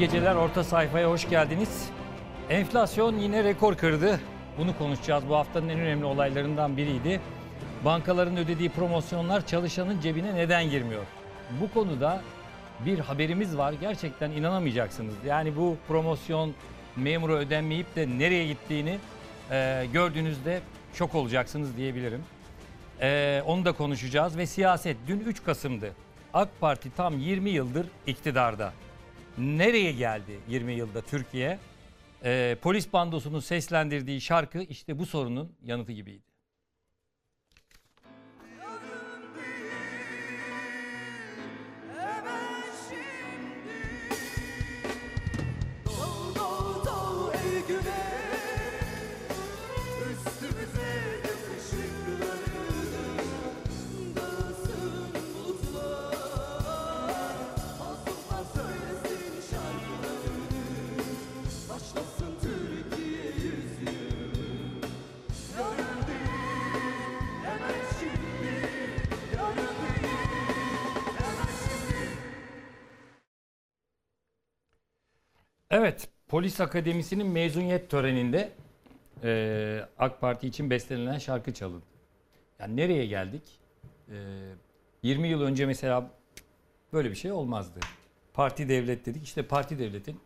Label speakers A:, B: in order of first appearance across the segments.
A: Geceler orta sayfaya hoş geldiniz. Enflasyon yine rekor kırdı. Bunu konuşacağız. Bu haftanın en önemli olaylarından biriydi. Bankaların ödediği promosyonlar çalışanın cebine neden girmiyor? Bu konuda bir haberimiz var. Gerçekten inanamayacaksınız. Yani bu promosyon memura ödenmeyip de nereye gittiğini e, gördüğünüzde şok olacaksınız diyebilirim. E, onu da konuşacağız ve siyaset dün 3 Kasım'dı. AK Parti tam 20 yıldır iktidarda. Nereye geldi 20 yılda Türkiye? Ee, polis bandosunun seslendirdiği şarkı işte bu sorunun yanıtı gibiydi. Evet, Polis Akademisi'nin mezuniyet töreninde e, AK Parti için bestelenen şarkı çalındı. Yani nereye geldik? E, 20 yıl önce mesela böyle bir şey olmazdı. Parti devlet dedik. İşte parti devletin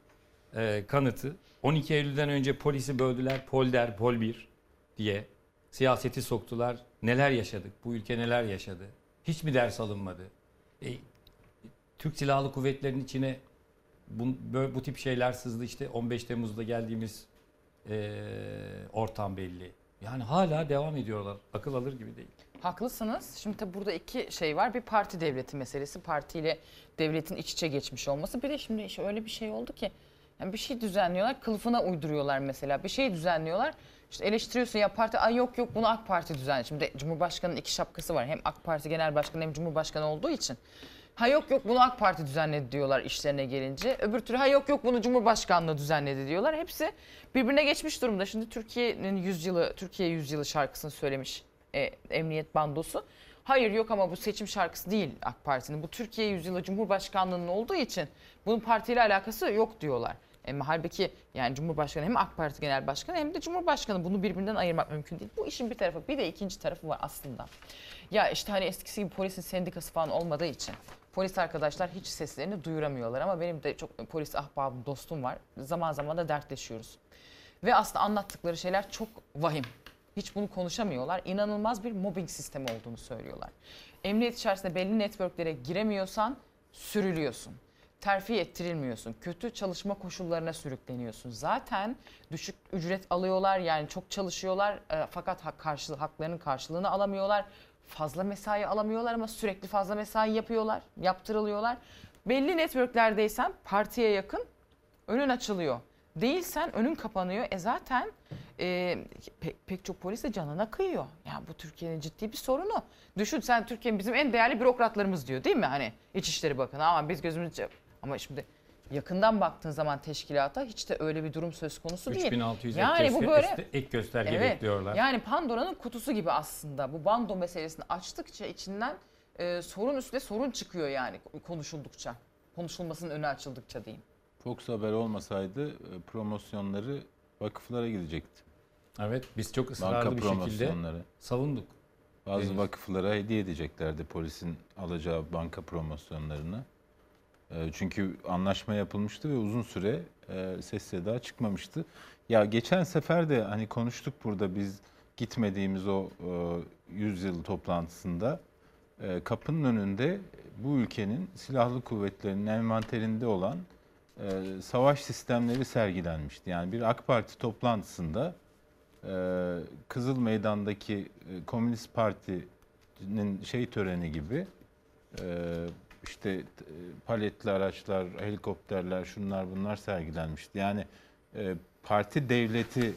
A: e, kanıtı. 12 Eylül'den önce polisi böldüler. Pol der, pol bir diye. Siyaseti soktular. Neler yaşadık? Bu ülke neler yaşadı? Hiç mi ders alınmadı? E, Türk Silahlı Kuvvetleri'nin içine bu, bu tip şeyler sızdı işte 15 Temmuz'da geldiğimiz eee, ortam belli. Yani hala devam ediyorlar. Akıl alır gibi değil.
B: Haklısınız. Şimdi tabii burada iki şey var. Bir parti devleti meselesi. Partiyle devletin iç içe geçmiş olması. Bir de şimdi işte öyle bir şey oldu ki yani bir şey düzenliyorlar, kılıfına uyduruyorlar mesela. Bir şey düzenliyorlar. İşte eleştiriyorsun ya parti ay yok yok bunu AK Parti düzenli. Şimdi Cumhurbaşkanı'nın iki şapkası var. Hem AK Parti Genel Başkanı hem Cumhurbaşkanı olduğu için. Ha yok yok bunu AK Parti düzenledi diyorlar işlerine gelince. Öbür türlü ha yok yok bunu Cumhurbaşkanlığı düzenledi diyorlar. Hepsi birbirine geçmiş durumda. Şimdi Türkiye'nin yüzyılı, Türkiye yüzyılı şarkısını söylemiş e, Emniyet Bandosu. Hayır yok ama bu seçim şarkısı değil AK Parti'nin. Bu Türkiye yüzyılı Cumhurbaşkanlığı'nın olduğu için bunun partiyle alakası yok diyorlar. Ama halbuki yani Cumhurbaşkanı hem AK Parti Genel Başkanı hem de Cumhurbaşkanı bunu birbirinden ayırmak mümkün değil. Bu işin bir tarafı bir de ikinci tarafı var aslında. Ya işte hani eskisi gibi polisin sendikası falan olmadığı için polis arkadaşlar hiç seslerini duyuramıyorlar ama benim de çok polis ahbabım dostum var. Zaman zaman da dertleşiyoruz. Ve aslında anlattıkları şeyler çok vahim. Hiç bunu konuşamıyorlar. İnanılmaz bir mobbing sistemi olduğunu söylüyorlar. Emniyet içerisinde belli networklere giremiyorsan sürülüyorsun. Terfi ettirilmiyorsun. Kötü çalışma koşullarına sürükleniyorsun. Zaten düşük ücret alıyorlar yani çok çalışıyorlar e, fakat hak karşılığı, haklarının karşılığını alamıyorlar. Fazla mesai alamıyorlar ama sürekli fazla mesai yapıyorlar, yaptırılıyorlar. Belli networklerdeysen partiye yakın önün açılıyor. Değilsen önün kapanıyor. E zaten e, pek, pek çok polis de canına kıyıyor. Yani bu Türkiye'nin ciddi bir sorunu. Düşün sen Türkiye'nin bizim en değerli bürokratlarımız diyor değil mi? Hani İçişleri Bakanı ama biz gözümüz... Ama şimdi yakından baktığın zaman teşkilata hiç de öyle bir durum söz konusu değil.
A: 3600
B: yani
A: ek,
B: bu böyle
A: ek gösterge
B: Evet.
A: bekliyorlar.
B: Yani Pandora'nın kutusu gibi aslında. Bu bando meselesini açtıkça içinden e, sorun üstüne sorun çıkıyor yani konuşuldukça. Konuşulmasının önü açıldıkça diyeyim.
C: Fox Haber olmasaydı e, promosyonları vakıflara gidecekti.
A: Evet biz çok
C: Banka
A: ısrarlı bir şekilde savunduk.
C: Bazı
A: Henüz.
C: vakıflara hediye edeceklerdi polisin alacağı banka promosyonlarını. E, Çünkü anlaşma yapılmıştı ve uzun süre e, ses seda çıkmamıştı. Ya geçen sefer de hani konuştuk burada biz gitmediğimiz o e, 100 yıl toplantısında e, kapının önünde bu ülkenin silahlı kuvvetlerinin envanterinde olan e, savaş sistemleri sergilenmişti. Yani bir AK Parti toplantısında e, Kızıl Meydan'daki e, Komünist Parti'nin şey töreni gibi e, işte e, paletli araçlar, helikopterler, şunlar bunlar sergilenmişti. Yani e, parti devleti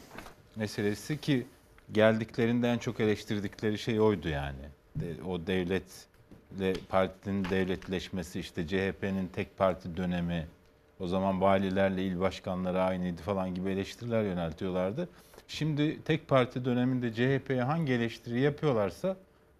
C: meselesi ki geldiklerinde en çok eleştirdikleri şey oydu yani. O devletle partinin devletleşmesi işte CHP'nin tek parti dönemi o zaman valilerle il başkanları aynıydı falan gibi eleştiriler yöneltiyorlardı. Şimdi tek parti döneminde CHP'ye hangi eleştiri yapıyorlarsa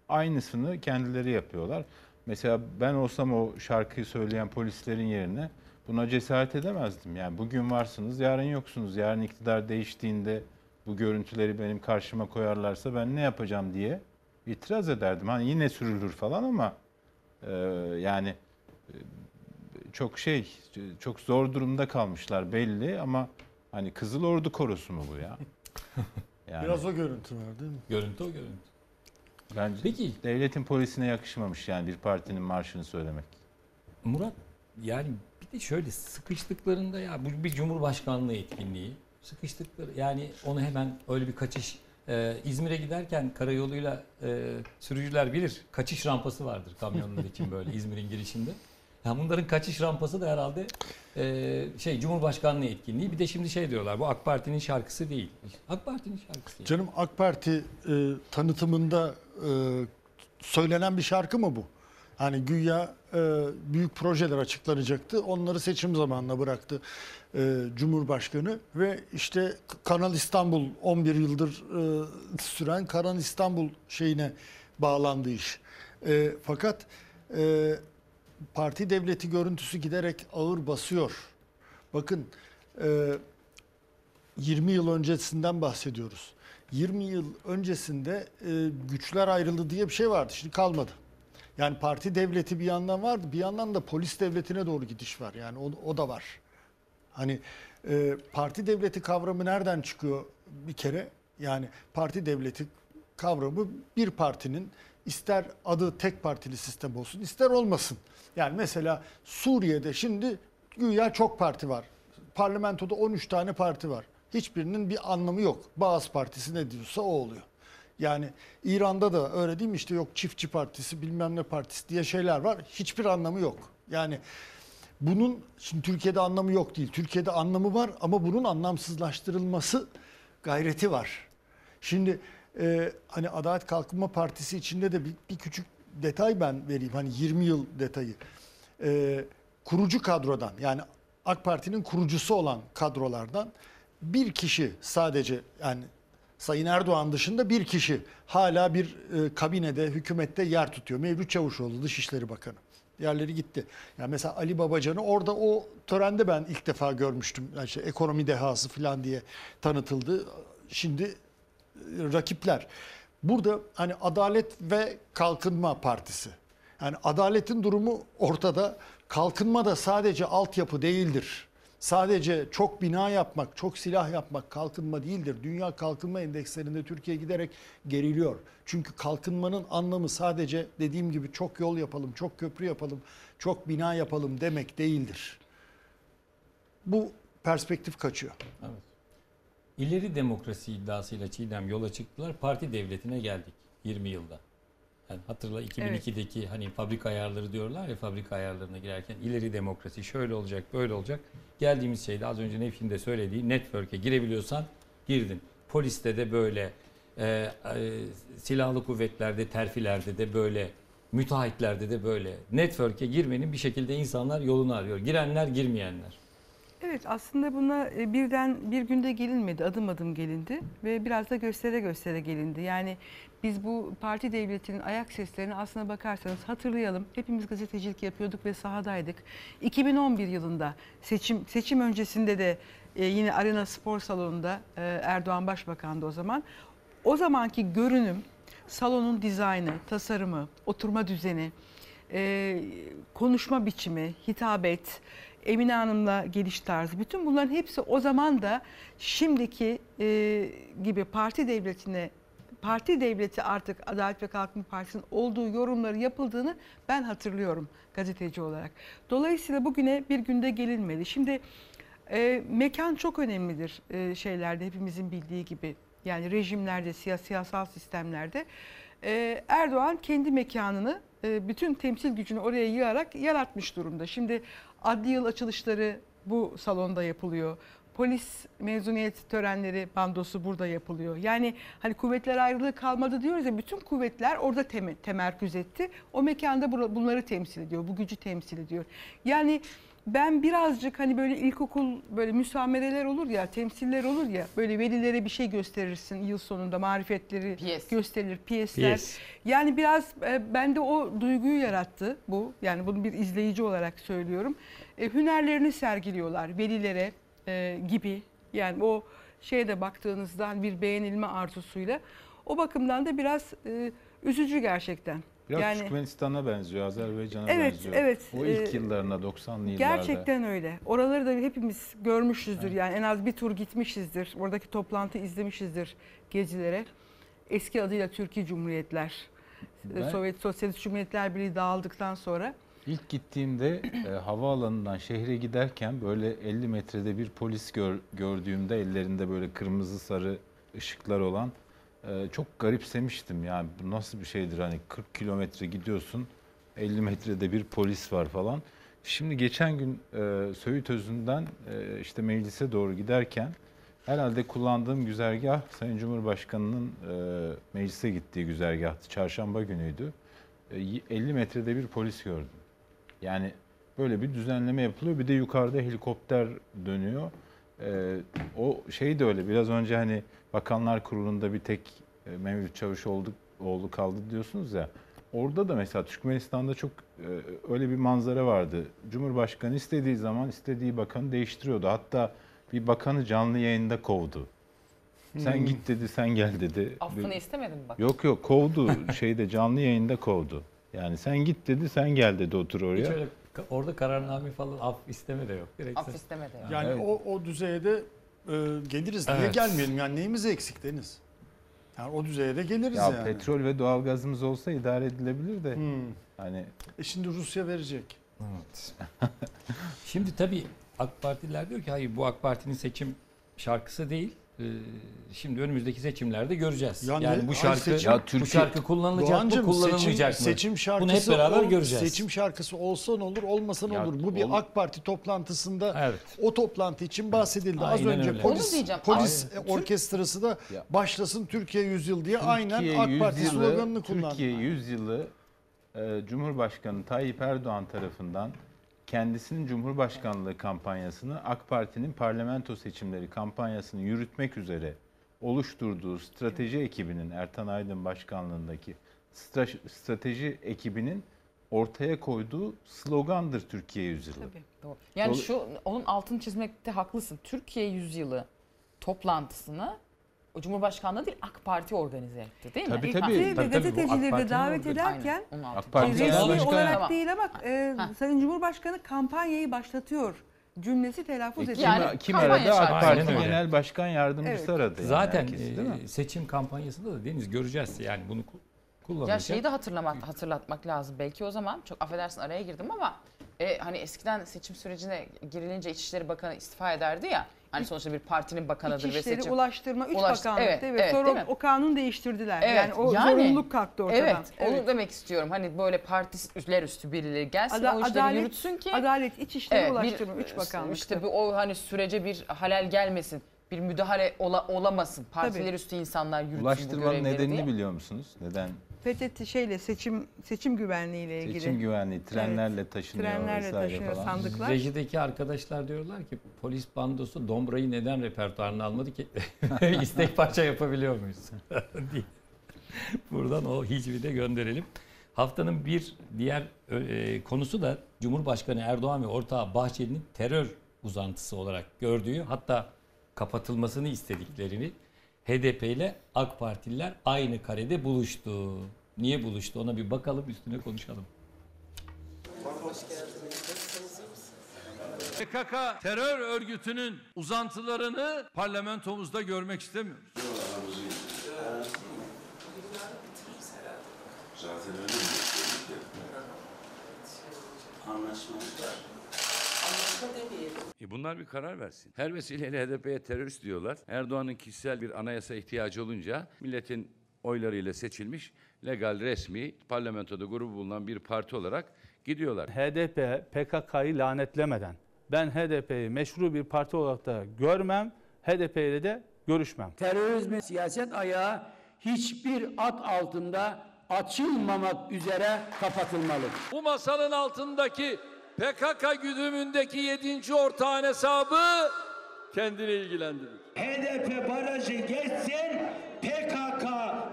C: aynısını kendileri yapıyorlar. Mesela ben olsam o şarkıyı söyleyen polislerin yerine buna cesaret edemezdim. Yani bugün varsınız, yarın yoksunuz. Yarın iktidar değiştiğinde bu görüntüleri benim karşıma koyarlarsa ben ne yapacağım diye itiraz ederdim. Hani yine sürülür falan ama e, yani e, çok şey, çok zor durumda kalmışlar belli ama hani Kızıl Ordu korosu mu bu ya? Yani
D: Biraz o görüntü var değil mi?
A: Görüntü o görüntü.
C: Bence
A: Peki
C: devletin polisine yakışmamış yani bir partinin marşını söylemek.
A: Murat yani bir de şöyle sıkıştıklarında ya bu bir cumhurbaşkanlığı etkinliği. Sıkıştıkları yani onu hemen öyle bir kaçış Ee, İzmir'e giderken karayoluyla e, sürücüler bilir kaçış rampası vardır kamyonlar için böyle İzmir'in girişinde. Ya bunların kaçış rampası da herhalde e, şey Cumhurbaşkanlığı etkinliği. Bir de şimdi şey diyorlar bu AK Parti'nin şarkısı değil. AK Parti'nin şarkısı. yani.
D: Canım AK Parti e, tanıtımında e, söylenen bir şarkı mı bu? Hani güya e, büyük projeler açıklanacaktı. Onları seçim zamanına bıraktı e, Cumhurbaşkanı ve işte Kanal İstanbul 11 yıldır e, süren Kanal İstanbul şeyine bağlandı iş. E, fakat e, parti devleti görüntüsü giderek ağır basıyor. Bakın e, 20 yıl öncesinden bahsediyoruz. 20 yıl öncesinde e, güçler ayrıldı diye bir şey vardı. Şimdi kalmadı. Yani parti devleti bir yandan vardı, bir yandan da polis devletine doğru gidiş var. Yani o, o da var. Hani e, parti devleti kavramı nereden çıkıyor bir kere? Yani parti devleti kavramı bir partinin ister adı tek partili sistem olsun, ister olmasın. Yani mesela Suriye'de şimdi güya çok parti var. Parlamentoda 13 tane parti var. Hiçbirinin bir anlamı yok. Bağız Partisi ne diyorsa o oluyor. Yani İran'da da öyle değil mi işte yok çiftçi partisi bilmem ne partisi diye şeyler var. Hiçbir anlamı yok. Yani bunun şimdi Türkiye'de anlamı yok değil. Türkiye'de anlamı var ama bunun anlamsızlaştırılması gayreti var. Şimdi e, hani Adalet Kalkınma Partisi içinde de bir, bir küçük detay ben vereyim. Hani 20 yıl detayı. E, kurucu kadrodan yani AK Parti'nin kurucusu olan kadrolardan bir kişi sadece yani Sayın Erdoğan dışında bir kişi hala bir e, kabinede, hükümette yer tutuyor. Mevlüt Çavuşoğlu Dışişleri Bakanı. Diğerleri gitti. Yani mesela Ali Babacan'ı orada o törende ben ilk defa görmüştüm. Yani işte ekonomi dehası falan diye tanıtıldı. Şimdi rakipler. Burada hani Adalet ve Kalkınma Partisi. Yani adaletin durumu ortada. Kalkınma da sadece altyapı değildir. Sadece çok bina yapmak, çok silah yapmak kalkınma değildir. Dünya kalkınma endekslerinde Türkiye giderek geriliyor. Çünkü kalkınmanın anlamı sadece dediğim gibi çok yol yapalım, çok köprü yapalım, çok bina yapalım demek değildir. Bu perspektif kaçıyor.
A: Evet. İleri demokrasi iddiasıyla Çiğdem yola çıktılar. Parti devletine geldik 20 yılda. Yani hatırla 2002'deki hani fabrika ayarları diyorlar ya fabrika ayarlarına girerken ileri demokrasi şöyle olacak böyle olacak. Geldiğimiz şeyde az önce Nefin de söylediği network'e girebiliyorsan girdin. Poliste de böyle, e, e, silahlı kuvvetlerde, terfilerde de böyle, müteahhitlerde de böyle. Network'e girmenin bir şekilde insanlar yolunu arıyor. Girenler girmeyenler.
E: Evet aslında buna e, birden bir günde gelinmedi adım adım gelindi ve biraz da göstere göstere gelindi. Yani biz bu parti devletinin ayak seslerini aslına bakarsanız hatırlayalım. Hepimiz gazetecilik yapıyorduk ve sahadaydık. 2011 yılında seçim seçim öncesinde de e, yine Arena Spor Salonu'nda e, Erdoğan Başbakan'dı o zaman. O zamanki görünüm, salonun dizaynı, tasarımı, oturma düzeni, konuşma biçimi, hitabet, Emine Hanım'la geliş tarzı bütün bunların hepsi o zaman da şimdiki e, gibi parti devletine parti devleti artık Adalet ve Kalkınma Partisi'nin olduğu yorumları yapıldığını ben hatırlıyorum gazeteci olarak. Dolayısıyla bugüne bir günde gelinmedi. Şimdi e, mekan çok önemlidir e, şeylerde hepimizin bildiği gibi. Yani rejimlerde, siyasi, siyasal sistemlerde. E, Erdoğan kendi mekanını, e, bütün temsil gücünü oraya yığarak yaratmış durumda. Şimdi adli yıl açılışları bu salonda yapılıyor. Polis mezuniyet törenleri bandosu burada yapılıyor. Yani hani kuvvetler ayrılığı kalmadı diyoruz ya bütün kuvvetler orada tem- temerküz etti. O mekanda bunları temsil ediyor, bu gücü temsil ediyor. Yani ben birazcık hani böyle ilkokul böyle müsamereler olur ya, temsiller olur ya. Böyle velilere bir şey gösterirsin yıl sonunda marifetleri
B: Piyes.
E: gösterilir, piyesler.
A: Piyes.
E: Yani biraz e, bende o duyguyu yarattı bu. Yani bunu bir izleyici olarak söylüyorum. E, hünerlerini sergiliyorlar velilere e, gibi. Yani o şeye de baktığınızda hani bir beğenilme arzusuyla. O bakımdan da biraz e, üzücü gerçekten.
C: Biraz
E: yani
C: Türkmenistan'a benziyor, Azerbaycan'a
E: Evet,
C: benziyor.
E: evet.
C: O ilk
E: Ee,
C: yıllarında 90'lı yıllarda.
E: Gerçekten öyle. Oraları da hepimiz görmüşüzdür. Yani en az bir tur gitmişizdir. Oradaki toplantı izlemişizdir gezilere. Eski adıyla Türkiye Cumhuriyetler.
C: Ben-
E: Sovyet Sosyalist Cumhuriyetler Birliği dağıldıktan sonra.
C: İlk gittiğimde e, havaalanından şehre giderken böyle 50 metrede bir polis gör- gördüğümde ellerinde böyle kırmızı sarı ışıklar olan e, çok garipsemiştim. Yani bu nasıl bir şeydir hani 40 kilometre gidiyorsun 50 metrede bir polis var falan. Şimdi geçen gün e, Söğüt Özü'nden e, işte meclise doğru giderken herhalde kullandığım güzergah Sayın Cumhurbaşkanı'nın e, meclise gittiği güzergahtı. Çarşamba günüydü. E, 50 metrede bir polis gördüm. Yani böyle bir düzenleme yapılıyor. Bir de yukarıda helikopter dönüyor. Ee, o şey de öyle. Biraz önce hani Bakanlar Kurulu'nda bir tek e, Mevlüt Çavuşoğlu oğlu kaldı diyorsunuz ya. Orada da mesela Türkmenistan'da çok e, öyle bir manzara vardı. Cumhurbaşkanı istediği zaman istediği bakanı değiştiriyordu. Hatta bir bakanı canlı yayında kovdu. Sen git dedi, sen gel dedi.
B: Affını istemedin mi bak?
C: Yok yok kovdu. Şeyde canlı yayında kovdu. Yani sen git dedi, sen gel dedi otur
A: Hiç
C: oraya.
A: öyle ka- orada kararname falan af isteme de yok. Direkt
B: Af
A: sen-
B: istemedi. yani.
D: Yani
C: Evet.
D: o, o düzeye de e, geliriz. Niye
A: Evet.
D: gelmeyelim? Yani neyimiz eksik Deniz? Yani o düzeye de geliriz
C: Ya
D: yani.
C: petrol ve doğalgazımız olsa idare edilebilir de
D: Hmm.
C: hani
D: E şimdi Rusya verecek.
A: Evet. Şimdi tabii AK Partililer diyor ki hayır bu AK Parti'nin seçim şarkısı değil. Ee, şimdi önümüzdeki seçimlerde göreceğiz.
D: Ya
A: yani
D: ne-
A: bu şarkı
D: seçim-
C: Ya
A: bu
C: Türkiye-
A: şarkı kullanılacak mı,
D: Doğancığım
A: kullanılmayacak
D: seçim,
A: mı?
D: seçim şarkısı
A: Bunu hep beraber
D: ol-
A: göreceğiz.
D: Seçim şarkısı olsa ne olur, olmasa ne olur. Bu bir
C: ol-
D: AK Parti toplantısında
A: Evet.
D: o toplantı için bahsedildi. Az
A: Aynen
D: önce
A: öyle.
D: Polis polis
B: Aynen.
D: orkestrası da
C: Ya.
D: başlasın Türkiye yüzyıl diye aynen
C: Türkiye
D: AK Parti
C: yüzyılı-
D: sloganını kullandı.
C: Türkiye yüzyılı e, Cumhurbaşkanı Tayyip Erdoğan tarafından kendisinin Cumhurbaşkanlığı kampanyasını AK Parti'nin parlamento seçimleri kampanyasını yürütmek üzere oluşturduğu strateji ekibinin Ertan Aydın başkanlığındaki stra- strateji ekibinin ortaya koyduğu slogandır Türkiye yüzyılı.
E: Tabii.
B: Doğru. Yani
C: Dolu-
B: şu onun altını çizmekte haklısın. Türkiye yüzyılı toplantısını o Cumhurbaşkanlığı değil AK Parti organize etti değil mi?
C: Tabii,
B: İlk
C: tabii.
A: Tabii, bu AK
E: gazetecileri de
A: Parti'nin
E: davet ederken
C: AK Parti
E: resmi olarak
B: Tamam.
E: değil ama e. Sayın Cumhurbaşkanı kampanyayı başlatıyor cümlesi telaffuz
C: E,
E: ediyor.
C: kim,
B: Yani
C: kim aradı? AK. Parti. Genel Başkan Yardımcısı
E: Evet.
C: aradı. yani
A: Zaten
C: herkesi, değil mi?
A: e, seçim kampanyasında da Deniz göreceğiz. Yani bunu ku- kullanacak.
B: Ya şeyi de hatırlamak, hatırlatmak lazım. Belki o zaman çok affedersin araya girdim ama e, hani eskiden seçim sürecine girilince İçişleri Bakanı istifa ederdi ya. Hani sonuçta bir partinin bakanıdır ve
E: İçişleri,
B: seçim.
E: Ulaştırma, üç
B: Ulaş-
E: bakanlıktı
B: evet,
E: evet,
B: evet,
E: sonra
B: değil mi?
E: o kanun değiştirdiler.
B: Evet,
E: yani o
B: yani-
E: zorunluluk kalktı ortadan.
B: Evet, onu demek istiyorum. Hani böyle partiler üstü birileri gelsin
E: Ada-
B: o işleri
E: adalet,
B: yürütsün ki.
E: Adalet, İçişleri,
B: Evet,
E: Ulaştırma,
B: bir-
E: üç bakanlıktı.
B: İşte bu o hani sürece bir halel gelmesin. Bir müdahale ola- olamasın. Partiler
E: Tabii.
B: üstü insanlar yürütsün bu
C: Ulaştırmanın
B: görevleri
C: nedenini
B: diye.
C: biliyor musunuz? Neden?
E: PTT şeyle seçim seçim güvenliğiyle ilgili.
C: Seçim güvenliği, trenlerle taşınıyor
E: Trenlerle
C: vesaire
E: taşınıyor,
C: falan.
E: sandıklar.
A: Rejideki arkadaşlar diyorlar ki polis bandosu Dombra'yı neden repertuarına almadı ki? İstek parça yapabiliyor muyuz? diye. Buradan o hicvi de gönderelim. Haftanın bir diğer e, konusu da Cumhurbaşkanı Erdoğan ve ortağı Bahçeli'nin terör uzantısı olarak gördüğü hatta kapatılmasını istediklerini HDP ile AK Partililer aynı karede buluştu. Niye buluştu ona bir bakalım üstüne konuşalım.
F: PKK terör örgütünün uzantılarını parlamentomuzda görmek istemiyoruz.
G: Zaten öyle mi? Var.
F: E bunlar bir karar versin. Her vesileyle HDP'ye terörist diyorlar. Erdoğan'ın kişisel bir anayasa ihtiyacı olunca milletin oylarıyla seçilmiş legal resmi parlamentoda grubu bulunan bir parti olarak gidiyorlar.
H: HDP PKK'yı lanetlemeden ben HDP'yi meşru bir parti olarak da görmem, HDP ile de görüşmem.
I: terörizmin siyaset ayağı hiçbir at altında açılmamak üzere kapatılmalıdır.
F: Bu masanın altındaki
I: PKK güdümündeki yedinci ortağın hesabı kendini ilgilendirir.
J: HDP barajı geçsin, PKK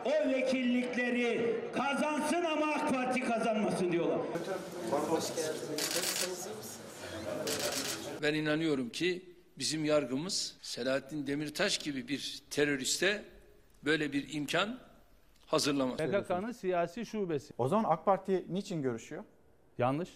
J: o vekillikleri kazansın ama AK Parti kazanmasın diyorlar.
I: Ben inanıyorum ki bizim yargımız Selahattin Demirtaş gibi bir teröriste böyle bir imkan hazırlamaz.
H: PKK'nın siyasi şubesi.
K: O zaman AK Parti niçin görüşüyor?
H: Yanlış.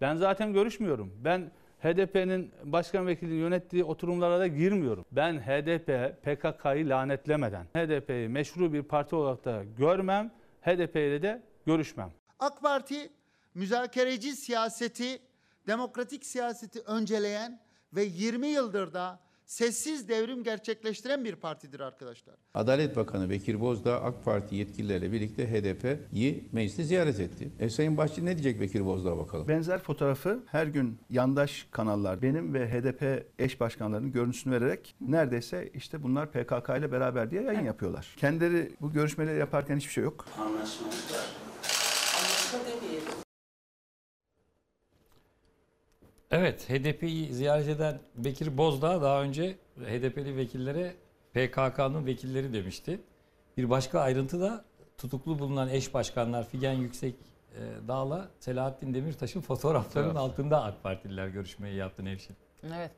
H: Ben zaten görüşmüyorum. Ben HDP'nin başkan vekilinin yönettiği oturumlara da girmiyorum. Ben HDP PKK'yı lanetlemeden HDP'yi meşru bir parti olarak da görmem, HDP ile de görüşmem.
L: AK Parti müzakereci siyaseti, demokratik siyaseti önceleyen ve 20 yıldır da sessiz devrim gerçekleştiren bir partidir arkadaşlar.
M: Adalet Bakanı Bekir Bozdağ AK Parti yetkilileriyle birlikte HDP'yi mecliste ziyaret etti. E, Sayın Bahçeli ne diyecek Bekir Bozdağ bakalım.
N: Benzer fotoğrafı her gün yandaş kanallar benim ve HDP eş başkanlarının görüntüsünü vererek neredeyse işte bunlar PKK ile beraber diye yayın yapıyorlar. Kendileri bu görüşmeleri yaparken hiçbir şey yok.
G: Anlaşmamız
A: Evet, HDP'yi ziyaret eden Bekir Bozdağ daha önce HDP'li vekillere PKK'nın vekilleri demişti. Bir başka ayrıntı da tutuklu bulunan eş başkanlar Figen Yüksek e, Dağ'la Selahattin Demirtaş'ın fotoğraflarının
C: Fotoğraf.
A: altında AK Partililer görüşmeyi yaptı Nevşin.
B: Evet.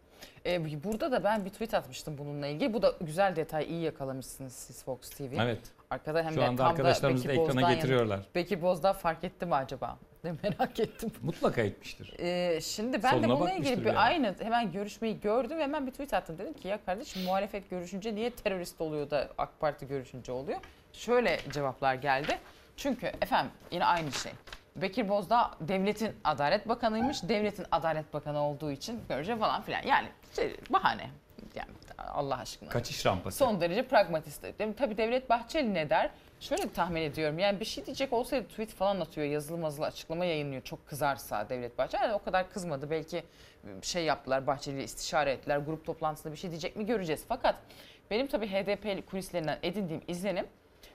B: Ee, burada da ben bir tweet atmıştım bununla ilgili. Bu da güzel detay iyi yakalamışsınız siz Fox TV.
A: Evet.
B: Arkada hem
A: Şu
B: de
A: anda
B: tam da
A: arkadaşlarımız da
B: Bekir
A: ekrana getiriyorlar.
B: Bekir Bozdağ fark etti mi acaba? Ne merak ettim.
A: Mutlaka etmiştir.
B: Ee, şimdi ben
A: Soluna
B: de bununla ilgili bir
A: yani.
B: aynı hemen görüşmeyi gördüm ve hemen bir tweet attım. Dedim ki ya kardeşim muhalefet görüşünce niye terörist oluyor da AK Parti görüşünce oluyor? Şöyle cevaplar geldi. Çünkü efendim yine aynı şey. Bekir Bozdağ devletin adalet bakanıymış. Devletin adalet bakanı olduğu için görece falan filan. Yani şey, bahane. Allah aşkına.
A: Kaçış rampası.
B: Son derece pragmatist. Tabii Devlet Bahçeli ne der? Şöyle tahmin ediyorum. Yani bir şey diyecek olsaydı tweet falan atıyor. Yazılı mazılı açıklama yayınlıyor. Çok kızarsa Devlet Bahçeli. Yani o kadar kızmadı. Belki şey yaptılar. Bahçeli'yle istişare ettiler. Grup toplantısında bir şey diyecek mi göreceğiz. Fakat benim tabii HDP kulislerinden edindiğim izlenim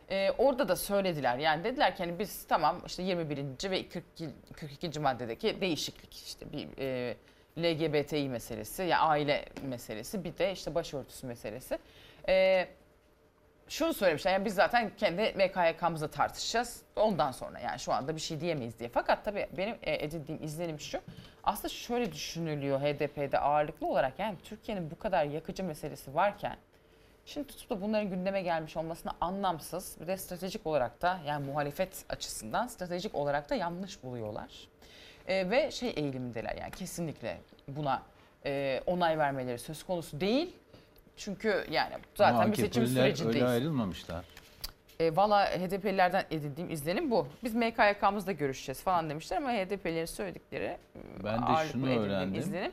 B: e, orada da söylediler. Yani dediler ki hani biz tamam işte 21. ve 42, 42. maddedeki değişiklik işte bir e, LGBTİ meselesi ya aile meselesi bir de işte başörtüsü meselesi. E, şunu söylemişler yani biz zaten kendi MKYK'mızla tartışacağız ondan sonra yani şu anda bir şey diyemeyiz diye. Fakat tabii benim e, edindiğim izlenim şu aslında şöyle düşünülüyor HDP'de ağırlıklı olarak yani Türkiye'nin bu kadar yakıcı meselesi varken Şimdi tutup da bunların gündeme gelmiş olmasına anlamsız bir de stratejik olarak da yani muhalefet açısından stratejik olarak da yanlış buluyorlar. Ee, ve şey eğilimindeler yani kesinlikle buna e, onay vermeleri söz konusu değil. Çünkü yani zaten
C: Ama
B: bir seçim
C: AKP'liler öyle
B: sürecindeyiz.
C: ayrılmamışlar.
B: E, Valla HDP'lilerden edindiğim izlenim bu. Biz MKYK'mızda görüşeceğiz falan demişler ama HDP'lilerin söyledikleri e,
C: Ben de
B: ağırlıklı
C: şunu
B: edindiğim
C: öğrendim.
B: izlenim.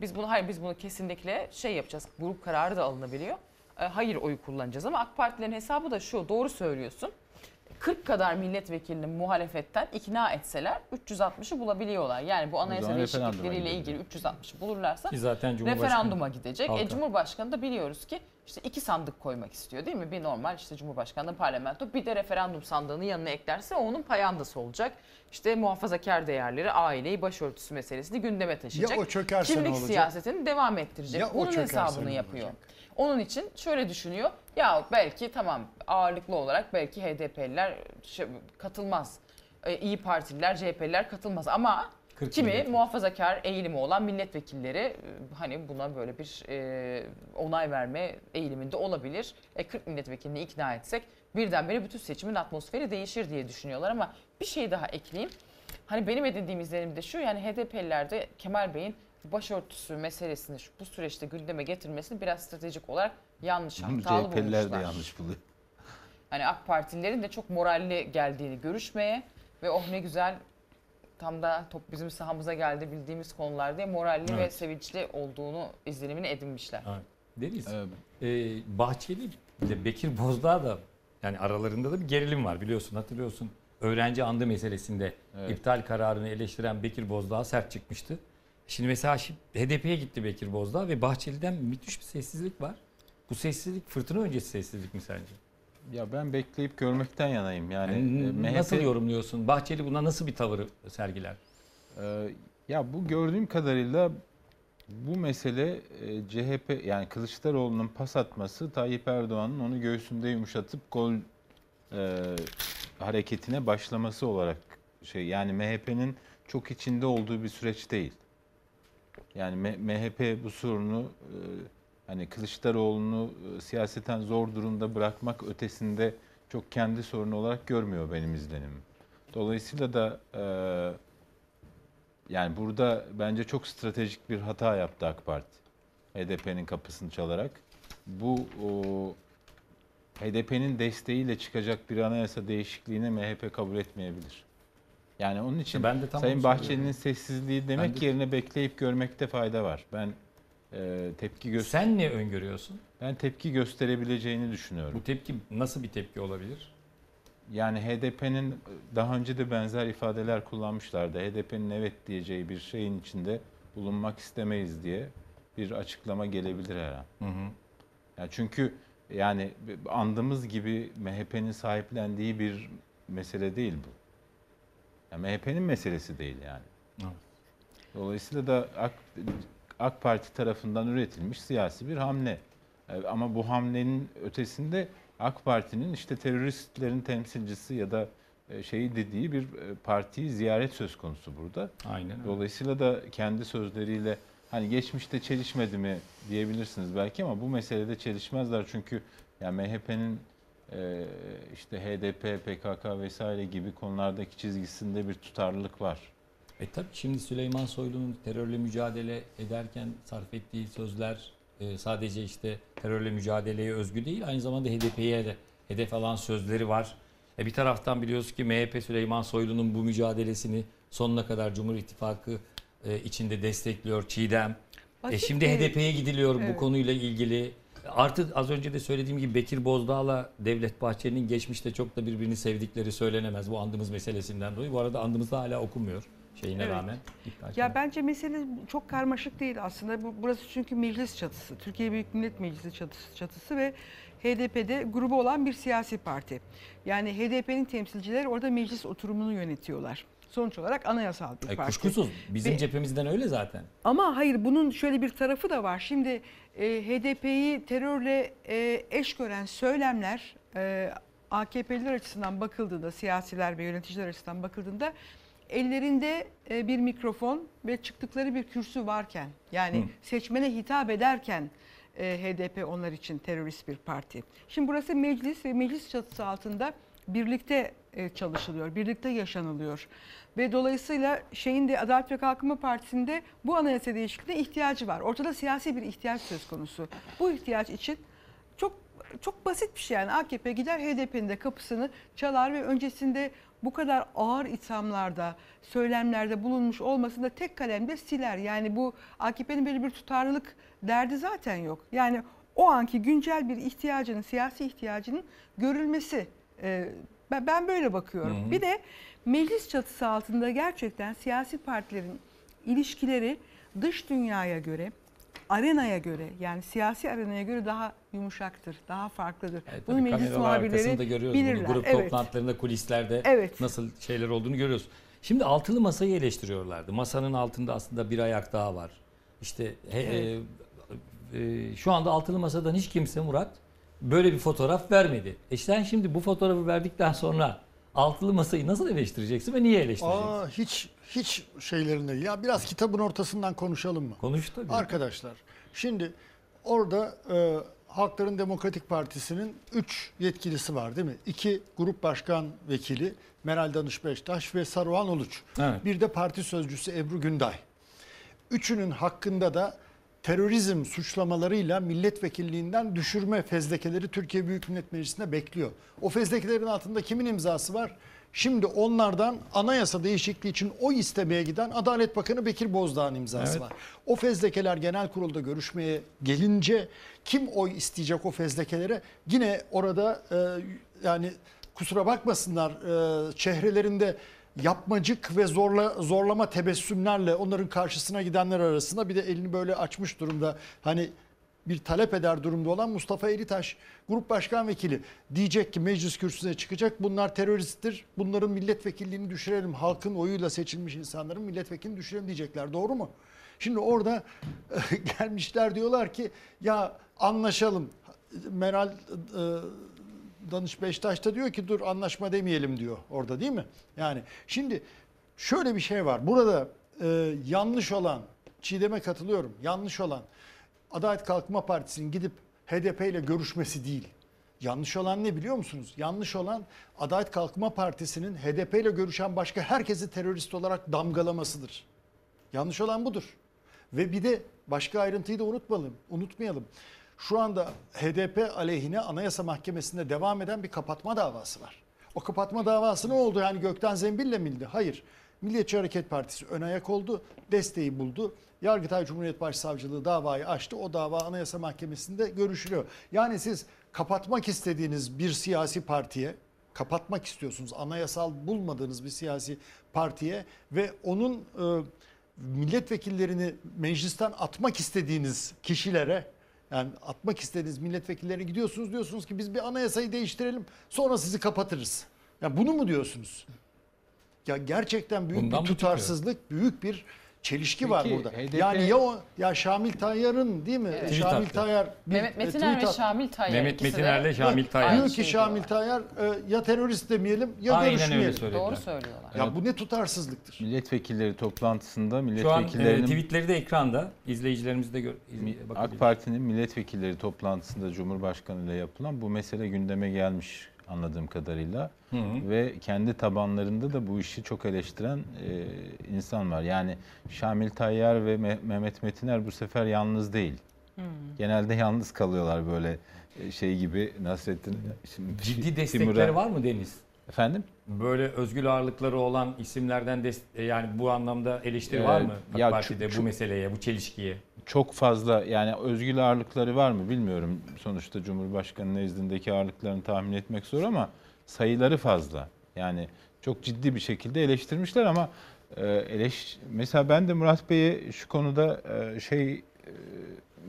B: Biz bunu hayır biz bunu kesinlikle şey yapacağız. Grup kararı da alınabiliyor. E, hayır oyu kullanacağız ama AK Partilerin hesabı da şu. Doğru söylüyorsun. 40 kadar milletvekilini muhalefetten ikna etseler 360'ı bulabiliyorlar. Yani bu anayasa değişiklikleriyle ilgili
C: gidebilir.
B: 360'ı bulurlarsa
A: Ki zaten
B: referanduma gidecek. E,
A: halka.
B: Cumhurbaşkanı da biliyoruz ki işte iki sandık koymak istiyor değil mi? Bir normal işte Cumhurbaşkanlığı parlamento bir de referandum sandığını yanına eklerse onun payandası olacak. İşte muhafazakar değerleri, aileyi, başörtüsü meselesini gündeme taşıyacak.
D: Ya o çökerse ne
B: Kimlik
D: olacak?
B: siyasetini devam ettirecek.
D: Ya
B: Bunun hesabını
D: ne
B: yapıyor.
D: olacak?
B: Onun için şöyle düşünüyor. Ya belki tamam ağırlıklı olarak belki HDP'liler şey, katılmaz. E, İyi Partililer, CHP'liler katılmaz ama
A: 40
B: kimi
A: milletvekili.
B: muhafazakar eğilimi olan milletvekilleri e, hani buna böyle bir e, onay verme eğiliminde olabilir. E, 40 milletvekilini ikna etsek birdenbire bütün seçimin atmosferi değişir diye düşünüyorlar ama bir şey daha ekleyeyim. Hani benim edindiğim izlenim de şu yani HDP'lilerde Kemal Bey'in başörtüsü meselesini şu- bu süreçte gündeme getirmesini biraz stratejik olarak yanlış hatalı
C: CHP'liler de
B: bulmuşlar.
C: yanlış buluyor.
B: Hani AK Partililerin de çok moralli geldiğini görüşmeye ve oh ne güzel tam da top bizim sahamıza geldi bildiğimiz konular diye moralli ve
A: Evet.
B: sevinçli olduğunu izlenimini edinmişler.
A: Evet. Deniz,
C: Evet.
A: e, Bahçeli ile Bekir Bozdağ da yani aralarında da bir gerilim var biliyorsun hatırlıyorsun. Öğrenci andı meselesinde
C: Evet.
A: iptal kararını eleştiren Bekir Bozdağ sert çıkmıştı. Şimdi mesela HDP'ye gitti Bekir Bozdağ ve Bahçeli'den müthiş bir sessizlik var. Bu sessizlik fırtına öncesi sessizlik mi sence?
C: Ya ben bekleyip görmekten yanayım. Yani,
A: Yani
C: e, MHP
A: nasıl yorumluyorsun? Bahçeli buna nasıl bir tavır sergiler?
C: Ee, Ya bu gördüğüm kadarıyla bu mesele e, CHP yani Kılıçdaroğlu'nun pas atması Tayyip Erdoğan'ın onu göğsünde yumuşatıp gol e, hareketine başlaması olarak şey yani MHP'nin çok içinde olduğu bir süreç değil. Yani MHP bu sorunu e, hani Kılıçdaroğlu'nu e, siyaseten zor durumda bırakmak ötesinde çok kendi sorunu olarak görmüyor benim izlenimim. Dolayısıyla da e, yani burada bence çok stratejik bir hata yaptı AK Parti. HDP'nin kapısını çalarak. Bu o, HDP'nin desteğiyle çıkacak bir anayasa değişikliğini MHP kabul etmeyebilir. Yani onun için
A: Ben de tam
C: Sayın Bahçeli'nin sessizliği demek
A: Ben de-
C: yerine bekleyip görmekte fayda var. Ben e, tepki gö-
A: Sen ne öngörüyorsun?
C: ben tepki gösterebileceğini düşünüyorum.
A: Bu tepki nasıl bir tepki olabilir?
C: Yani HDP'nin daha önce de benzer ifadeler kullanmışlardı. HDP'nin evet diyeceği bir şeyin içinde bulunmak istemeyiz diye bir açıklama gelebilir her an. Yani çünkü yani andığımız gibi MHP'nin sahiplendiği bir mesele değil bu. Yani MHP'nin meselesi değil yani. Dolayısıyla da AK, AK Parti tarafından üretilmiş siyasi bir hamle. E, Ama bu hamlenin ötesinde AK Parti'nin işte teröristlerin temsilcisi ya da e, şeyi dediği bir e, partiyi ziyaret söz konusu burada.
A: Aynen.
C: Dolayısıyla da kendi sözleriyle hani geçmişte çelişmedi mi diyebilirsiniz belki ama bu meselede çelişmezler çünkü yani MHP'nin işte HDP, PKK vesaire gibi konulardaki çizgisinde bir tutarlılık var.
A: E tabii şimdi Süleyman Soylu'nun terörle mücadele ederken sarf ettiği sözler e, sadece işte terörle mücadeleye özgü değil aynı zamanda HDP'ye de hedef alan sözleri var. E bir taraftan biliyoruz ki MHP Süleyman Soylu'nun bu mücadelesini sonuna kadar Cumhur İttifakı e, içinde destekliyor Çiğdem. E
E: Basit
A: şimdi
E: bir-
A: HDP'ye gidiliyor bu
E: Evet.
A: konuyla ilgili. Artık az önce de söylediğim gibi Bekir Bozdağ'la Devlet Bahçeli'nin geçmişte çok da birbirini sevdikleri söylenemez bu andımız meselesinden dolayı. Bu arada andımızda hala okunmuyor şeyine
E: Evet.
A: rağmen.
E: Ya bence mesele çok karmaşık değil aslında. Bu, burası çünkü meclis çatısı. Türkiye Büyük Millet Meclisi çatısı, çatısı ve HDP'de grubu olan bir siyasi parti. Yani HDP'nin temsilcileri orada meclis oturumunu yönetiyorlar. Sonuç olarak anayasal bir
A: E,
E: parti.
A: kuşkusuz. Bizim
E: Ve-
A: cephemizden öyle zaten.
E: Ama hayır bunun şöyle bir tarafı da var. Şimdi e, HDP'yi terörle e, eş gören söylemler e, AKP'liler açısından bakıldığında, siyasiler ve yöneticiler açısından bakıldığında ellerinde e, bir mikrofon ve çıktıkları bir kürsü varken yani
O: Hı.
E: seçmene hitap ederken e, HDP onlar için terörist bir parti. Şimdi burası meclis ve meclis çatısı altında birlikte çalışılıyor, birlikte yaşanılıyor. Ve dolayısıyla şeyin de Adalet ve Kalkınma Partisi'nde bu anayasa değişikliğine ihtiyacı var. Ortada siyasi bir ihtiyaç söz konusu. Bu ihtiyaç için çok çok basit bir şey yani AKP gider HDP'nin de kapısını çalar ve öncesinde bu kadar ağır ithamlarda, söylemlerde bulunmuş olmasını da tek kalemde siler. Yani bu AKP'nin böyle bir tutarlılık derdi zaten yok. Yani o anki güncel bir ihtiyacının, siyasi ihtiyacının görülmesi. e, ben, ben böyle bakıyorum.
O: Hı hı.
E: Bir de meclis çatısı altında gerçekten siyasi partilerin ilişkileri dış dünyaya göre, arenaya göre yani siyasi arenaya göre daha yumuşaktır, daha farklıdır.
A: Evet,
E: Bunu meclis muhabirleri
A: görüyoruz
E: bilirler.
A: bunu. Grup
E: evet.
A: toplantılarında, kulislerde
E: Evet.
A: nasıl şeyler olduğunu görüyoruz. Şimdi altılı masayı eleştiriyorlardı. Masanın altında aslında bir ayak daha var. İşte he-
E: Evet.
A: e, e, şu anda altılı masadan hiç kimse Murat böyle bir fotoğraf vermedi. E sen şimdi bu fotoğrafı verdikten sonra altılı masayı nasıl eleştireceksin ve niye eleştireceksin?
D: Aa, hiç hiç şeylerinde ya biraz kitabın ortasından konuşalım mı?
A: Konuş tabii.
D: Arkadaşlar şimdi orada e, Halkların Demokratik Partisi'nin 3 yetkilisi var değil mi? 2 grup başkan vekili Meral Danış Beştaş ve Saruhan Uluç.
A: Evet.
D: Bir de parti sözcüsü Ebru Günday. Üçünün hakkında da terörizm suçlamalarıyla milletvekilliğinden düşürme fezlekeleri Türkiye Büyük Millet Meclisi'nde bekliyor. O fezlekelerin altında kimin imzası var? Şimdi onlardan anayasa değişikliği için oy istemeye giden Adalet Bakanı Bekir Bozdağ'ın imzası
A: Evet.
D: var. O fezlekeler genel kurulda görüşmeye gelince kim oy isteyecek o fezlekelere? Yine orada e, yani kusura bakmasınlar e, çehrelerinde yapmacık ve zorla zorlama tebessümlerle onların karşısına gidenler arasında bir de elini böyle açmış durumda. Hani bir talep eder durumda olan Mustafa Eritaş Grup Başkan Vekili diyecek ki meclis kürsüsüne çıkacak bunlar teröristtir. Bunların milletvekilliğini düşürelim. Halkın oyuyla seçilmiş insanların milletvekilini düşürelim diyecekler. Doğru mu? Şimdi orada gelmişler diyorlar ki ya anlaşalım. Meral e, Danış Beştaş da diyor ki dur anlaşma demeyelim diyor orada değil mi? Yani şimdi şöyle bir şey var. Burada e, yanlış olan, Çiğdem'e katılıyorum. Yanlış olan Adalet Kalkınma Partisi'nin gidip HDP ile görüşmesi değil. Yanlış olan ne biliyor musunuz? Yanlış olan Adalet Kalkınma Partisi'nin HDP ile görüşen başka herkesi terörist olarak damgalamasıdır. Yanlış olan budur. Ve bir de başka ayrıntıyı da unutmayalım. Unutmayalım. Şu anda HDP aleyhine Anayasa Mahkemesi'nde devam eden bir kapatma davası var. O kapatma davası ne oldu? Yani gökten zembille mi indi? Hayır. Milliyetçi Hareket Partisi ön ayak oldu, desteği buldu. Yargıtay Cumhuriyet Başsavcılığı davayı açtı. O dava Anayasa Mahkemesi'nde görüşülüyor. Yani siz kapatmak istediğiniz bir siyasi partiye, kapatmak istiyorsunuz anayasal bulmadığınız bir siyasi partiye ve onun e, milletvekillerini meclisten atmak istediğiniz kişilere yani atmak istediğiniz milletvekillerine gidiyorsunuz diyorsunuz ki biz bir anayasayı değiştirelim sonra sizi kapatırız. Ya bunu mu diyorsunuz? Ya gerçekten büyük
A: Bundan
D: bir tutarsızlık, büyük bir çelişki var
C: Peki,
D: burada.
C: HDP
D: Yani ya o ya Şamil Tayyar'ın değil mi?
B: Evet.
D: Şamil. Tayyar bir,
B: Mehmet
D: e,
B: Metiner ve. Şamil Tayyar
A: Mehmet
B: ikisi de
A: Metiner'le Şamil Tayyar.
D: Diyor ki Şamil. Tayyar e, ya terörist demeyelim ya
A: Aynen öyle
D: görüşmeyelim.
A: söylediler.
B: Doğru söylüyorlar.
D: Ya bu ne tutarsızlıktır?
C: Milletvekilleri toplantısında
A: Şu an e,
C: milletvekillerinin
A: tweetleri de ekranda. İzleyicilerimiz de gör,
C: AK. Parti'nin milletvekilleri toplantısında Cumhurbaşkanı ile yapılan bu mesele gündeme gelmiş anladığım kadarıyla.
A: Hı hı.
C: Ve kendi tabanlarında da bu işi çok eleştiren e, insan var. Yani Şamil Tayyar ve Me- Mehmet Metiner bu sefer yalnız değil. Genelde yalnız kalıyorlar böyle e, şey gibi Nasrettin. Şimdi
A: Ciddi
C: Timur'a-
A: destekleri var mı Deniz?
C: Efendim?
A: Böyle özgür ağırlıkları olan isimlerden des- e, yani bu anlamda eleştiri
C: Ee,
A: var mı AK
C: ya
A: Parti'de
C: şu-
A: bu meseleye, bu çelişkiye?
C: çok fazla yani özgür ağırlıkları var mı bilmiyorum. Sonuçta Cumhurbaşkanı nezdindeki ağırlıklarını tahmin etmek zor ama sayıları fazla. Yani çok ciddi bir şekilde eleştirmişler ama e, eleş mesela ben de Murat Bey'e şu konuda e, şey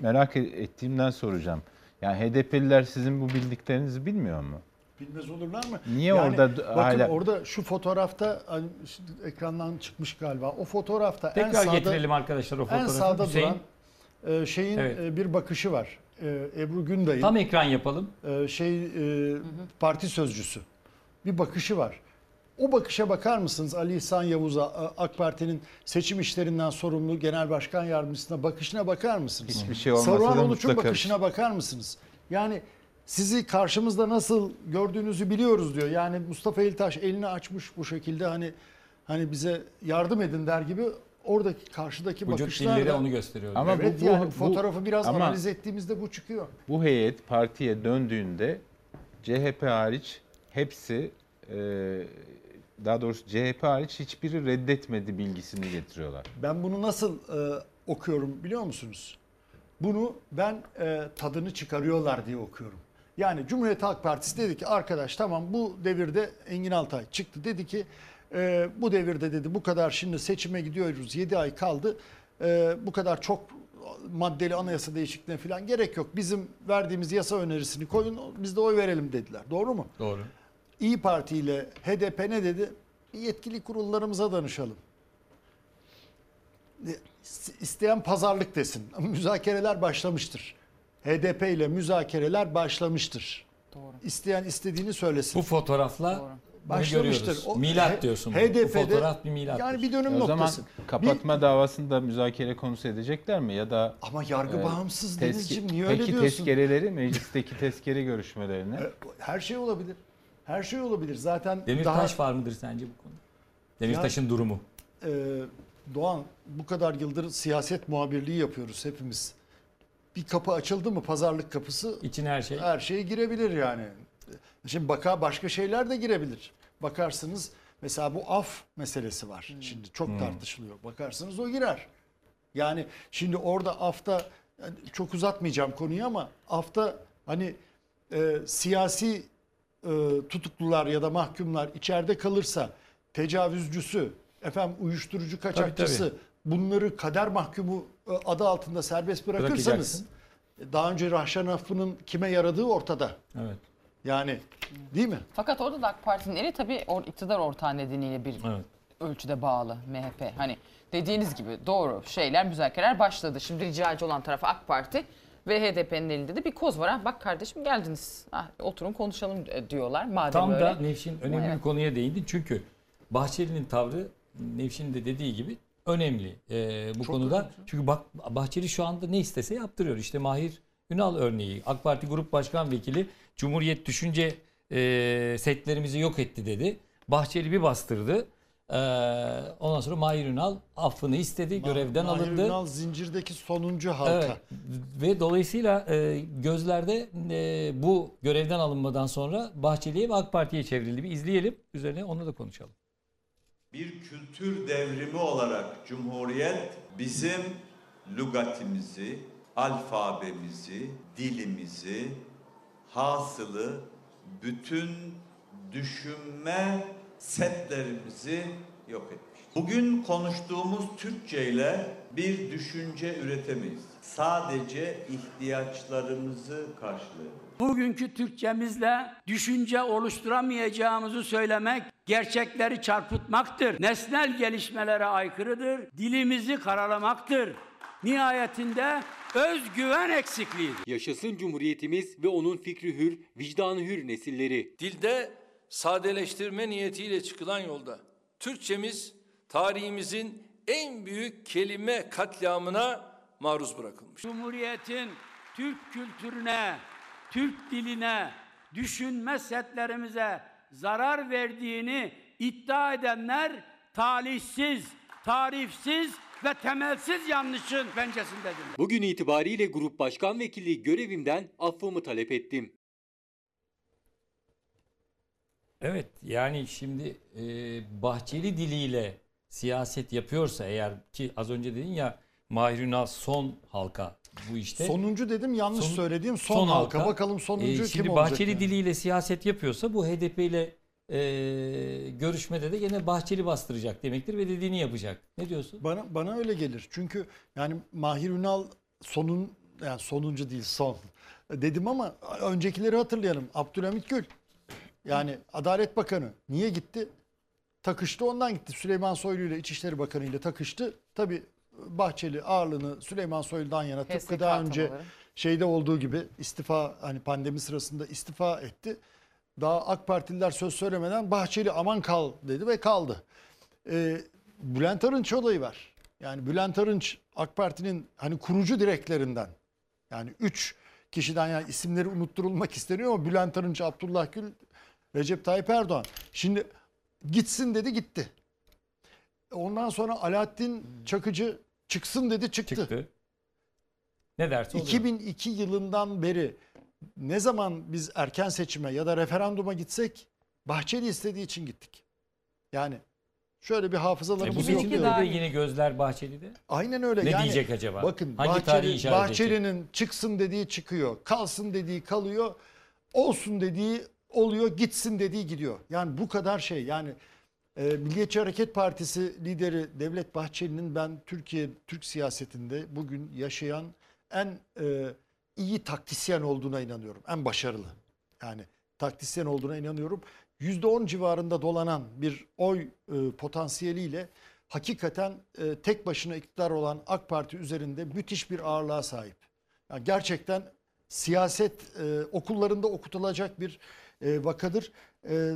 C: merak ettiğimden soracağım. Yani HDP'liler sizin bu bildiklerinizi bilmiyor mu?
D: Bilmez olurlar mı?
C: Niye orada d-
D: bakın
C: hala-
D: orada şu fotoğrafta hani ekrandan çıkmış galiba. O fotoğrafta en
A: Tekrar
D: sağda
A: getirelim arkadaşlar o
D: en
A: fotoğrafı.
D: sağda
A: Hüseyin,
D: duran e, şeyin
A: Evet.
D: e, bir bakışı var. E, Ebru Günday'ın
A: tam ekran yapalım.
D: e, şey e, parti sözcüsü. Bir bakışı var. O bakışa bakar mısınız Ali İhsan Yavuz'a AK Parti'nin seçim işlerinden sorumlu genel başkan yardımcısına bakışına bakar mısınız?
C: Hiçbir şey olmasa da
D: Saruhan Uluç'un bakışına bakar mısınız? Yani sizi karşımızda nasıl gördüğünüzü biliyoruz diyor. Yani Mustafa Eltaş elini açmış bu şekilde hani hani bize yardım edin der gibi oradaki karşıdaki
A: Vücut
D: bakışlar
A: dilleri
D: da
A: onu gösteriyor.
C: Ama
D: evet
C: bu-
D: yani
C: bu-
D: fotoğrafı biraz
C: ama-
D: analiz ettiğimizde bu çıkıyor.
C: Bu heyet partiye döndüğünde CHP hariç hepsi e, daha doğrusu CHP hariç hiçbiri reddetmedi bilgisini getiriyorlar.
D: Ben bunu nasıl e, okuyorum biliyor musunuz? Bunu ben e, tadını çıkarıyorlar diye okuyorum. Yani Cumhuriyet Halk Partisi dedi ki arkadaş tamam bu devirde Engin Altay çıktı dedi ki e, bu devirde dedi bu kadar şimdi seçime gidiyoruz 7 ay kaldı E, bu kadar çok maddeli anayasa değişikliğine falan gerek yok. Bizim verdiğimiz yasa önerisini koyun biz de oy verelim dediler. Doğru mu?
A: Doğru.
D: İyi Parti ile HDP ne dedi? Yetkili kurullarımıza danışalım. İsteyen pazarlık desin. Müzakereler başlamıştır. HDP ile müzakereler başlamıştır.
B: Doğru.
D: İsteyen istediğini söylesin.
A: Bu fotoğrafla bunu
D: Başlamıştır. O-
A: milat diyorsun. bu.
D: HDP'de
A: bu fotoğraf bir milat.
D: Yani bir dönüm
C: o zaman
D: noktası.
C: kapatma davasında müzakere konusu edecekler mi ya da
D: Ama yargı
C: e,
D: bağımsız
C: tezke-
D: Denizciğim niye öyle
C: Peki
D: diyorsun?
C: tezkereleri meclisteki tezkere görüşmelerini
D: E, Her şey olabilir. Her şey olabilir. Zaten
A: Demirtaş var mıdır sence bu konuda? Demirtaş'ın durumu.
D: e, Doğan bu kadar yıldır siyaset muhabirliği yapıyoruz hepimiz. Bir kapı açıldı mı pazarlık kapısı
A: İçine her şey.
D: her şey girebilir yani. Şimdi baka başka şeyler de girebilir. Bakarsınız mesela bu af meselesi var. Şimdi çok
A: Hmm.
D: tartışılıyor. Bakarsınız o girer. Yani şimdi orada afta yani çok uzatmayacağım konuyu ama afta hani e, siyasi e, tutuklular ya da mahkumlar içeride kalırsa tecavüzcüsü, efendim uyuşturucu kaçakçısı
A: tabii.
D: bunları kader mahkumu adı altında serbest bırakırsanız daha önce Rahşan Affı'nın kime yaradığı ortada.
A: Evet.
D: Yani değil mi?
B: Fakat orada da AK Parti'nin eli tabii or, iktidar ortağı nedeniyle bir
A: Evet.
B: ölçüde bağlı MHP. Hani dediğiniz gibi doğru şeyler, müzakereler başladı. Şimdi ricacı olan taraf AK Parti ve HDP'nin elinde de bir koz var. Ha, bak kardeşim geldiniz. Ha, oturun konuşalım e, diyorlar. Madem
A: Tam
B: öyle.
A: da Nevşin önemli
B: Evet.
A: bir konuya değindi. Çünkü Bahçeli'nin tavrı Nevşin'in de dediği gibi önemli e, bu
D: Çok
A: konuda.
D: önemli.
A: Çünkü bak Bahçeli şu anda ne istese yaptırıyor. İşte Mahir Ünal örneği. AK Parti Grup Başkan Vekili Cumhuriyet düşünce e, setlerimizi yok etti dedi. Bahçeli bir bastırdı. E, ondan sonra Mahir Ünal affını istedi, görevden
D: Mahir
A: alındı.
D: Ünal zincirdeki sonuncu halka.
A: Evet. Ve dolayısıyla e, gözlerde e, bu görevden alınmadan sonra Bahçeli'ye ve AK Parti'ye çevrildi. Bir izleyelim. Üzerine onu da konuşalım.
O: Bir kültür devrimi olarak Cumhuriyet bizim lügatimizi, alfabemizi, dilimizi, hasılı bütün düşünme setlerimizi yok etmiş. Bugün konuştuğumuz Türkçe ile bir düşünce üretemeyiz. Sadece ihtiyaçlarımızı karşılayabiliriz.
J: Bugünkü Türkçemizle düşünce oluşturamayacağımızı söylemek gerçekleri çarpıtmaktır. Nesnel gelişmelere aykırıdır. Dilimizi karalamaktır. Nihayetinde özgüven eksikliğidir.
P: Yaşasın Cumhuriyetimiz ve onun fikri hür, vicdanı hür nesilleri.
I: Dilde sadeleştirme niyetiyle çıkılan yolda Türkçemiz tarihimizin en büyük kelime katliamına maruz bırakılmış.
J: Cumhuriyetin Türk kültürüne, Türk diline, düşünme setlerimize zarar verdiğini iddia edenler talihsiz, tarifsiz ve temelsiz yanlışın pencesindedirler.
P: Bugün itibariyle Grup Başkan Vekilliği görevimden affımı talep ettim.
A: Evet yani şimdi e, Bahçeli diliyle siyaset yapıyorsa eğer ki az önce dedin ya Mahir Ünal son halka bu işte.
D: Sonuncu dedim yanlış
A: Son-
D: söylediğim son, halka. Bakalım sonuncu
A: E,
D: kim
A: Şimdi
D: olacak?
A: Bahçeli
D: yani?
A: diliyle siyaset yapıyorsa bu HDP ile e, görüşmede de yine Bahçeli bastıracak demektir ve dediğini yapacak. Ne diyorsun?
D: Bana bana öyle gelir. Çünkü yani Mahir Ünal sonun yani sonuncu değil son dedim ama öncekileri hatırlayalım. Abdülhamit Gül yani Adalet Bakanı niye gitti? Takıştı ondan gitti. Süleyman Soylu ile İçişleri Bakanı ile takıştı. Tabi Bahçeli ağırlığını Süleyman Soylu'dan yana tıpkı
B: HSK
D: daha önce
B: atamaları.
D: şeyde olduğu gibi istifa hani pandemi sırasında istifa etti. Daha AK Partililer söz söylemeden Bahçeli aman kal dedi ve kaldı. Ee, Bülent Arınç olayı var. Yani Bülent Arınç AK Parti'nin hani kurucu direklerinden. Yani üç kişiden yani isimleri unutturulmak isteniyor ama Bülent Arınç, Abdullah Gül, Recep Tayyip Erdoğan. Şimdi gitsin dedi gitti. Ondan sonra Alaaddin Çakıcı çıksın dedi çıktı.
A: Çıktı. Ne derse oluyor.
D: 2002 yılından beri ne zaman biz erken seçime ya da referanduma gitsek Bahçeli istediği için gittik. Yani şöyle bir
A: E, bu
D: hafızalarımız yok.
A: seçimde de yine gözler Bahçeli'de.
D: Aynen öyle.
A: Ne
D: yani,
A: diyecek acaba?
D: Bakın
A: Hangi tarihi
D: Bahçeli,
A: işaret edecek?
D: Bahçeli'nin çıksın dediği çıkıyor. Kalsın dediği kalıyor. Olsun dediği oluyor. Gitsin dediği gidiyor. Yani bu kadar şey. Yani Milliyetçi Hareket Partisi lideri Devlet Bahçeli'nin ben Türkiye Türk siyasetinde bugün yaşayan en e, iyi taktisyen olduğuna inanıyorum. En başarılı. Yani taktisyen olduğuna inanıyorum. %10 civarında dolanan bir oy e, potansiyeliyle hakikaten e, tek başına iktidar olan AK Parti üzerinde müthiş bir ağırlığa sahip. Yani gerçekten siyaset e, okullarında okutulacak bir e, vakadır. E,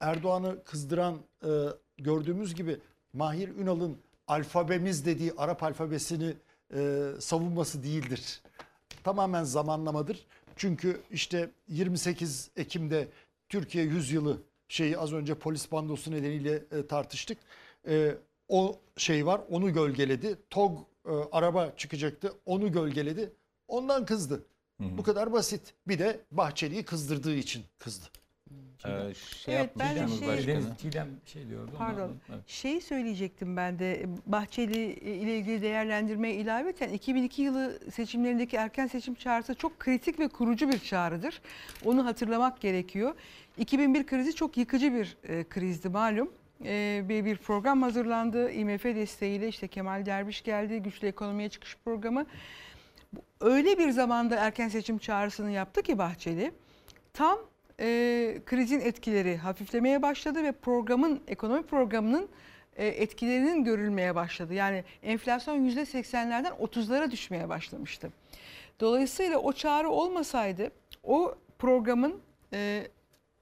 D: Erdoğan'ı kızdıran e, gördüğümüz gibi Mahir Ünal'ın alfabemiz dediği Arap alfabesini e, savunması değildir. Tamamen zamanlamadır. Çünkü işte 28 Ekim'de Türkiye Yüzyılı şeyi az önce polis bandosu nedeniyle e, tartıştık. E, o şey var onu gölgeledi. TOG e, araba çıkacaktı onu gölgeledi. Ondan kızdı. Bu kadar basit. Bir de Bahçeli'yi kızdırdığı için kızdı.
C: Ee, şey
E: Evet, ben de şey-
C: başkanım.
A: Deniz Çiğdem şey diyordu.
E: Pardon.
A: Evet.
E: Şeyi söyleyecektim ben de Bahçeli ile ilgili değerlendirmeye ilaveten 2002 yılı seçimlerindeki erken seçim çağrısı çok kritik ve kurucu bir çağrıdır. Onu hatırlamak gerekiyor. 2001 krizi çok yıkıcı bir e, krizdi malum. E, bir, bir program hazırlandı. IMF desteğiyle işte Kemal Derviş geldi. Güçlü Ekonomiye Çıkış Programı. Öyle bir zamanda erken seçim çağrısını yaptı ki Bahçeli tam e, krizin etkileri hafiflemeye başladı ve programın ekonomi programının e, etkilerinin görülmeye başladı. Yani enflasyon %80'lerden 30'lara düşmeye başlamıştı. Dolayısıyla o çağrı olmasaydı o programın e,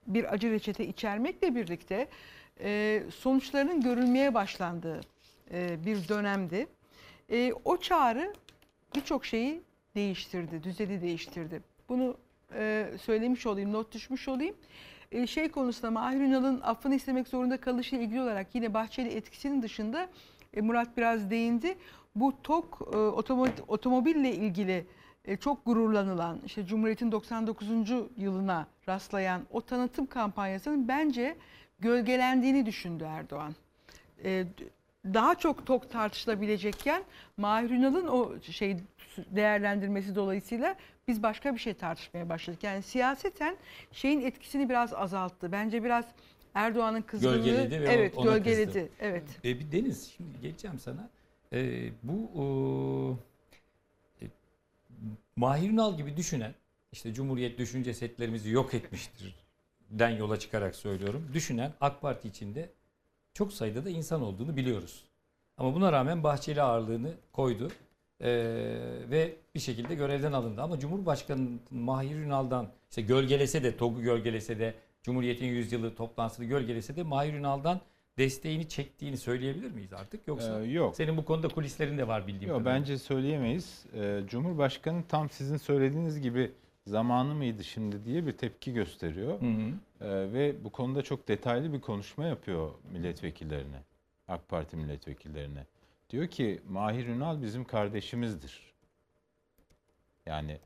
E: bir acı reçete içermekle birlikte e, sonuçlarının görülmeye başlandığı e, bir dönemdi. E, o çağrı birçok şeyi değiştirdi, düzeni değiştirdi. Bunu e, söylemiş olayım, not düşmüş olayım. E, şey konusunda Mahir Ünal'ın affını istemek zorunda kalışıyla ilgili olarak yine Bahçeli etkisinin dışında e, Murat biraz değindi. Bu TOK e, otomo- otomobille ilgili e, çok gururlanılan işte Cumhuriyet'in 99. yılına rastlayan o tanıtım kampanyasının bence gölgelendiğini düşündü Erdoğan. E, daha çok TOK tartışılabilecekken Mahir Ünal'ın o şey değerlendirmesi dolayısıyla biz başka bir şey tartışmaya başladık. Yani siyaseten şeyin etkisini biraz azalttı. Bence biraz Erdoğan'ın kızgınlığı
A: Gölgeledi ve
E: evet
A: ona
E: gölgeledi.
A: kızdı.
E: Evet.
A: E, bir Deniz şimdi geçeceğim sana. E, bu e, Mahir Ünal gibi düşünen işte Cumhuriyet düşünce setlerimizi yok etmiştir den yola çıkarak söylüyorum. Düşünen AK Parti içinde çok sayıda da insan olduğunu biliyoruz. Ama buna rağmen Bahçeli ağırlığını koydu. E, ve bir şekilde görevden alındı. Ama Cumhurbaşkanı Mahir Ünal'dan işte gölgelese de TOG'u gölgelese de Cumhuriyet'in yüzyılı toplantısını gölgelese de Mahir Ünal'dan desteğini çektiğini söyleyebilir miyiz artık? Yoksa
C: Ee, yok.
A: senin bu konuda kulislerin de var bildiğim
C: Yok
A: kadarıyla.
C: bence söyleyemeyiz. Ee, Cumhurbaşkanı tam sizin söylediğiniz gibi zamanı mıydı şimdi diye bir tepki gösteriyor.
A: Hı hı.
C: Ee, ve bu konuda çok detaylı bir konuşma yapıyor milletvekillerine. AK Parti milletvekillerine. Diyor ki Mahir Ünal bizim kardeşimizdir. Yani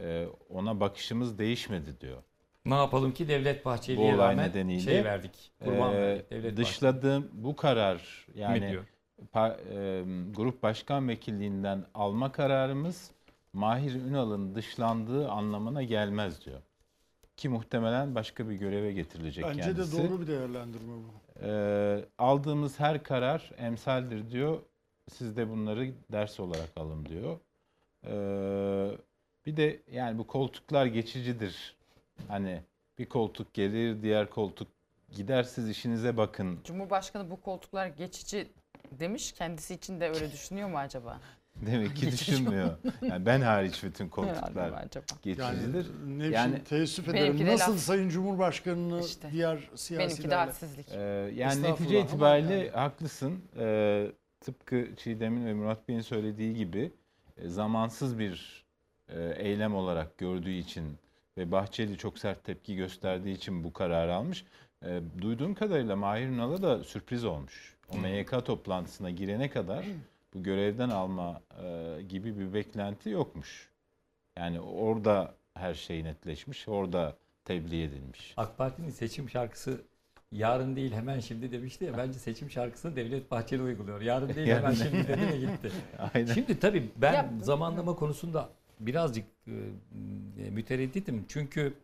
C: e, ona bakışımız değişmedi diyor.
A: Ne yapalım ki Devlet
C: Bu
A: Bahçeli'ye
C: olay
A: rağmen
C: nedeniyle
A: şey verdik. Kurban
C: e,
A: verdik. Devlet
C: dışladığım bu karar yani pa- e, grup başkan vekilliğinden alma kararımız Mahir Ünal'ın dışlandığı anlamına gelmez diyor. Ki muhtemelen başka bir göreve getirilecek
D: Bence
C: kendisi.
D: de doğru bir değerlendirme bu.
C: Ee, aldığımız her karar emsaldir diyor. Siz de bunları ders olarak alın diyor. Ee, bir de yani bu koltuklar geçicidir. Hani bir koltuk gelir, diğer koltuk gider siz işinize bakın.
B: Cumhurbaşkanı bu koltuklar geçici demiş. Kendisi için de öyle düşünüyor mu acaba?
C: Demek ki
B: Geçici
C: düşünmüyor. Yani ben hariç bütün koltuklar geçicidir.
D: Yani Nevşin
C: Yani
D: teessüf
B: Benimki
D: ederim.
B: de
D: Nasıl
B: laf.
D: Sayın Cumhurbaşkanı'nı
B: İşte.
D: diğer
B: Benimki de
D: siyasilerle...
B: hadsizlik.
C: Ee, yani netice itibariyle
D: yani.
C: haklısın. Ee, tıpkı Çiğdem'in ve Murat Bey'in söylediği gibi e, zamansız bir e, eylem olarak gördüğü için ve Bahçeli çok sert tepki gösterdiği için bu kararı almış. E, duyduğum kadarıyla Mahir Ünal'a da sürpriz olmuş. O MYK toplantısına girene kadar bu görevden alma e, gibi bir beklenti yokmuş. Yani orada her şey netleşmiş, orada tebliğ edilmiş.
A: AK Parti'nin seçim şarkısı yarın değil hemen şimdi demişti ya bence seçim şarkısını Devlet Bahçeli uyguluyor. Yarın değil hemen şimdi dedi ve gitti.
C: Aynen.
A: Şimdi tabii ben
B: Ya-
A: zamanlama konusunda birazcık e, e, müteredditim. Çünkü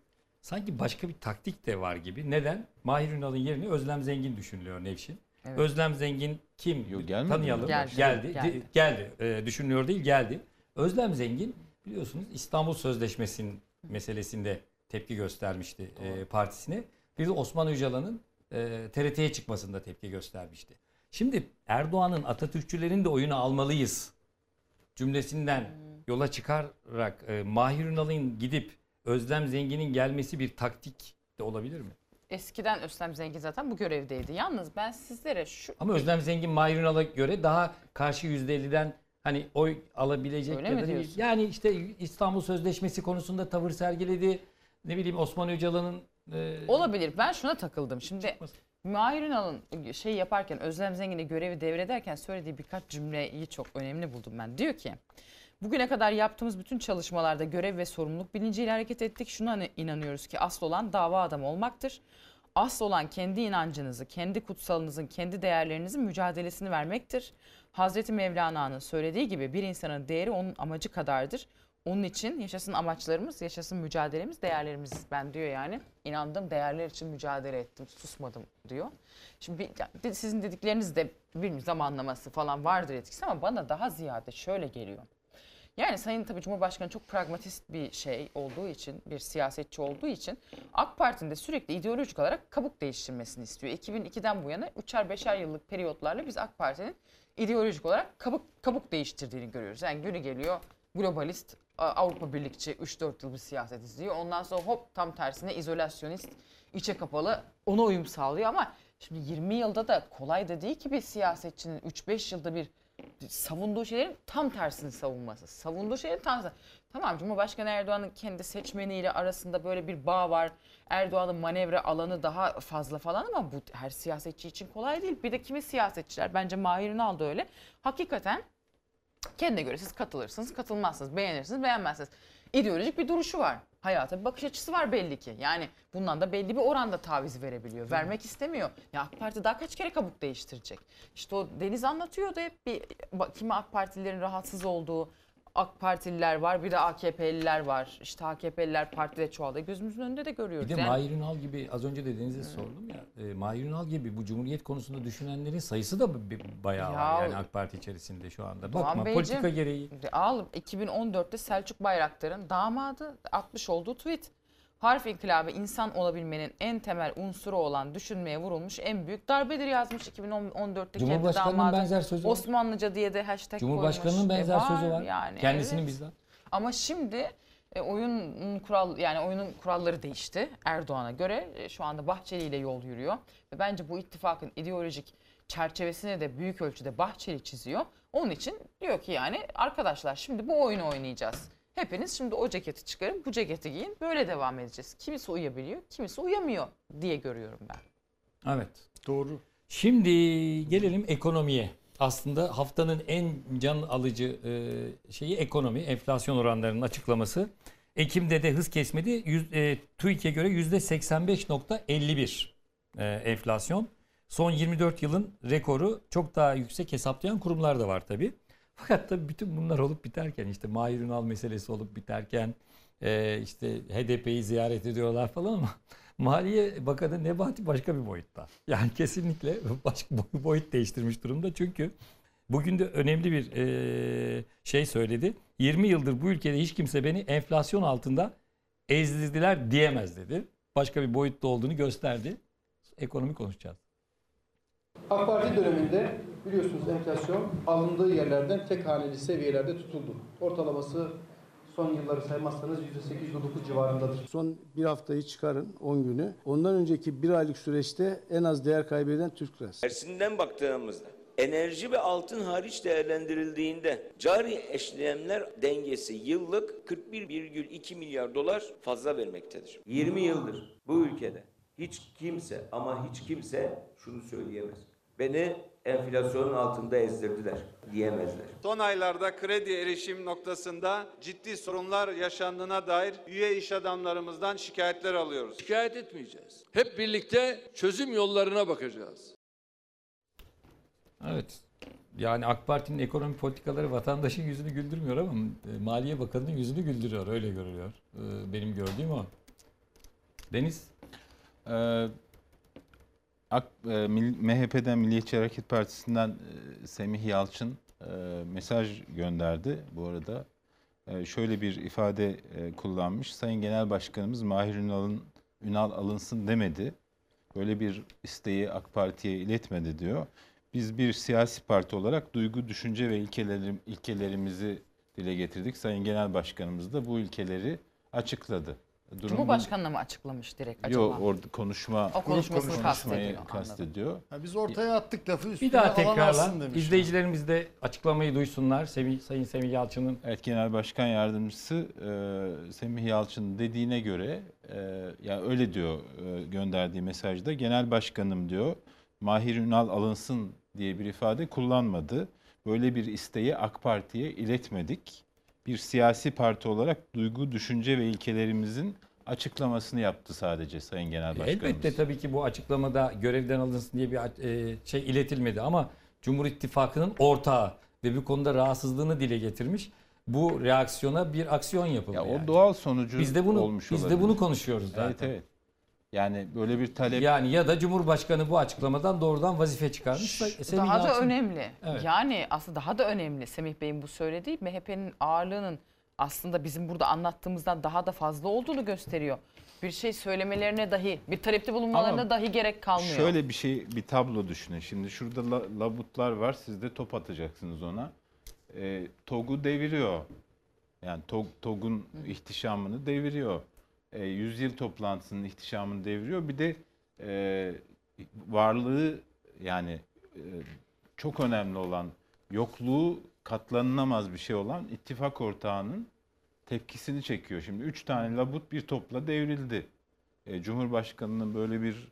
A: sanki başka bir taktik de var gibi. Neden? Mahir Ünal'ın yerine Özlem Zengin düşünülüyor Nevşin.
B: Evet.
A: Özlem Zengin kim?
C: Yok, gelmedi
A: Tanıyalım.
B: Geldi.
A: Geldi.
B: Geldi.
A: Geldi. E, düşünülüyor değil geldi. Özlem Zengin biliyorsunuz İstanbul Sözleşmesi'nin meselesinde tepki göstermişti e, partisine. Bir de Osman Öcalan'ın e, TRT'ye çıkmasında tepki göstermişti. Şimdi Erdoğan'ın Atatürkçülerin de oyunu almalıyız cümlesinden yola çıkarak e, Mahir Ünal'ın gidip Özlem Zengin'in gelmesi bir taktik de olabilir mi?
B: Eskiden Özlem Zengin zaten bu görevdeydi. Yalnız ben sizlere şu
A: Ama Özlem Zengin Mahir Ünal'a göre daha karşı %50'den hani oy alabilecek
B: Öyle diyorsun?
A: Yani işte İstanbul Sözleşmesi konusunda tavır sergiledi. Ne bileyim Osman Öcalan'ın e,
B: Olabilir. Ben şuna takıldım. Şimdi Mahir Ünal'ın şey yaparken Özlem Zengin'e görevi devrederken söylediği birkaç cümleyi çok önemli buldum ben. Diyor ki bugüne kadar yaptığımız bütün çalışmalarda görev ve sorumluluk bilinciyle hareket ettik. Şuna inanıyoruz ki asıl olan dava adamı olmaktır. Asıl olan kendi inancınızı, kendi kutsalınızın, kendi değerlerinizin mücadelesini vermektir. Hazreti Mevlana'nın söylediği gibi bir insanın değeri onun amacı kadardır. Onun için yaşasın amaçlarımız, yaşasın mücadelemiz, değerlerimiz. Ben diyor yani inandım değerler için mücadele ettim, susmadım diyor. Şimdi bir- sizin dedikleriniz de bir zamanlaması falan vardır etkisi ama bana daha ziyade şöyle geliyor. Yani Sayın tabii Cumhurbaşkanı çok pragmatist bir şey olduğu için, bir siyasetçi olduğu için AK Parti'nin de sürekli ideolojik olarak kabuk değiştirmesini istiyor. 2002'den bu yana 3'er 5'er yıllık periyotlarla biz AK Parti'nin ideolojik olarak kabuk, kabuk değiştirdiğini görüyoruz. Yani günü geliyor globalist, Avrupa Birlikçi 3-4 yıl bir siyaset izliyor. Ondan sonra hop tam tersine izolasyonist, içe kapalı ona uyum sağlıyor ama şimdi 20 yılda da kolay da değil ki bir siyasetçinin 3-5 yılda bir savunduğu şeylerin tam tersini savunması. Savunduğu şeylerin tam tersi. Tamam Cumhurbaşkanı Erdoğan'ın kendi seçmeniyle arasında böyle bir bağ var. Erdoğan'ın manevra alanı daha fazla falan ama bu her siyasetçi için kolay değil. Bir de kimi siyasetçiler bence Mahir Ünal da öyle. Hakikaten kendine göre siz katılırsınız, katılmazsınız, beğenirsiniz, beğenmezsiniz. İdeolojik bir duruşu var. Hayata bir bakış açısı var belli ki. Yani bundan da belli bir oranda taviz verebiliyor. Vermek istemiyor. Ya AK Parti daha kaç kere kabuk değiştirecek? İşte o Deniz anlatıyordu hep bir bak- kimi AK Partililerin rahatsız olduğu AK Partililer var, bir de AKP'liler var. İşte AKP'liler partide çoğaldı. Gözümüzün önünde de görüyoruz.
A: Bir de
B: Yani-
A: Mahir Ünal gibi az önce dediğinize sordum ya. E, Mahir Ünal gibi bu Cumhuriyet konusunda düşünenlerin sayısı da bayağı
B: Ya-
A: var yani AK Parti içerisinde şu anda.
B: Doğan
A: Bakma
B: Beyciğim,
A: politika gereği.
B: Al 2014'te Selçuk Bayraktar'ın damadı atmış olduğu tweet. Harf inkılabı insan olabilmenin en temel unsuru olan düşünmeye vurulmuş en büyük darbedir yazmış 2014'te kendi
A: Cumhurbaşkanının
B: damadı.
A: benzer sözü var.
B: Osmanlıca diye de hashtag
A: Cumhurbaşkanının
B: koymuş. E
A: benzer sözü var.
B: Yani,
A: Kendisinin
B: evet.
A: bizzat.
B: Ama şimdi e, oyunun kural yani oyunun kuralları değişti Erdoğan'a göre. E, şu anda Bahçeli ile yol yürüyor ve bence bu ittifakın ideolojik çerçevesini de büyük ölçüde Bahçeli çiziyor. Onun için diyor ki yani arkadaşlar şimdi bu oyunu oynayacağız. Hepiniz şimdi o ceketi çıkarın, bu ceketi giyin. Böyle devam edeceğiz. Kimisi uyabiliyor, kimisi uyamıyor diye görüyorum ben.
A: Evet.
D: Doğru.
A: Şimdi gelelim ekonomiye. Aslında haftanın en can alıcı e, şeyi ekonomi, enflasyon oranlarının açıklaması. Ekim'de de hız kesmedi. E, TÜİK'e göre %85.51 e, enflasyon. Son 24 yılın rekoru çok daha yüksek hesaplayan kurumlar da var tabii. Fakat tabii bütün bunlar olup biterken işte Mahir Ünal meselesi olup biterken e, işte HDP'yi ziyaret ediyorlar falan ama Maliye Bakanı Nebati başka bir boyutta. Yani kesinlikle başka boy- boyut değiştirmiş durumda. Çünkü bugün de önemli bir e, şey söyledi. 20 yıldır bu ülkede hiç kimse beni enflasyon altında ezdirdiler diyemez dedi. Başka bir boyutta olduğunu gösterdi. Ekonomi konuşacağız.
Q: AK Parti döneminde biliyorsunuz enflasyon alındığı yerlerden tek haneli seviyelerde tutuldu. Ortalaması son yılları saymazsanız %8-9 civarındadır. Son bir haftayı çıkarın 10 günü. Ondan önceki bir aylık süreçte en az değer kaybeden Türk lirası.
R: Tersinden baktığımızda enerji ve altın hariç değerlendirildiğinde cari eşlemler dengesi yıllık 41,2 milyar dolar fazla vermektedir. 20 yıldır bu ülkede hiç kimse ama hiç kimse şunu söyleyemez. Beni enflasyonun altında ezdirdiler diyemezler.
S: Son aylarda kredi erişim noktasında ciddi sorunlar yaşandığına dair üye iş adamlarımızdan şikayetler alıyoruz.
I: Şikayet etmeyeceğiz. Hep birlikte çözüm yollarına bakacağız.
A: Evet. Yani AK Parti'nin ekonomi politikaları vatandaşın yüzünü güldürmüyor ama e, Maliye Bakanı'nın yüzünü güldürüyor. Öyle görülüyor. E, Benim gördüğüm o. Deniz?
C: Ee, AK, e, MHP'den Milliyetçi Hareket Partisi'nden e, Semih Yalçın e, mesaj gönderdi bu arada. E, şöyle bir ifade e, kullanmış. Sayın Genel Başkanımız Mahir Ünal'ın Ünal alınsın demedi. Böyle bir isteği AK Parti'ye iletmedi diyor. Biz bir siyasi parti olarak duygu, düşünce ve ilkelerim, ilkelerimizi dile getirdik. Sayın Genel Başkanımız da bu ilkeleri açıkladı. Durum bu-
B: Cumhurbaşkanına mı açıklamış direkt acaba?
C: Yok orada konuşma
B: O konuşmasını
C: konuşmayı
B: kastediyor.
D: Ha, biz ortaya attık lafı üstüne
A: Bir daha tekrarla. İzleyicilerimiz de açıklamayı duysunlar. Semih, Sayın Semih Yalçın'ın.
C: Evet Genel Başkan Yardımcısı e, Semih Yalçın dediğine göre e, ya öyle diyor e, gönderdiği mesajda Genel Başkanım diyor Mahir Ünal alınsın diye bir ifade kullanmadı. Böyle bir isteği AK Parti'ye iletmedik. Bir siyasi parti olarak duygu, düşünce ve ilkelerimizin açıklamasını yaptı sadece Sayın Genel Başkanımız.
A: Elbette tabii ki bu açıklamada görevden alınsın diye bir e, şey iletilmedi ama Cumhur İttifakı'nın ortağı ve bu konuda rahatsızlığını dile getirmiş. Bu reaksiyona bir aksiyon yapıldı.
C: Ya o
A: yani.
C: doğal sonucu
A: biz de bunu
C: olmuş
A: biz de
C: olabilir.
A: bunu konuşuyoruz zaten.
C: Evet evet. Yani böyle bir talep
A: Yani ya da Cumhurbaşkanı bu açıklamadan doğrudan vazife çıkarmış. Semih
B: daha da önemli.
A: Evet.
B: Yani aslında daha da önemli Semih Bey'in bu söylediği MHP'nin ağırlığının aslında bizim burada anlattığımızdan daha da fazla olduğunu gösteriyor. Bir şey söylemelerine dahi, bir talepte bulunmalarına
C: Ama
B: dahi gerek kalmıyor.
C: Şöyle bir şey, bir tablo düşünün. Şimdi şurada la- labutlar var, siz de top atacaksınız ona. Ee, TOG'u deviriyor. Yani TOG, TOG'un ihtişamını deviriyor. Ee, yüzyıl toplantısının ihtişamını deviriyor. Bir de e, varlığı yani e, çok önemli olan, yokluğu katlanılamaz bir şey olan ittifak ortağının tepkisini çekiyor. Şimdi üç tane labut bir topla devrildi. E, Cumhurbaşkanının böyle bir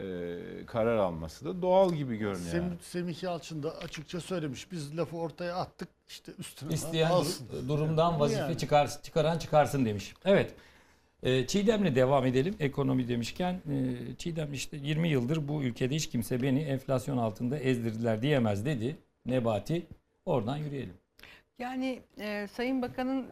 C: e, karar alması da doğal gibi görünüyor.
D: Sem- Semih Yalçın da açıkça söylemiş. Biz lafı ortaya attık işte üstüne
A: İsteyen
D: alsın.
A: dur- durumdan vazife
D: Yani.
A: çıkar, çıkaran çıkarsın demiş. Evet. Ee, Çiğdem'le devam edelim. Ekonomi demişken e, Çiğdem işte 20 yıldır bu ülkede hiç kimse beni enflasyon altında ezdirdiler diyemez dedi. Nebati. Oradan yürüyelim.
E: Yani e, Sayın Bakan'ın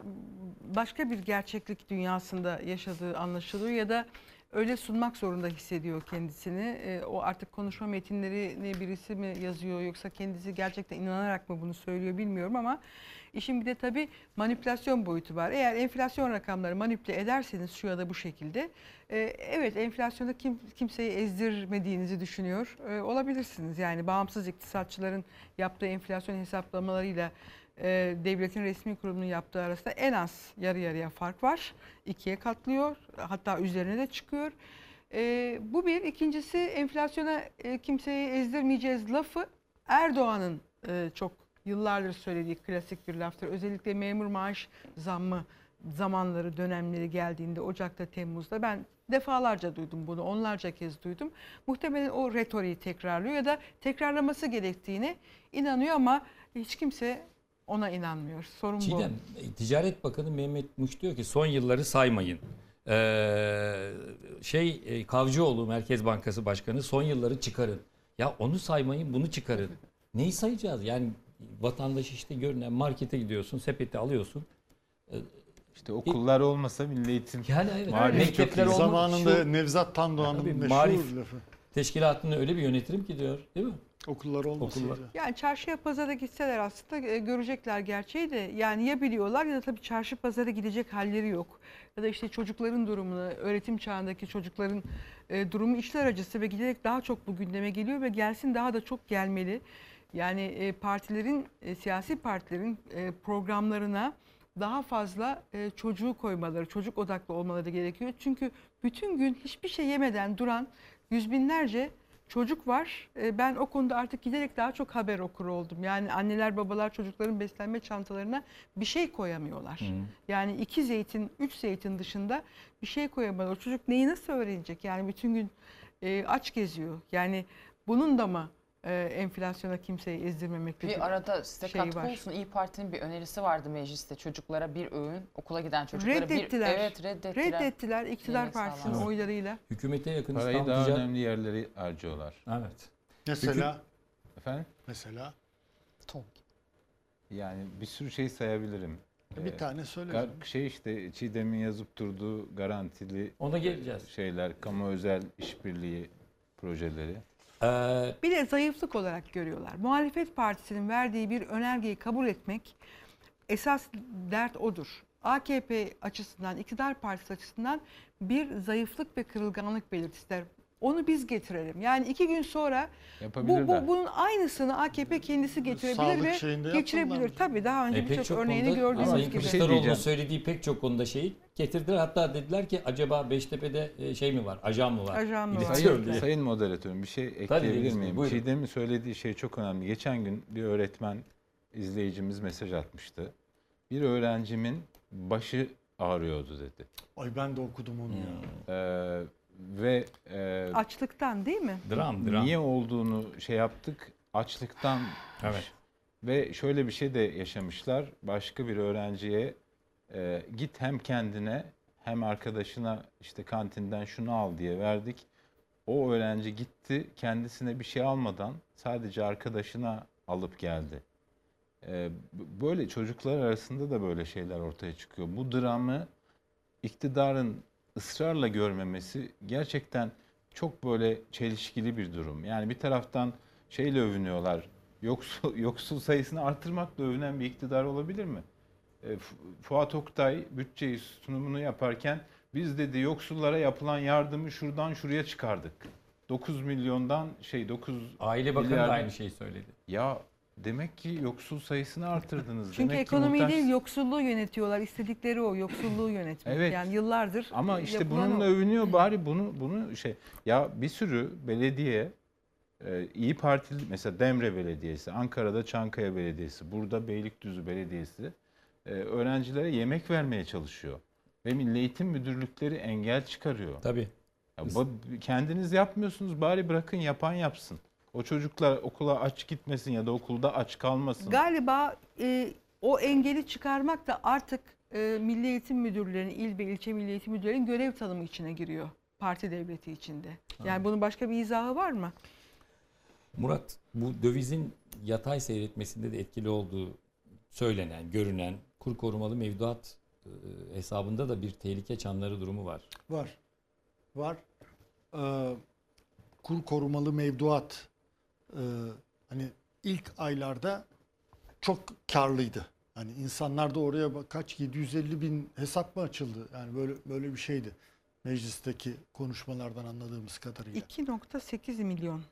E: başka bir gerçeklik dünyasında yaşadığı anlaşılıyor ya da öyle sunmak zorunda hissediyor kendisini. E, o artık konuşma metinlerini birisi mi yazıyor yoksa kendisi gerçekten inanarak mı bunu söylüyor bilmiyorum ama işin bir de tabii manipülasyon boyutu var. Eğer enflasyon rakamları manipüle ederseniz şu ya da bu şekilde e, evet enflasyonda kim, kimseyi ezdirmediğinizi düşünüyor e, olabilirsiniz. Yani bağımsız iktisatçıların yaptığı enflasyon hesaplamalarıyla e, devletin resmi kurumunun yaptığı arasında en az yarı yarıya fark var. İkiye katlıyor hatta üzerine de çıkıyor. E, bu bir. İkincisi enflasyona e, kimseyi ezdirmeyeceğiz lafı Erdoğan'ın e, çok yıllardır söylediği klasik bir laftır. Özellikle memur maaş zammı zamanları, dönemleri geldiğinde Ocak'ta, Temmuz'da ben defalarca duydum bunu, onlarca kez duydum. Muhtemelen o retoriği tekrarlıyor ya da tekrarlaması gerektiğine inanıyor ama hiç kimse ona inanmıyor. Sorun bu.
A: Çiğdem, e, Ticaret Bakanı Mehmet Muş diyor ki son yılları saymayın. Ee, şey e, Kavcıoğlu Merkez Bankası Başkanı son yılları çıkarın. Ya onu saymayın bunu çıkarın. Neyi sayacağız? Yani vatandaş işte görünen markete gidiyorsun sepeti alıyorsun. Ee,
C: İşte okullar olmasa milli eğitim
A: Yani evet,
C: marif
A: mektepler
C: iyi.
A: olma-
D: Zamanında
A: şu-
D: Nevzat Tandoğan'ın
A: Tabii,
D: meşhur
A: marif
D: lafı.
A: teşkilatını öyle bir yönetirim ki diyor değil mi?
D: Okullar olmasaydı.
A: Okullar.
E: Yani çarşıya pazara gitseler aslında e, görecekler gerçeği de yani ya biliyorlar ya da tabii çarşı pazara gidecek halleri yok. Ya da işte çocukların durumunu, öğretim çağındaki çocukların e, durumu içler acısı ve giderek daha çok bu gündeme geliyor ve gelsin daha da çok gelmeli. Yani e, partilerin, e, siyasi partilerin e, programlarına daha fazla çocuğu koymaları, çocuk odaklı olmaları gerekiyor. Çünkü bütün gün hiçbir şey yemeden duran yüz binlerce çocuk var. Ben o konuda artık giderek daha çok haber okur oldum. Yani anneler babalar çocukların beslenme çantalarına bir şey koyamıyorlar. Yani iki zeytin, üç zeytin dışında bir şey koyamıyorlar. O çocuk neyi nasıl öğrenecek? Yani bütün gün aç geziyor. Yani bunun da mı e, enflasyona kimseyi ezdirmemekte
B: Bir arada size
E: şey
B: katkı
E: var.
B: olsun. İyi Parti'nin bir önerisi vardı mecliste. Çocuklara bir öğün, okula giden çocuklara
E: Reddettiler.
B: bir... Evet reddettiler.
E: Reddettiler iktidar partisinin
B: sağlık.
E: oylarıyla.
A: Hükümete yakın
C: Parayı
A: İstanbul
C: daha
A: Ticaret-
C: önemli yerlere harcıyorlar.
A: Evet.
D: Mesela
C: Efendim?
D: mesela
C: Yani bir sürü şey sayabilirim.
D: Bir
C: Ee,
D: tane söyle
C: gar-. Şey işte Çiğdem'in yazıp durduğu garantili
A: Ona geleceğiz.
C: şeyler, kamu özel işbirliği projeleri.
A: Ee,
E: Bir de zayıflık olarak görüyorlar. Muhalefet partisinin verdiği bir önergeyi kabul etmek esas dert odur. AKP açısından, iktidar partisi açısından bir zayıflık ve kırılganlık belirtisiler. Onu biz getirelim. Yani iki gün sonra bu, bu bunun aynısını AKP kendisi getirebilir
D: Sağlık
E: ve
D: şeyinde
E: geçirebilir. Tabii daha önce
A: E,
E: birçok
A: çok
E: örneğini
A: konuda
E: gördüğümüz
A: Sayın
E: gibi.
C: şey
A: Kılıçdaroğlu'nun
C: diyeceğim.
A: söylediği pek çok konuda şeyi getirdiler. Hatta dediler ki acaba Beştepe'de e, şey mi var, ajan mı var?
E: Ajan mı var?
C: Sayın,
A: diye.
C: sayın moderatörüm bir şey ekleyebilir miyim?
A: buyurun.
C: Çiğdem'in söylediği şey çok önemli. Geçen gün bir öğretmen izleyicimiz mesaj atmıştı. Bir öğrencimin başı ağrıyordu dedi.
D: Ay ben de okudum onu ya.
C: Ee, ve e,
E: Açlıktan değil mi?
A: Dram, dram.
C: niye olduğunu şey yaptık açlıktan
A: Evet.
C: ve şöyle bir şey de yaşamışlar başka bir öğrenciye e, git hem kendine hem arkadaşına işte kantinden şunu al diye verdik o öğrenci gitti kendisine bir şey almadan sadece arkadaşına alıp geldi E, böyle çocuklar arasında da böyle şeyler ortaya çıkıyor bu dramı iktidarın ısrarla görmemesi gerçekten çok böyle çelişkili bir durum. Yani bir taraftan şeyle övünüyorlar. Yoksul, yoksul sayısını artırmakla övünen bir iktidar olabilir mi? E, Fu- Fuat Oktay bütçeyi sunumunu yaparken biz dedi yoksullara yapılan yardımı şuradan şuraya çıkardık. 9 milyondan şey 9
A: Aile Bakanı da
C: milyardan-
A: aynı şeyi söyledi.
C: Ya demek ki yoksul sayısını artırdınız.
E: Çünkü
C: demek ki
E: ekonomiyi
C: muhtaç-
E: değil yoksulluğu yönetiyorlar. İstedikleri o yoksulluğu yönetmek.
C: Evet.
E: Yani yıllardır
C: Ama işte bununla
E: o.
C: övünüyor bari bunu bunu şey ya bir sürü belediye e, iyi Partili mesela Demre Belediyesi, Ankara'da Çankaya Belediyesi, burada Beylikdüzü Belediyesi e, öğrencilere yemek vermeye çalışıyor. Ve Milli Eğitim Müdürlükleri engel çıkarıyor.
A: Tabii.
C: Ya bu- kendiniz yapmıyorsunuz bari bırakın yapan yapsın. O çocuklar okula aç gitmesin ya da okulda aç kalmasın.
E: Galiba e, o engeli çıkarmak da artık e, Milli Eğitim Müdürleri'nin, il ve ilçe Milli Eğitim Müdürleri'nin görev tanımı içine giriyor. Parti devleti içinde. Yani bunun başka bir izahı var mı?
A: Murat bu dövizin yatay seyretmesinde de etkili olduğu söylenen, görünen kur korumalı mevduat e, hesabında da bir tehlike çanları durumu var.
D: Var. Var. Ee, kur korumalı mevduat e, hani ilk aylarda çok karlıydı. Hani insanlar da oraya bak- kaç 750 bin hesap mı açıldı? Yani böyle böyle bir şeydi. Meclisteki konuşmalardan anladığımız kadarıyla.
E: 2.8 milyon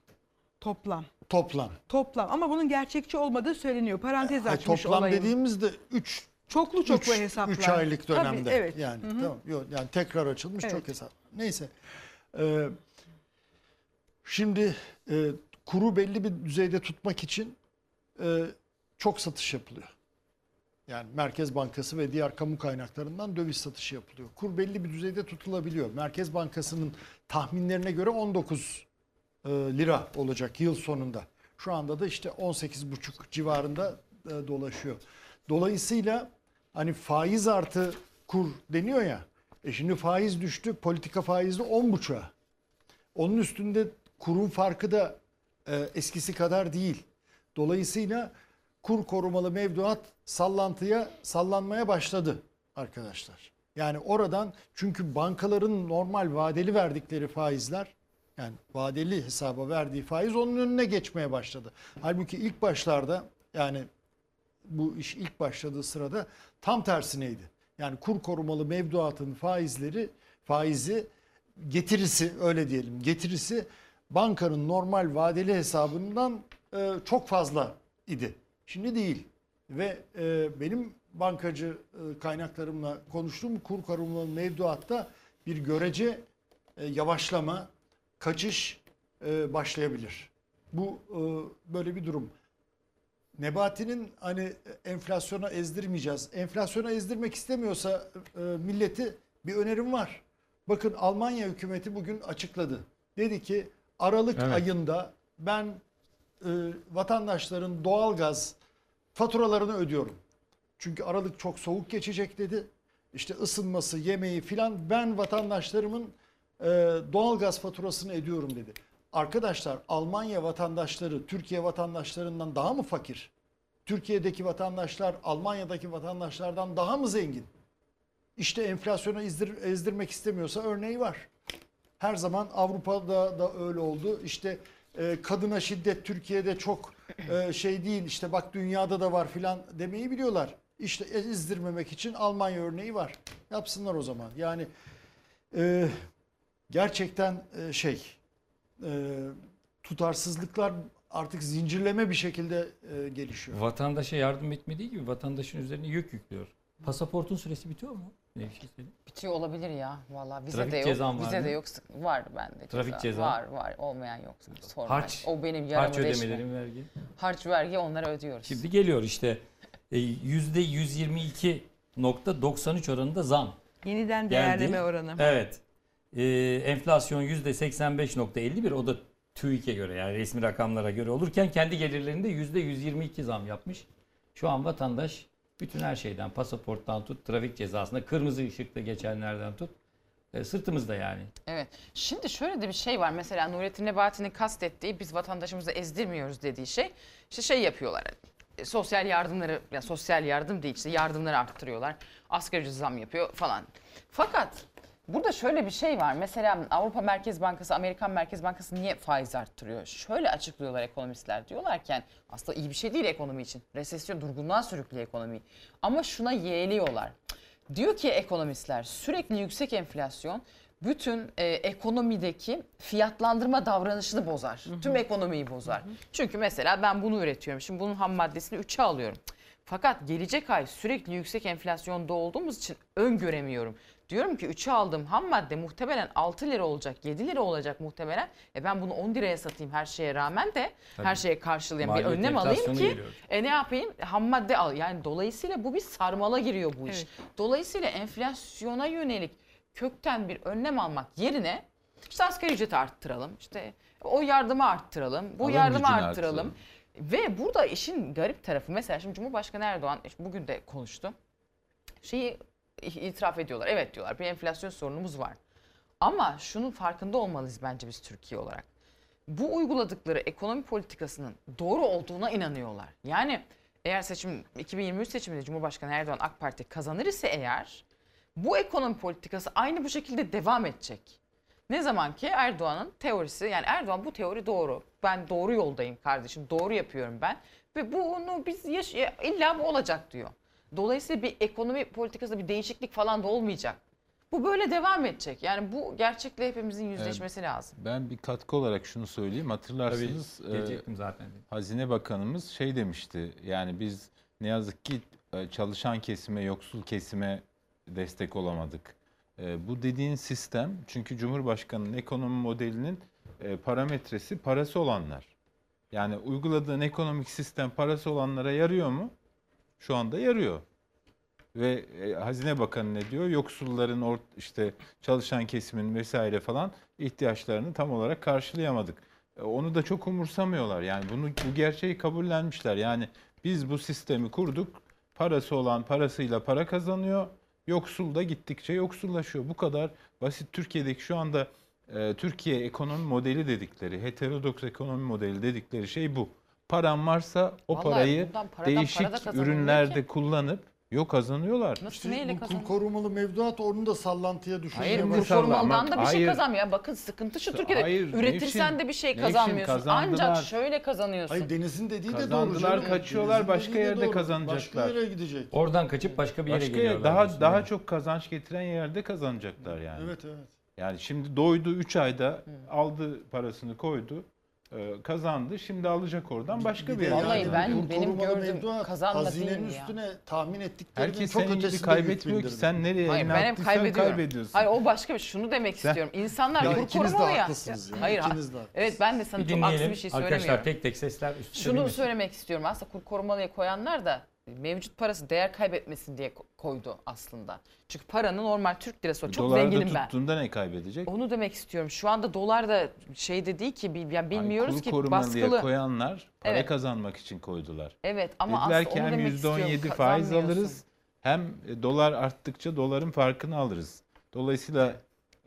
E: toplam.
D: Toplam.
E: Toplam ama bunun gerçekçi olmadığı söyleniyor. Parantez açmış
D: toplam
E: olayın.
D: dediğimizde 3
E: Çoklu çoklu hesaplar.
D: 3 aylık
E: Tabii,
D: dönemde.
E: evet.
D: Yani
E: Hı hı.
D: tamam. Yok yani tekrar açılmış
E: Evet.
D: çok hesap. Neyse. Ee, şimdi e, kuru belli bir düzeyde tutmak için e, çok satış yapılıyor. Yani Merkez Bankası ve diğer kamu kaynaklarından döviz satışı yapılıyor. Kur belli bir düzeyde tutulabiliyor. Merkez Bankası'nın tahminlerine göre 19 e, lira olacak yıl sonunda. Şu anda da işte 18,5 civarında e, dolaşıyor. Dolayısıyla hani faiz artı kur deniyor ya. E şimdi faiz düştü. Politika faizi de 10,5'a. Onun üstünde kurun farkı da e, eskisi kadar değil. Dolayısıyla kur korumalı mevduat sallantıya sallanmaya başladı arkadaşlar. Yani oradan çünkü bankaların normal vadeli verdikleri faizler yani vadeli hesaba verdiği faiz onun önüne geçmeye başladı. Halbuki ilk başlarda yani bu iş ilk başladığı sırada tam tersineydi. Yani kur korumalı mevduatın faizleri faizi getirisi öyle diyelim getirisi bankanın normal vadeli hesabından e, çok fazla idi. Şimdi değil. Ve e, benim bankacı e, kaynaklarımla konuştuğum kur korumalı mevduatta bir görece e, yavaşlama, kaçış e, başlayabilir. Bu e, böyle bir durum. Nebati'nin hani enflasyona ezdirmeyeceğiz. Enflasyona ezdirmek istemiyorsa e, milleti bir önerim var. Bakın Almanya hükümeti bugün açıkladı. Dedi ki Aralık
A: Evet.
D: ayında ben e, vatandaşların doğalgaz faturalarını ödüyorum. Çünkü Aralık çok soğuk geçecek dedi. İşte ısınması, yemeği filan ben vatandaşlarımın e, doğalgaz faturasını ödüyorum dedi. Arkadaşlar Almanya vatandaşları Türkiye vatandaşlarından daha mı fakir? Türkiye'deki vatandaşlar Almanya'daki vatandaşlardan daha mı zengin? İşte enflasyona ezdir, ezdirmek istemiyorsa örneği var. Her zaman Avrupa'da da öyle oldu. İşte e, kadına şiddet Türkiye'de çok e, şey değil. İşte bak dünyada da var filan demeyi biliyorlar. İşte ezdirmemek için Almanya örneği var. Yapsınlar o zaman. Yani e, gerçekten e, şey e, tutarsızlıklar artık zincirleme bir şekilde e, gelişiyor.
A: Vatandaşa yardım etmediği gibi vatandaşın üzerine yük yüklüyor. Pasaportun süresi bitiyor mu? Ne bir şey söyleyeyim.
B: Bitiyor olabilir ya. Vallahi vize
A: Trafik
B: de yok.
A: var
B: vize
A: mı?
B: de yok. Sık- Var bende.
A: Trafik ceza.
B: Var var. Olmayan yok. Sorma.
A: Harç,
B: O benim yaramı
A: harç
B: deşme.
A: ödemelerin vergi.
B: Harç vergi onlara ödüyoruz.
A: Şimdi geliyor işte e, yüzde 122.93 oranında zam.
E: Yeniden
A: geldi.
E: değerleme oranı.
A: Evet. E, enflasyon yüzde 85.51 o da TÜİK'e göre yani resmi rakamlara göre olurken kendi gelirlerinde yüzde 122 zam yapmış. Şu an vatandaş bütün her şeyden pasaporttan tut trafik cezasına kırmızı ışıkta geçenlerden tut e, sırtımızda yani.
B: Evet. Şimdi şöyle de bir şey var. Mesela Nurettin Nebati'nin kastettiği biz vatandaşımızı ezdirmiyoruz dediği şey. İşte şey yapıyorlar. e, Sosyal yardımları, ya sosyal yardım değil işte yardımları arttırıyorlar. Asgari ücret zam yapıyor falan. Fakat Burada şöyle bir şey var. Mesela Avrupa Merkez Bankası, Amerikan Merkez Bankası niye faiz arttırıyor? Şöyle açıklıyorlar ekonomistler. Diyorlarken aslında iyi bir şey değil ekonomi için. Resesyon durgunluğa sürüklüyor ekonomiyi. Ama şuna yeğliyorlar. Diyor ki ekonomistler sürekli yüksek enflasyon bütün e, ekonomideki fiyatlandırma davranışını bozar. Tüm ekonomiyi bozar. Çünkü mesela ben bunu üretiyorum. Şimdi bunun ham maddesini 3'e alıyorum. Fakat gelecek ay sürekli yüksek enflasyonda olduğumuz için öngöremiyorum. Diyorum ki 3'e aldığım ham madde muhtemelen 6 lira olacak, 7 lira olacak muhtemelen. E ben bunu 10 liraya satayım her şeye rağmen de
A: Tabii.
B: her şeye karşılayan bir
A: Maliyet
B: önlem alayım ki
A: geliyor.
B: e ne yapayım? Ham madde al. Yani dolayısıyla bu bir sarmala giriyor bu iş.
E: Evet.
B: Dolayısıyla enflasyona yönelik kökten bir önlem almak yerine işte asgari ücreti arttıralım. işte o yardımı arttıralım. Bu
C: Alım
B: yardımı
C: gücünü
B: arttıralım. Ve burada işin garip tarafı mesela şimdi Cumhurbaşkanı Erdoğan işte bugün de konuştu. Şeyi itiraf ediyorlar. Evet diyorlar bir enflasyon sorunumuz var. Ama şunun farkında olmalıyız bence biz Türkiye olarak. Bu uyguladıkları ekonomi politikasının doğru olduğuna inanıyorlar. Yani eğer seçim 2023 seçiminde Cumhurbaşkanı Erdoğan AK Parti kazanır ise eğer bu ekonomi politikası aynı bu şekilde devam edecek. Ne zaman ki Erdoğan'ın teorisi yani Erdoğan bu teori doğru. Ben doğru yoldayım kardeşim. Doğru yapıyorum ben. Ve bunu biz yaş illa bu olacak diyor. Dolayısıyla bir ekonomi politikasında bir değişiklik falan da olmayacak. Bu böyle devam edecek. Yani bu gerçekle hepimizin yüzleşmesi lazım.
C: Ben bir katkı olarak şunu söyleyeyim. Hatırlarsınız
A: Tabii, gelecektim zaten.
C: Hazine Bakanımız şey demişti. Yani biz ne yazık ki e, çalışan kesime, yoksul kesime destek olamadık. E, Bu dediğin sistem çünkü Cumhurbaşkanı'nın ekonomi modelinin e, parametresi parası olanlar. Yani uyguladığın ekonomik sistem parası olanlara yarıyor mu? Şu anda yarıyor. Ve e, Hazine Bakanı ne diyor? Yoksulların or, işte çalışan kesimin vesaire falan ihtiyaçlarını tam olarak karşılayamadık. E, onu da çok umursamıyorlar. Yani bunu bu gerçeği kabullenmişler. Yani biz bu sistemi kurduk. Parası olan parasıyla para kazanıyor. Yoksul da gittikçe yoksullaşıyor. Bu kadar basit. Türkiye'deki şu anda e, Türkiye ekonomi modeli dedikleri, heterodoks ekonomi modeli dedikleri şey bu. Paran varsa o
B: Vallahi
C: parayı
B: bundan paradan
C: değişik
B: para da
C: ürünlerde
B: ki.
C: kullanıp yok kazanıyorlar.
B: Nasıl neyle
D: Bu kur
B: kazanıyor?
D: korumalı mevduat onu da sallantıya
B: Hayır
D: başladı.
B: kur korumalıdan da bir şey
C: Hayır.
B: kazanmıyor. Bakın sıkıntı şu Türkiye'de
C: Hayır,
B: üretirsen
C: Nevşin,
B: de bir şey
C: Nevşin,
B: kazanmıyorsun.
C: kazandılar.
B: Ancak şöyle kazanıyorsun.
D: Hayır Deniz'in dediği de doğru.
C: Kazandılar,
D: canım.
C: kaçıyorlar,
D: Deniz'in
C: başka
D: dediği de
C: yerde
D: doğru.
C: kazanacaklar.
D: Başka yere gidecek.
A: Oradan kaçıp başka bir yere
C: Başka
A: geliyorlar.
C: daha
A: diyorsun,
C: daha
A: mi?
C: çok kazanç getiren yerde kazanacaklar yani.
D: Evet evet.
C: Yani şimdi doydu 3 ayda aldı parasını koydu. E, Kazandı. Şimdi alacak oradan başka bir yere.
B: Vallahi
C: gidecek.
B: ben-
D: kur
B: benim gördüğüm kazanma
D: hazinenin
B: değil ya.
D: üstüne tahmin ettiklerinin
C: Herkes
D: çok ötesinde
C: kaybetmiyor ki. Sen nereye
B: Hayır ben hep kaybediyorum.
C: kaybediyorsun.
B: Hayır o başka bir şey. Şunu demek
C: Sen-
B: istiyorum. İnsanlar
D: Ya
B: kur korumalı ya.
D: haklısınız ya,
B: Hayır.
D: ikiniz de
B: ha-
D: haklısınız.
B: Evet ben de sana
A: Bir
B: çok aksi bir şey
A: Arkadaşlar
B: söylemiyorum.
A: tek tek sesler üst üste
B: Şunu söylemek istiyorum. Aslında kur korumalıya koyanlar da mevcut parası değer kaybetmesin diye ko- koydu aslında. Çünkü paranı normal Türk lirası çok
C: Dolarda
B: zenginim ben.
C: tuttuğunda ne kaybedecek?
B: Onu demek istiyorum. Şu anda dolar da şey de değil ki yani bilmiyoruz
C: Kur
B: ki baskılı.
C: koyanlar para
B: Evet.
C: kazanmak için koydular.
B: Evet ama
C: Dediler
B: aslında
C: ki
B: onu
C: hem
B: demek istiyorum.
C: %17 faiz alırız hem e, dolar arttıkça doların farkını alırız. Dolayısıyla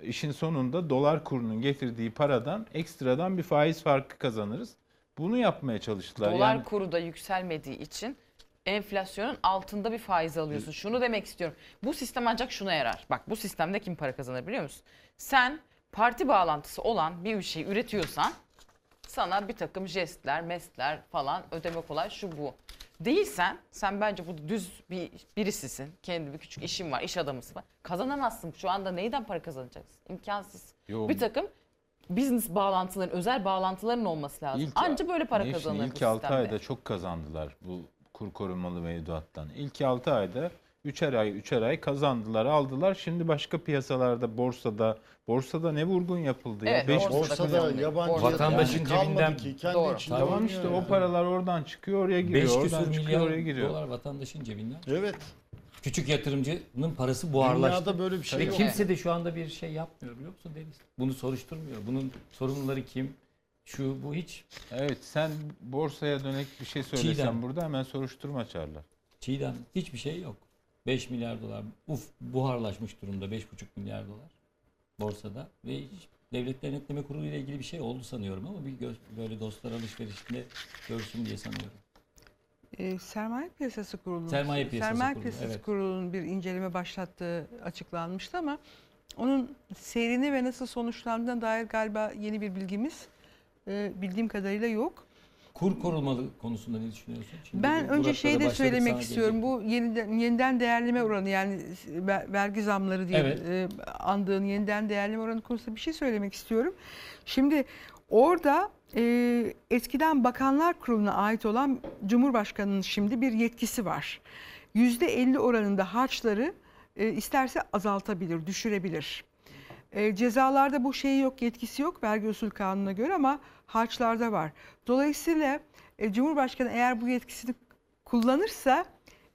C: işin sonunda dolar kurunun getirdiği paradan ekstradan bir faiz farkı kazanırız. Bunu yapmaya çalıştılar.
B: Dolar
C: yani
B: kuru da yükselmediği için enflasyonun altında bir faiz alıyorsun. Şunu demek istiyorum. Bu sistem ancak şuna yarar. Bak bu sistemde kim para kazanır biliyor musun? Sen parti bağlantısı olan bir şey üretiyorsan sana bir takım jestler, mestler falan ödeme kolay şu bu. Değilsen sen bence bu düz bir birisisin. Kendi bir küçük işin var, iş adamısın. Kazanamazsın. Şu anda neyden para kazanacaksın? İmkansız.
C: Yo,
B: Bir takım business bağlantıların, özel bağlantıların olması lazım.
C: İlk-
B: Anca böyle para kazanılır
C: İlk 6
B: sistemde.
C: ayda çok kazandılar bu kur korumalı mevduattan. İlk 6 ayda 3'er ay 3'er ay kazandılar aldılar. Şimdi başka piyasalarda borsada borsada ne vurgun yapıldı
B: Evet,
C: ya. Beş
B: borsada
D: Borsada yabancı.
A: Vatandaşın
D: yani
A: cebinden-
D: ki. Kendi
B: Doğru.
D: içinde
C: Tamam işte
D: yani.
C: o paralar oradan çıkıyor oraya giriyor.
A: 5
C: oradan
A: küsur
C: çıkıyor oraya
A: milyar
C: giriyor.
A: dolar vatandaşın cebinden.
D: Evet.
A: Küçük yatırımcının parası buharlaştı.
D: Dünyada böyle bir şey
A: Ve
D: yok.
A: kimse de şu anda bir şey yapmıyor biliyor musun Deniz? Bunu soruşturmuyor. Bunun sorumluları kim? Şu bu hiç.
C: Evet sen borsaya dönek bir şey söylesen
A: Çiğdem.
C: burada hemen soruşturma açarlar.
A: Çiğdem hiçbir şey yok. 5 milyar dolar uf buharlaşmış durumda 5,5 milyar dolar borsada ve hiç devlet denetleme kurulu ile ilgili bir şey oldu sanıyorum ama bir gö- böyle dostlar alışverişinde görsün diye sanıyorum.
E: E, sermaye piyasası kurulu.
A: Sermaye piyasası
E: Sermaye
A: kurulu,
E: piyasası
A: evet.
E: kurulunun bir inceleme başlattığı açıklanmıştı ama onun seyrini ve nasıl sonuçlandığına dair galiba yeni bir bilgimiz e, bildiğim kadarıyla yok.
A: Kur korumalı konusunda ne düşünüyorsun? Şimdi
E: Ben önce şeyi de söylemek istiyorum. Bu yeniden, yeniden değerleme oranı yani ver- vergi zamları diye
A: Evet.
E: e, andığın yeniden değerleme oranı konusunda bir şey söylemek istiyorum. Şimdi orada e, eskiden Bakanlar Kurulu'na ait olan Cumhurbaşkanı'nın şimdi bir yetkisi var. %50 oranında harçları e, isterse azaltabilir, düşürebilir. E, cezalarda bu şeyi yok, yetkisi yok vergi usul kanununa göre ama harçlarda var. Dolayısıyla e, Cumhurbaşkanı eğer bu yetkisini kullanırsa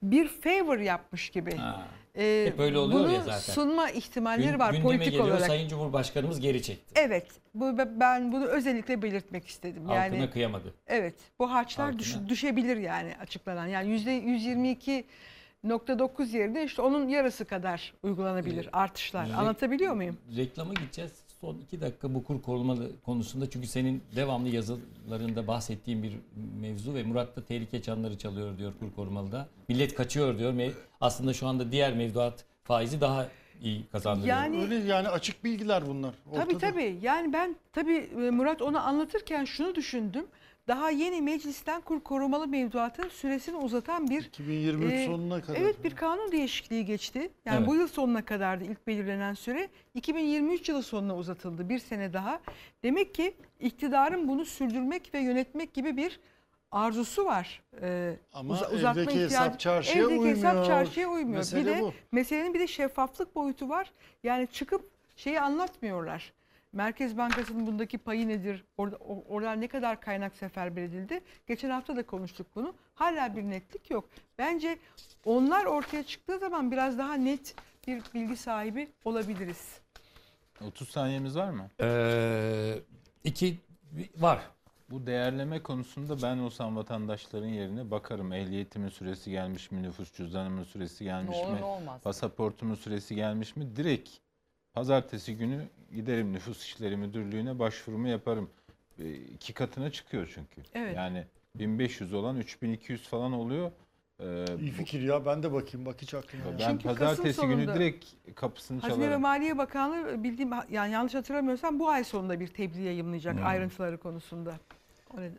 E: bir favor yapmış gibi.
A: Ha.
E: E,
A: Hep böyle oluyor
E: bunu
A: ya zaten.
E: sunma ihtimalleri
A: Gün,
E: var politik
A: geliyor,
E: olarak.
A: Sayın Cumhurbaşkanımız geri çekti.
E: Evet. Bu, ben bunu özellikle belirtmek istedim.
A: Halkına
E: yani,
A: kıyamadı.
E: Evet. Bu harçlar düş, düşebilir yani açıklanan. Yani %122 %0.9 yerine işte onun yarısı kadar uygulanabilir artışlar.
A: Re-
E: Anlatabiliyor muyum?
A: Reklama gideceğiz. Son iki dakika bu kur koruma konusunda çünkü senin devamlı yazılarında bahsettiğin bir mevzu ve Murat da tehlike çanları çalıyor diyor kur korumalıda. Millet kaçıyor diyor. Aslında şu anda diğer mevduat faizi daha iyi kazandırıyor.
E: Yani,
D: Öyle yani açık bilgiler bunlar. Ortada.
E: Tabii tabii. Yani ben tabii e, Murat onu anlatırken şunu düşündüm. Daha yeni meclisten kur korumalı mevduatın süresini uzatan bir
D: 2023
E: e,
D: sonuna kadar.
E: Evet bir kanun değişikliği geçti. Yani
D: Evet.
E: bu yıl sonuna kadardı ilk belirlenen süre. 2023 yılı sonuna uzatıldı bir sene daha. Demek ki iktidarın bunu sürdürmek ve yönetmek gibi bir arzusu var. Ee,
D: Ama
E: uza-
D: evdeki hesap
E: ihtiyacı-
D: çarşıya
E: evdeki hesap
D: uymuyor.
E: çarşıya uymuyor.
D: Mesele
E: bir de
D: bu.
E: meselenin bir de şeffaflık boyutu var. Yani çıkıp şeyi anlatmıyorlar. Merkez Bankası'nın bundaki payı nedir? Orada oradan ne kadar kaynak seferber edildi? Geçen hafta da konuştuk bunu. Hala bir netlik yok. Bence onlar ortaya çıktığı zaman biraz daha net bir bilgi sahibi olabiliriz.
C: 30 saniyemiz var mı?
A: Ee, iki var.
C: Bu değerleme konusunda ben olsam vatandaşların yerine bakarım. Ehliyetimin süresi gelmiş mi? Nüfus cüzdanımın süresi gelmiş
B: Ne olur
C: mi?
B: ne olmaz.
C: Pasaportumun süresi gelmiş mi? Direkt pazartesi günü giderim Nüfus İşleri Müdürlüğü'ne başvurumu yaparım. E, iki katına çıkıyor çünkü.
E: Evet.
C: Yani 1500 olan 3200 falan oluyor. Ee,
D: İyi fikir ya ben de bakayım bak hiç aklıma
C: Ben.
E: Çünkü
C: pazartesi
E: Kasım
C: günü
E: sonunda-
C: direkt kapısını
E: Hazine ve
C: çalarım.
E: Maliye Bakanlığı bildiğim yani yanlış hatırlamıyorsam bu ay sonunda bir tebliğ yayımlayacak
A: Hmm.
E: ayrıntıları konusunda.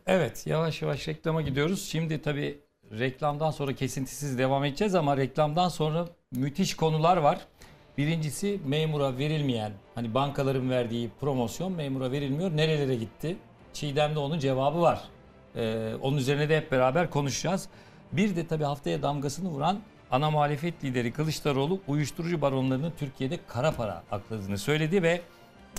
A: Evet yavaş yavaş reklama gidiyoruz. Şimdi tabii reklamdan sonra kesintisiz devam edeceğiz ama reklamdan sonra müthiş konular var. Birincisi memura verilmeyen hani bankaların verdiği promosyon memura verilmiyor. Nerelere gitti? Çiğdem'de onun cevabı var. Ee, onun üzerine de hep beraber konuşacağız. Bir de tabii haftaya damgasını vuran ana muhalefet lideri Kılıçdaroğlu uyuşturucu baronlarının Türkiye'de kara para akladığını söyledi ve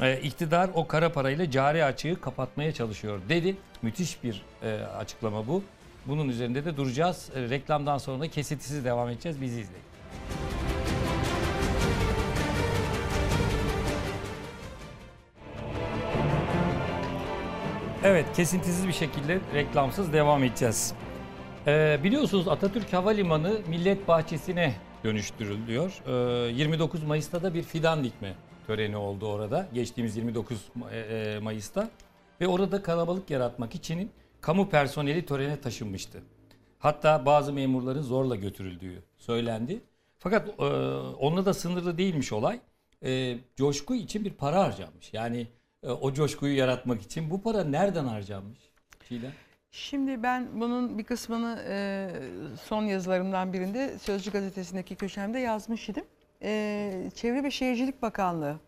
A: e, iktidar o kara parayla cari açığı kapatmaya çalışıyor dedi. Müthiş bir e, açıklama bu. Bunun üzerinde de duracağız. E, reklamdan sonra da kesintisiz devam edeceğiz. Bizi izleyin. Evet kesintisiz bir şekilde reklamsız devam edeceğiz. Ee, biliyorsunuz Atatürk Havalimanı Millet Bahçesi'ne dönüştürülüyor. Ee, 29 Mayıs'ta da bir fidan dikme töreni oldu orada. Geçtiğimiz 29 Ma- e, e, Mayıs'ta. Ve orada kalabalık yaratmak için kamu personeli törene taşınmıştı. Hatta bazı memurların zorla götürüldüğü söylendi. Fakat e, onunla da sınırlı değilmiş olay. E, coşku için bir para harcanmış. Yani o coşkuyu yaratmak için. Bu para nereden harcanmış? Çiğdem?
E: Şimdi ben bunun bir kısmını e, son yazılarımdan birinde Sözcü Gazetesi'ndeki köşemde yazmış idim. E, Çevre ve Şehircilik Bakanlığı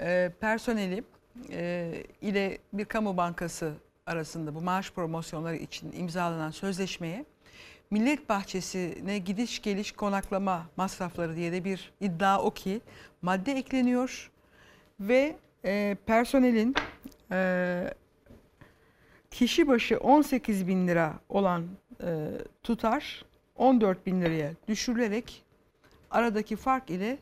E: e, personeli e, ile bir kamu bankası arasında bu maaş promosyonları için imzalanan sözleşmeye Millet Bahçesi'ne gidiş geliş konaklama masrafları diye de bir iddia o ki madde ekleniyor ve e, personelin e, kişi başı 18 bin lira olan e, tutar 14 bin liraya düşürülerek aradaki fark ile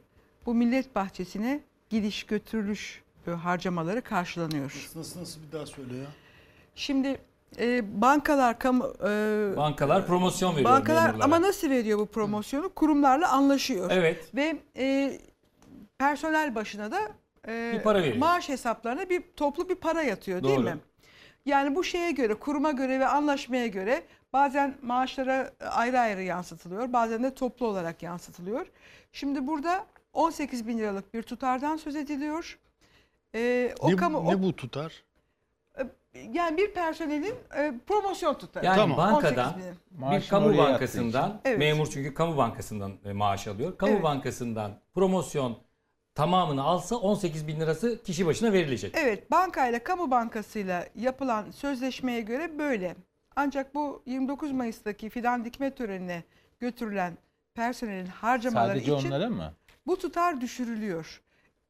E: bu millet bahçesine gidiş götürülüş e, harcamaları karşılanıyor.
D: Nasıl nasıl bir daha söyle ya.
E: Şimdi e, bankalar kamu e,
A: Bankalar promosyon veriyor
E: bankalar
A: memurlara.
E: ama nasıl veriyor bu promosyonu? Kurumlarla anlaşıyor.
A: Evet.
E: Ve e, personel başına da e,
A: Bir para veriyor.
E: maaş hesaplarına bir toplu bir para yatıyor değil
A: Doğru.
E: mi? Yani bu şeye göre, kuruma göre ve anlaşmaya göre bazen maaşlara ayrı ayrı yansıtılıyor, bazen de toplu olarak yansıtılıyor. Şimdi burada 18 bin liralık bir tutardan söz ediliyor. Ee, o
D: ne,
E: kamu, o-
D: ne bu tutar?
E: yani bir personelin e, promosyon tutarı.
A: Yani
E: 18
A: bankadan bir kamu bankasından.
E: Evet.
A: memur çünkü kamu bankasından e, maaş alıyor. Kamu
E: Evet.
A: bankasından promosyon tamamını alsa 18 bin lirası kişi başına verilecek.
E: Evet, bankayla kamu bankasıyla yapılan sözleşmeye göre böyle. Ancak bu 29 Mayıs'taki fidan dikme törenine götürülen personelin harcamaları
C: Sadece
E: için
C: onlara mı?
E: bu tutar düşürülüyor.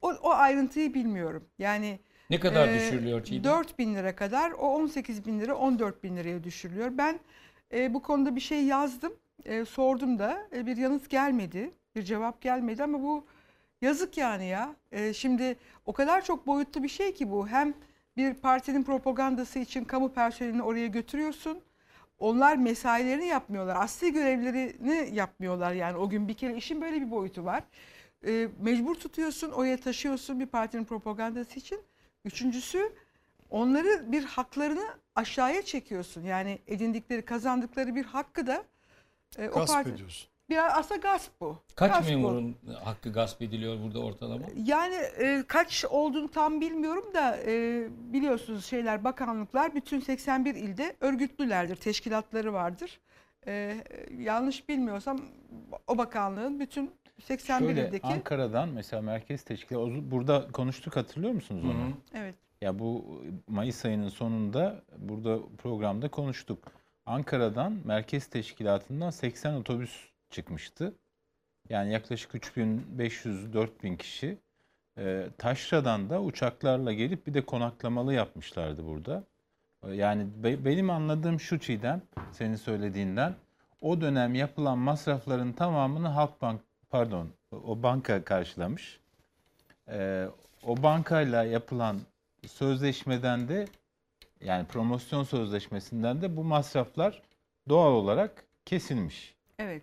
E: O, o ayrıntıyı bilmiyorum. Yani
A: Ne kadar
E: e,
A: düşürülüyor Çiğdem?
E: 4 bin lira kadar o 18 bin lira 14 bin liraya düşürülüyor. Ben e, bu konuda bir şey yazdım. E, sordum da e, bir yanıt gelmedi. Bir cevap gelmedi ama bu yazık yani ya. E, şimdi o kadar çok boyutlu bir şey ki bu. Hem bir partinin propagandası için kamu personelini oraya götürüyorsun. Onlar mesailerini yapmıyorlar. Asli görevlerini yapmıyorlar yani o gün bir kere işin böyle bir boyutu var. E, mecbur tutuyorsun, oraya taşıyorsun bir partinin propagandası için. Üçüncüsü onları bir haklarını aşağıya çekiyorsun. Yani edindikleri, kazandıkları bir hakkı da e, o
D: Gasp
E: parti...
D: ediyorsun.
E: Biraz aslında gasp bu.
A: Kaç
E: Gasp bu.
A: memurun hakkı gasp ediliyor burada ortalama?
E: Yani e, kaç olduğunu tam bilmiyorum da e, biliyorsunuz şeyler bakanlıklar bütün 81 ilde örgütlülerdir, teşkilatları vardır. E, yanlış bilmiyorsam o bakanlığın bütün 81
C: Şöyle
E: ildeki
C: Ankara'dan mesela merkez teşkilatı burada konuştuk hatırlıyor musunuz onu?
E: evet
C: Ya bu Mayıs ayının sonunda burada programda konuştuk. Ankara'dan merkez teşkilatından 80 otobüs çıkmıştı. Yani yaklaşık 3500-4000 kişi. Ee, Taşra'dan da uçaklarla gelip bir de konaklamalı yapmışlardı burada. Ee, Yani be- benim anladığım şu Çiğdem, senin söylediğinden o dönem yapılan masrafların tamamını Halkbank pardon o banka karşılamış. Ee, o bankayla yapılan sözleşmeden de yani promosyon sözleşmesinden de bu masraflar doğal olarak kesilmiş.
E: evet.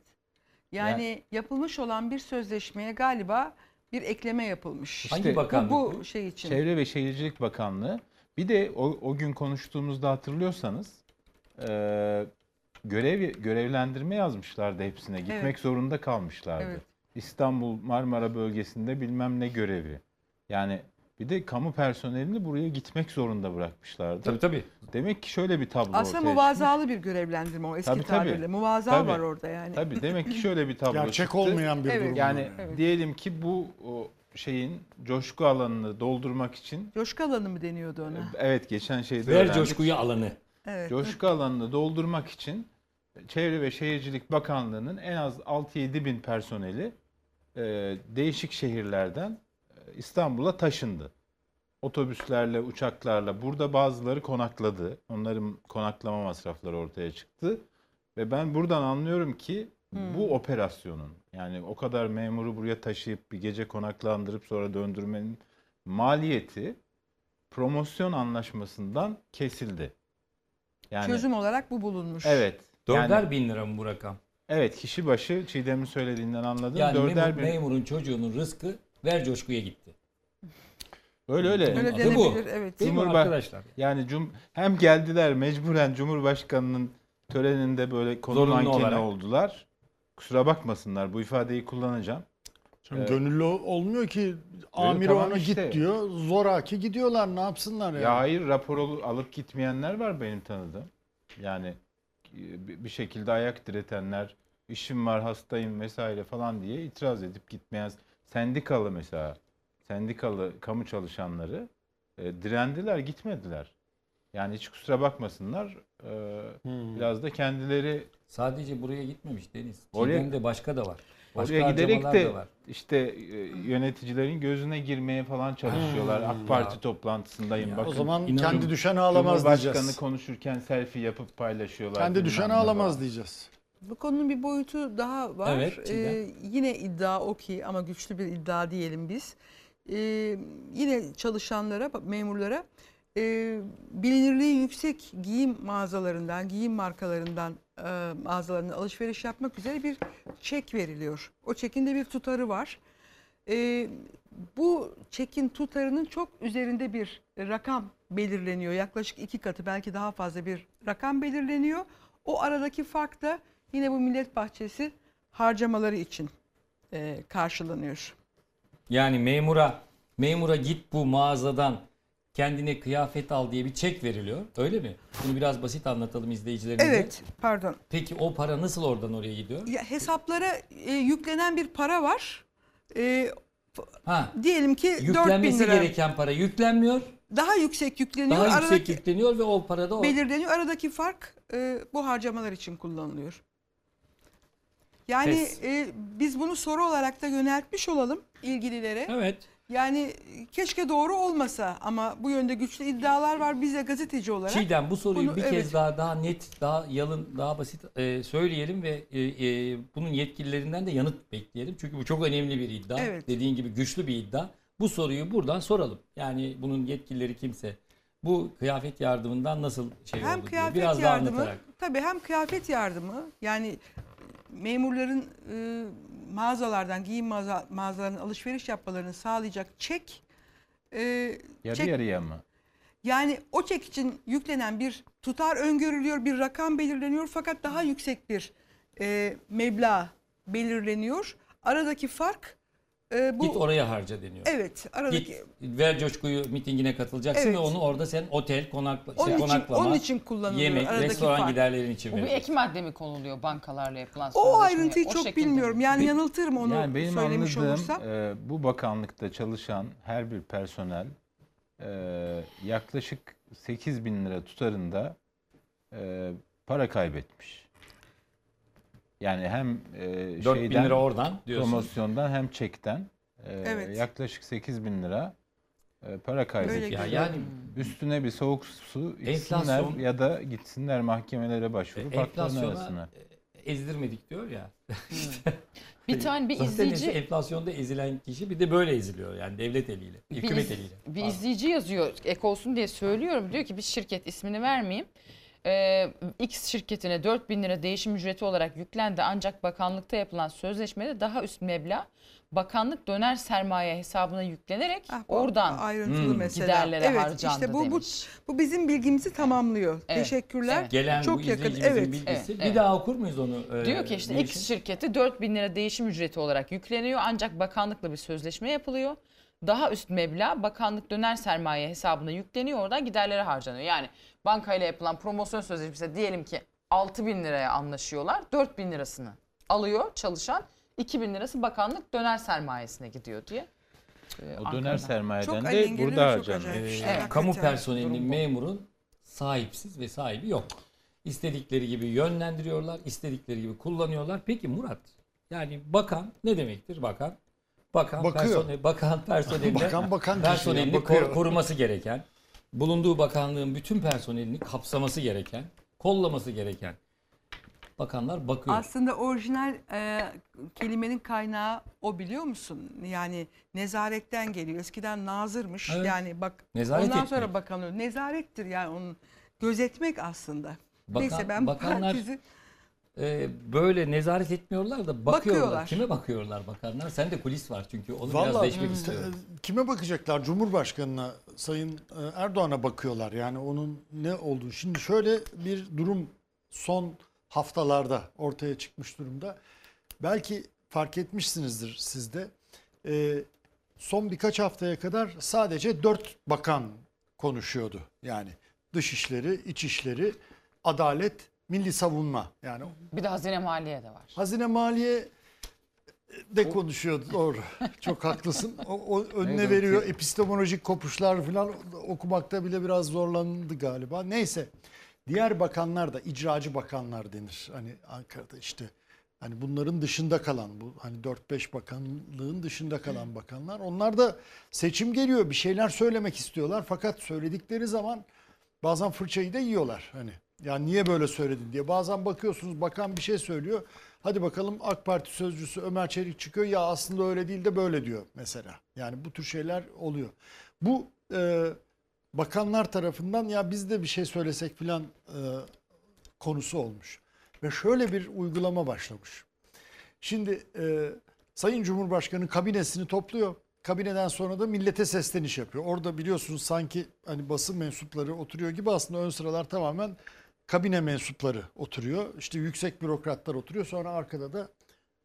E: Yani yapılmış olan bir sözleşmeye galiba bir ekleme yapılmış.
C: Hangi bakanlık
E: bu, bu
C: bu?
E: şey için.
C: Çevre ve Şehircilik Bakanlığı. Bir de o, o gün konuştuğumuzda hatırlıyorsanız e, görev görevlendirme yazmışlardı hepsine. Gitmek
E: Evet.
C: zorunda kalmışlardı.
E: Evet.
C: İstanbul Marmara bölgesinde bilmem ne görevi. Yani bir de kamu personelini buraya gitmek zorunda bırakmışlardı.
A: Tabii tabii.
C: Demek ki şöyle bir tablo
E: Aslında
C: ortaya
E: muvazalı bir görevlendirme o eski
C: Tabii, tabii.
E: tabirle. Muvaza
C: Tabii.
E: var orada yani.
C: Tabii demek ki şöyle bir tablo
D: Gerçek
C: çıktı.
D: olmayan bir
E: Evet.
D: durum.
C: Yani
E: Evet.
C: diyelim ki bu o şeyin coşku alanını doldurmak için
E: Coşku alanı mı deniyordu ona?
C: evet geçen şeyde
A: Ver
C: öğrendik.
A: coşkuyu alanı.
E: Evet.
C: Coşku alanını doldurmak için Çevre ve Şehircilik Bakanlığı'nın en az 6-7 bin personeli e, değişik şehirlerden İstanbul'a taşındı. Otobüslerle, uçaklarla. Burada bazıları konakladı. Onların konaklama masrafları ortaya çıktı. Ve ben buradan anlıyorum ki bu operasyonun yani o kadar memuru buraya taşıyıp bir gece konaklandırıp sonra döndürmenin maliyeti promosyon anlaşmasından kesildi. Yani
E: Çözüm olarak bu bulunmuş.
C: Evet.
A: Dörder
C: Yani-
A: bin lira mı bu rakam?
C: Evet kişi başı Çiğdem'in söylediğinden anladım.
A: Yani
C: Dörder
A: memur,
C: bin.
A: memurun çocuğunun rızkı ver coşkuya gitti.
C: Öyle öyle.
A: Öyle
E: Adı bu. denebilir, evet.
A: Değil mi
C: Cumhurba-
A: arkadaşlar?
C: Yani cum hem geldiler mecburen Cumhurbaşkanı'nın töreninde böyle konu
A: Zorunlu olarak.
C: oldular. Kusura bakmasınlar bu ifadeyi kullanacağım.
D: Şimdi
C: Ee,
D: gönüllü olmuyor ki amiri
C: tamam
D: ona
C: işte.
D: git diyor. Zoraki gidiyorlar ne yapsınlar yani.
C: Ya hayır rapor ol- alıp gitmeyenler var benim tanıdığım. Yani e, bir bir şekilde ayak diretenler, işim var hastayım vesaire falan diye itiraz edip gitmeyen sendikalı mesela sendikalı kamu çalışanları e, direndiler gitmediler. Yani hiç kusura bakmasınlar. e, Biraz da kendileri
A: Sadece buraya gitmemiş Deniz.
C: Oraya-
A: Çiğdem'de başka da var. Başka
C: Oraya giderek de
A: da var.
C: işte e, yöneticilerin gözüne girmeye falan çalışıyorlar.
A: Hmm.
C: AK Parti
A: Ya.
C: toplantıdayım.
A: Ya.
C: Bakın,
D: O zaman
A: İnanın
D: kendi düşeni ağlamaz
C: Cumhurbaşkanı
D: diyeceğiz.
C: konuşurken selfie yapıp paylaşıyorlar.
D: Kendi
C: ne
D: ağlamaz
C: falan.
D: diyeceğiz.
E: Bu konunun bir boyutu daha var.
A: Evet.
E: Ee, yine iddia o ki ama güçlü bir iddia diyelim biz. Ee, yine çalışanlara, memurlara e, bilinirliği yüksek giyim mağazalarından, giyim markalarından e, mağazalarından alışveriş yapmak üzere bir çek veriliyor. O çekin de bir tutarı var. Ee, bu çekin tutarının çok üzerinde bir rakam belirleniyor. Yaklaşık iki katı belki daha fazla bir rakam belirleniyor. O aradaki fark da yine bu Millet Bahçesi harcamaları için e, karşılanıyor.
A: Yani memura memura git bu mağazadan kendine kıyafet al diye bir çek veriliyor. Öyle mi? Bunu biraz basit anlatalım izleyicilerimize.
E: Evet, pardon.
A: Peki o para nasıl oradan oraya gidiyor?
E: Ya hesaplara e, yüklenen bir para var. E,
A: Ha.
E: diyelim ki 4000
A: Yüklenmesi
E: lira.
A: gereken para yüklenmiyor.
E: Daha yüksek yükleniyor.
A: Daha yüksek
E: Aradaki-
A: yükleniyor ve o para da o.
E: belirleniyor. Aradaki fark e, bu harcamalar için kullanılıyor. Yani
A: Pes.
E: e, biz bunu soru olarak da yöneltmiş olalım ilgililere.
A: Evet.
E: Yani keşke doğru olmasa ama bu yönde güçlü iddialar var. Biz de gazeteci olarak.
A: Çiğdem bu soruyu
E: bunu-
A: bir
E: evet.
A: kez daha daha net, daha yalın, daha basit e, söyleyelim ve e, e, bunun yetkililerinden de yanıt bekleyelim. Çünkü bu çok önemli bir iddia.
E: Evet.
A: Dediğin gibi güçlü bir iddia. Bu soruyu buradan soralım. Yani bunun yetkilileri kimse bu kıyafet yardımından nasıl şey
E: hem
A: oldu diye
E: kıyafet
A: biraz
E: yardımı
A: daha anlatarak.
E: tabii hem kıyafet yardımı yani memurların e, mağazalardan giyim mağaza, mağazalarından alışveriş yapmalarını sağlayacak çek e,
C: Yarı
E: çek-
C: yarıya mı?
E: Yani o çek için yüklenen bir tutar öngörülüyor, bir rakam belirleniyor fakat daha yüksek bir e, meblağ belirleniyor. Aradaki fark e, bu.
A: Git oraya harca deniyor.
E: Evet, aradaki
A: Git ver coşkuyu mitingine katılacaksın
E: Evet.
A: ve onu orada sen otel, konakla,
E: Onun
A: işte
E: için-
A: konaklama,
E: onun için kullanılıyor
A: yemek, restoran
E: fark.
A: giderlerin için
B: Bu bir
A: vereceksin.
B: ek madde mi konuluyor bankalarla yapılan
E: o ayrıntıyı
B: O
E: çok
B: şekilde mi?
E: bilmiyorum. Yani yanıltırım onu
C: yani benim
E: söylemiş
C: anladığım
E: olursam.
C: e, bu bakanlıkta çalışan her bir personel e, yaklaşık 8 bin lira tutarında e, para kaybetmiş. Yani hem e,
A: 4 bin
C: şeyden
A: lira oradan diyorsun.
C: promosyondan hem çekten e,
E: Evet.
C: yaklaşık 8 bin lira e, para kaybetmiş.
A: Ya yani
C: Üstüne bir soğuk su içsinler
A: Enflasyon-
C: ya da gitsinler mahkemelere başvurup haklarını
A: enflasyona
C: arasınlar.
A: ezdirmedik diyor ya.
B: Bir tane bir
A: Zaten
B: izleyici-
A: enflasyonda ezilen kişi bir de böyle eziliyor yani devlet eliyle,
B: Bir,
A: hükümet
B: iz-
A: eliyle.
B: bir izleyici yazıyor ek olsun diye söylüyorum. Diyor ki bir şirket ismini vermeyeyim. Ee, X şirketine 4000 lira değişim ücreti olarak yüklendi ancak bakanlıkta yapılan sözleşmede daha üst meblağ bakanlık döner sermaye hesabına yüklenerek
E: Ah, bu
B: oradan
E: ayrıntılı mesela.
B: giderlere
E: evet,
B: harcandı
E: işte bu, bu
B: demiş.
E: bu bizim bilgimizi tamamlıyor.
B: Evet,
E: Teşekkürler.
B: evet.
A: Gelen
E: çok
A: bu
E: yakın. Evet.
A: bilgisi.
B: Evet,
A: bir
B: evet.
A: daha okur muyuz onu? e,
B: Diyor ki işte? X şirketi 4000 lira değişim ücreti olarak yükleniyor ancak bakanlıkla bir sözleşme yapılıyor. Daha üst meblağ bakanlık döner sermaye hesabına yükleniyor oradan giderlere harcanıyor. Yani bankayla yapılan promosyon sözleşmesi diyelim ki 6000 liraya anlaşıyorlar. 4000 lirasını alıyor çalışan 2000 lirası bakanlık döner sermayesine gidiyor diye. Ee,
C: O
B: Ankara'dan.
C: döner sermayeden
E: Çok
C: de burada harcanıyor.
A: Ee,
E: şey.
A: kamu personelinin memurun sahipsiz ve sahibi yok. İstedikleri gibi yönlendiriyorlar, istedikleri gibi kullanıyorlar. Peki Murat, yani bakan ne demektir bakan? Bakan
D: Bakıyor.
A: personel, bakan personeline
D: Bakan bakan
A: personelini kor- koruması gereken, bulunduğu bakanlığın bütün personelini kapsaması gereken, kollaması gereken bakanlar bakıyor.
E: Aslında orijinal e, kelimenin kaynağı o biliyor musun? Yani nezaretten geliyor. Eskiden nazırmış.
A: Evet.
E: Yani bak
A: Nezaret
E: ondan
A: etmek.
E: sonra bakan oluyor. Nezarettir yani onun gözetmek aslında.
A: Bakan-
E: Neyse ben
A: bakanlar-
E: parantezi
A: Ee, böyle nezaret etmiyorlar da bakıyorlar.
E: Bakıyorlar.
A: Kime bakıyorlar bakanlar? Sen de kulis var çünkü onu biraz
D: Vallahi
A: değişmek
D: e,
A: istiyorum.
D: kime bakacaklar? Cumhurbaşkanına, Sayın e, Erdoğan'a bakıyorlar. Yani onun ne olduğu. Şimdi şöyle bir durum son haftalarda ortaya çıkmış durumda. Belki fark etmişsinizdir siz de. E, son birkaç haftaya kadar sadece dört bakan konuşuyordu. Yani Dışişleri, İçişleri, Adalet, Milli Savunma. Yani
B: Bir de hazine maliye de var.
D: Hazine Maliye de konuşuyordu doğru. Çok haklısın. O, o önüne
C: Neydi
D: veriyor
C: ki?
D: epistemolojik kopuşlar falan okumakta bile biraz zorlandı galiba. Neyse. Diğer bakanlar da icracı bakanlar denir. Hani Ankara'da işte hani bunların dışında kalan bu hani 4-5 bakanlığın dışında kalan bakanlar onlar da seçim geliyor bir şeyler söylemek istiyorlar fakat söyledikleri zaman bazen fırçayı da yiyorlar hani. Yani niye böyle söyledin diye. Bazen bakıyorsunuz bakan bir şey söylüyor. Hadi bakalım AK Parti sözcüsü Ömer Çelik çıkıyor. Ya aslında öyle değil de böyle diyor mesela. Yani bu tür şeyler oluyor. Bu e, bakanlar tarafından ya biz de bir şey söylesek filan e, konusu olmuş. Ve şöyle bir uygulama başlamış. Şimdi e, Sayın Cumhurbaşkanı kabinesini topluyor. Kabineden sonra da millete sesleniş yapıyor. Orada biliyorsunuz sanki hani basın mensupları oturuyor gibi aslında ön sıralar tamamen kabine mensupları oturuyor. İşte yüksek bürokratlar oturuyor. Sonra arkada da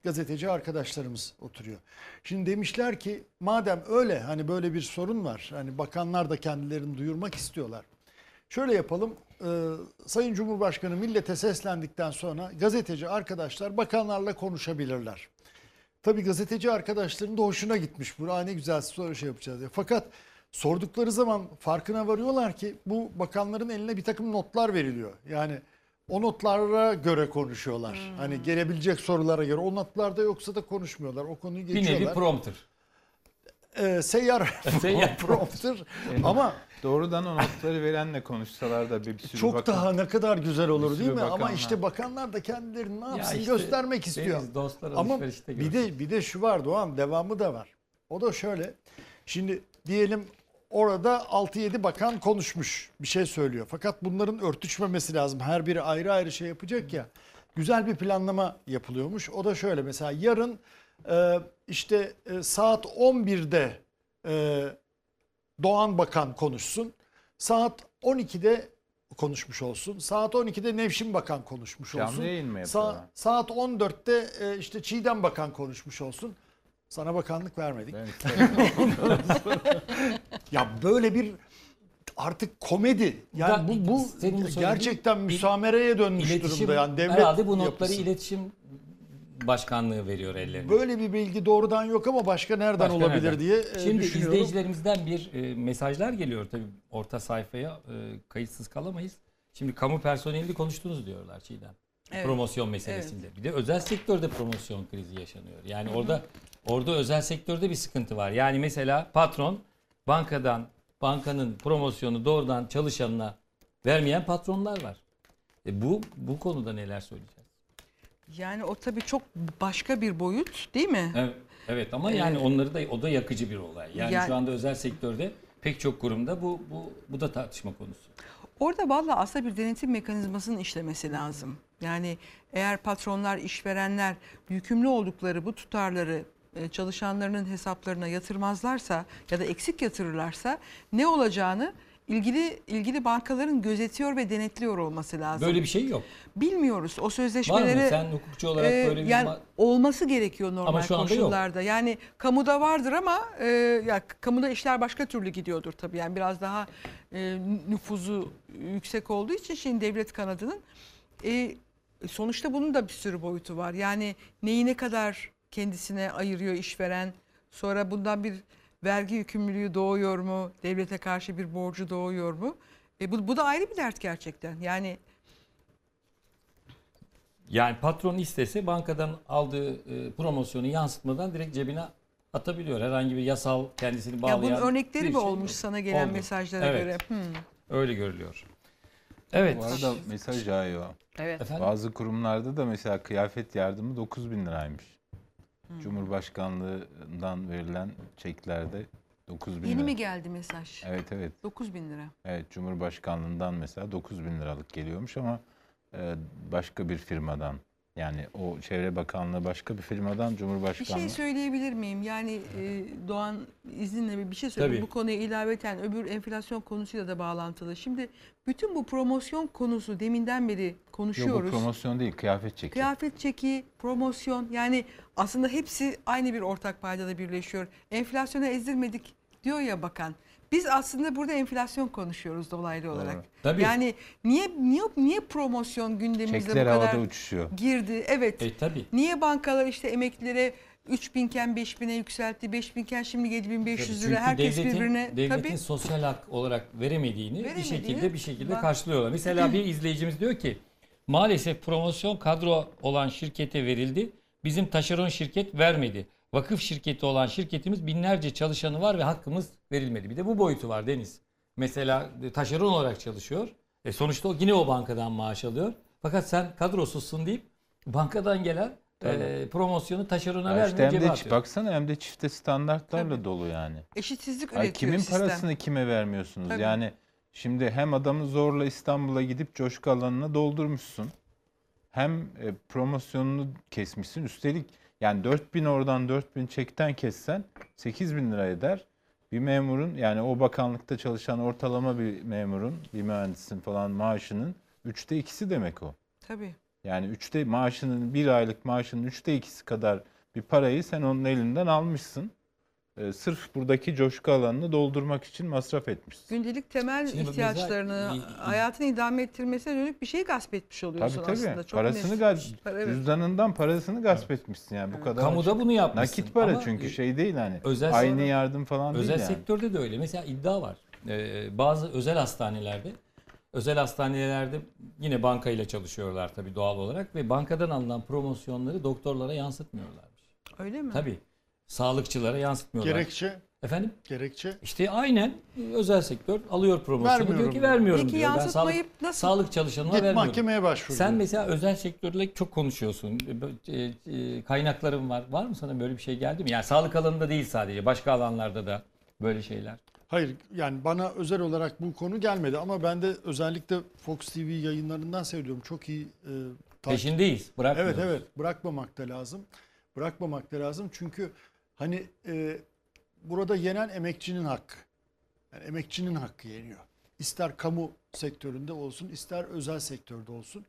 D: gazeteci arkadaşlarımız oturuyor. Şimdi demişler ki madem öyle hani böyle bir sorun var. Hani bakanlar da kendilerini duyurmak istiyorlar. Şöyle yapalım. e, Sayın Cumhurbaşkanı millete seslendikten sonra gazeteci arkadaşlar bakanlarla konuşabilirler. Tabii gazeteci arkadaşların da hoşuna gitmiş. Bu "Aa, ne güzel soru şey yapacağız diye. Fakat sordukları zaman farkına varıyorlar ki bu bakanların eline bir takım notlar veriliyor. Yani o notlara göre konuşuyorlar. Hani gelebilecek sorulara göre. O notlarda yoksa da konuşmuyorlar. O konuyu
A: Bir
D: geçiyorlar.
A: nevi prompter.
D: Ee, seyyar,
A: Seyyar
D: prompter. Ama
C: Doğrudan o notları verenle konuşsalar da bir sürü
D: çok
C: bakan-
D: daha ne kadar güzel
C: bir
D: olur değil mi? Ama
C: bakanlar.
D: işte bakanlar da kendilerini ne yapsın
A: işte
D: göstermek istiyor.
A: dostlar
D: Ama bir de bir de şu var Doğan devamı da var. O da şöyle. Şimdi diyelim orada 6-7 bakan konuşmuş. Bir şey söylüyor. Fakat bunların örtüşmemesi lazım. Her biri ayrı ayrı şey yapacak ya. Güzel bir planlama yapılıyormuş. O da şöyle mesela yarın e, işte e, saat 11'de e, Doğan Bakan konuşsun. Saat 12'de konuşmuş olsun. Saat 12'de Nevşin Bakan konuşmuş
C: Canlı
D: olsun.
C: yayın mı
D: Sa-
C: yapıyorlar?
D: saat 14'te e, işte Çiğdem Bakan konuşmuş olsun. Sana bakanlık vermedik. Ya böyle bir artık komedi. Yani bu, bu
A: Senin
D: gerçekten müsamereye dönmüş
A: İletişim,
D: durumda. Yani devlet
A: herhalde bu notları
D: yapısı.
A: iletişim başkanlığı veriyor ellerine.
D: Böyle bir bilgi doğrudan yok ama başka nereden
A: Başka
D: olabilir
A: nereden?
D: diye e,
A: Şimdi
D: düşünüyorum.
A: izleyicilerimizden bir e, mesajlar geliyor tabii orta sayfaya e, kayıtsız kalamayız. Şimdi kamu personeliyle konuştunuz diyorlar Çiğdem.
E: Evet.
A: Promosyon meselesinde. Bir de özel sektörde promosyon krizi yaşanıyor. Yani orada orada özel sektörde bir sıkıntı var. Yani mesela patron bankadan bankanın promosyonu doğrudan çalışanına vermeyen patronlar var. E bu bu konuda neler söyleyeceğiz?
E: Yani o tabii çok başka bir boyut değil mi?
A: Evet, evet ama yani
E: Evet.
A: onları da o da yakıcı bir olay. Yani,
E: Yani-
A: şu anda özel sektörde pek çok kurumda bu bu bu da tartışma konusu.
E: Orada valla aslında bir denetim mekanizmasının işlemesi lazım. Yani eğer patronlar, işverenler yükümlü oldukları bu tutarları e, çalışanlarının hesaplarına yatırmazlarsa ya da eksik yatırırlarsa ne olacağını ilgili ilgili bankaların gözetiyor ve denetliyor olması lazım.
A: Böyle bir şey yok.
E: Bilmiyoruz. O sözleşmeleri
A: Var mı? Sen hukukçu olarak
E: e,
A: böyle bir
E: yani
A: ma-
E: olması gerekiyor normal
A: Ama şu anda yok.
E: koşullarda. Yani kamuda vardır ama e, ya kamuda işler başka türlü gidiyordur tabii. Yani biraz daha e, nüfuzu yüksek olduğu için şimdi devlet kanadının e, sonuçta bunun da bir sürü boyutu var. Yani neyi ne kadar kendisine ayırıyor işveren. Sonra bundan bir vergi yükümlülüğü doğuyor mu? Devlete karşı bir borcu doğuyor mu? E, bu, bu da ayrı bir dert gerçekten. Yani
A: Yani patron istese bankadan aldığı e, promosyonu yansıtmadan direkt cebine atabiliyor. Herhangi bir yasal kendisini
E: Ya
A: bağlayan
E: bunun örnekleri mi
A: şey
E: olmuş
A: yok.
E: sana gelen
A: Oldu.
E: mesajlara
A: Evet.
E: göre? Hmm.
A: Öyle görülüyor. Evet.
C: Bu arada mesaj yağıyor.
E: Evet.
A: Efendim?
C: Bazı kurumlarda da mesela kıyafet yardımı 9 bin liraymış.
E: Hmm.
C: Cumhurbaşkanlığından verilen çeklerde 9 bin
E: Yeni
C: lira.
E: mi geldi mesaj?
C: Evet evet.
E: 9 bin lira.
C: Evet Cumhurbaşkanlığından mesela 9 bin liralık geliyormuş ama e, başka bir firmadan yani o Çevre Bakanlığı başka bir firmadan
E: Bir
C: Cumhurbaşkanlığı.
E: şey söyleyebilir miyim? Yani e, Doğan izninle bir- bir şey söyleyeyim. Bu konuya ilaveten öbür enflasyon konusuyla da bağlantılı. Şimdi bütün bu promosyon konusu deminden beri
C: Yok bu
E: konuşuyoruz.
C: promosyon değil kıyafet çeki.
E: Kıyafet çeki, promosyon yani aslında hepsi aynı bir ortak paydada birleşiyor. Enflasyona ezdirmedik diyor ya bakan. Biz aslında burada enflasyon konuşuyoruz dolaylı olarak.
C: Tabii.
E: Yani niye niye niye promosyon gündemimizde
C: Çekler
E: bu kadar
C: uçuşuyor.
E: girdi? Evet.
A: E tabii.
E: Niye bankalar işte emeklilere 3000 iken 5000'e yükseltti, 5000 iken şimdi 7500 lira. Herkes
A: devletin,
E: birbirine
A: devletin
E: tabii
A: sosyal hak olarak veremediğini, bir
E: Veremediğini
A: şekilde bir şekilde
E: bak-
A: karşılıyorlar. Mesela bir izleyicimiz diyor ki maalesef promosyon kadro olan şirkete verildi. Bizim taşeron şirket vermedi. Vakıf şirketi olan şirketimiz binlerce çalışanı var ve hakkımız verilmedi. Bir de bu boyutu var Deniz. Mesela e, taşeron olarak çalışıyor. E sonuçta o yine o bankadan maaş alıyor. Fakat sen kadrosuzsun deyip bankadan gelen e,
C: Tabii.
A: promosyonu taşerona
C: Ya işte hem de
A: atıyor.
C: baksana hem de çifte standartlarla dolu yani.
E: eşitsizlik
C: Ay,
E: üretiyor
C: kimin
E: sistem.
C: parasını kime vermiyorsunuz?
E: Tabii.
C: Yani şimdi hem adamı zorla İstanbul'a gidip coşku alanına doldurmuşsun. Hem e, promosyonunu kesmişsin. Üstelik yani 4000 oradan 4000 çekten kessen 8000 lira eder. Bir memurun yani o bakanlıkta çalışan ortalama bir memurun, bir mühendisin falan maaşının üçte ikisi demek o.
E: Tabii.
C: Yani üçte maaşının bir aylık maaşının üçte ikisi kadar bir parayı sen onun elinden almışsın. Ee, sırf buradaki coşku alanını doldurmak için masraf etmişsin.
E: Gündelik temel
A: Şimdi
E: ihtiyaçlarını,
A: mesela-
E: hayatını idame ettirmesine dönük bir şey gasp etmiş oluyorsun
C: Tabii tabii.
E: aslında. Çok
C: parasını gasp,
E: Para- evet.
C: cüzdanından parasını gasp etmişsin yani bu kadar.
A: Kamuda
C: açık.
A: bunu yapmışsın.
C: Nakit para
A: Ama,
C: çünkü
A: e,
C: şey değil hani.
A: özel
C: aynı
A: sonra-
C: yardım falan
A: Özel
C: değil yani.
A: sektörde de öyle. Mesela iddia var. Ee, bazı özel hastanelerde özel hastanelerde yine bankayla çalışıyorlar tabii doğal olarak ve bankadan alınan promosyonları doktorlara yansıtmıyorlarmış.
E: Öyle mi?
A: Tabii. Sağlıkçılara yansıtmıyorlar.
D: Gerekçe?
A: Efendim?
D: Gerekçe?
A: İşte aynen özel sektör alıyor promosyonu diyor ki vermiyorum
E: Peki
A: diyor. Ben
E: yansıtmayıp
A: sağlık,
E: nasıl-
A: sağlık çalışanına
D: Git
A: vermiyorum.
D: mahkemeye başvur
A: Sen mesela özel sektörle çok konuşuyorsun. E, e, e, Kaynakların var. Var mı sana böyle bir şey geldi mi? Yani sağlık alanında değil sadece. Başka alanlarda da böyle şeyler.
D: Hayır yani bana özel olarak bu konu gelmedi ama ben de özellikle Fox TV yayınlarından seviyorum. Çok iyi e, takip-
A: Peşindeyiz, bırakmıyoruz.
D: Evet evet bırakmamak da lazım. Bırakmamak da lazım çünkü hani e, burada yenen emekçinin hakkı. Yani emekçinin hakkı yeniyor. İster kamu sektöründe olsun ister özel sektörde olsun.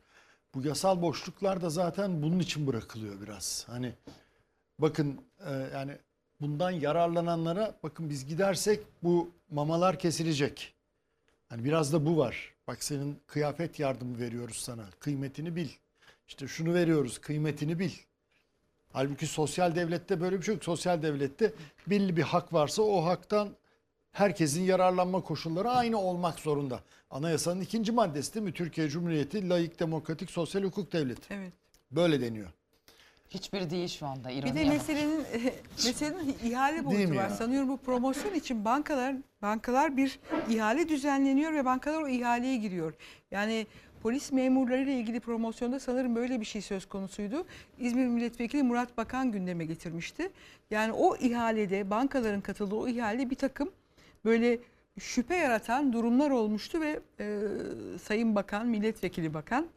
D: Bu yasal boşluklar da zaten bunun için bırakılıyor biraz. Hani bakın e, yani bundan yararlananlara bakın biz gidersek bu mamalar kesilecek. Hani biraz da bu var. Bak senin kıyafet yardımı veriyoruz sana. Kıymetini bil. İşte şunu veriyoruz. Kıymetini bil. Halbuki sosyal devlette böyle bir şey yok. Sosyal devlette belli bir hak varsa o haktan herkesin yararlanma koşulları aynı olmak zorunda. Anayasanın ikinci maddesi değil mi? Türkiye Cumhuriyeti layık, demokratik, sosyal hukuk devleti.
E: Evet.
D: Böyle deniyor.
B: Hiçbiri değil şu anda.
E: Bir
B: ironi
E: de
B: ama.
E: meselenin meselenin ihale boyutu var.
D: ya?
E: Sanıyorum bu promosyon için bankalar bankalar bir ihale düzenleniyor ve bankalar o ihaleye giriyor. Yani polis memurlarıyla ilgili promosyonda sanırım böyle bir şey söz konusuydu. İzmir Milletvekili Murat Bakan gündeme getirmişti. Yani o ihalede bankaların katıldığı o ihalede bir takım böyle şüphe yaratan durumlar olmuştu ve e, Sayın Bakan, Milletvekili Bakan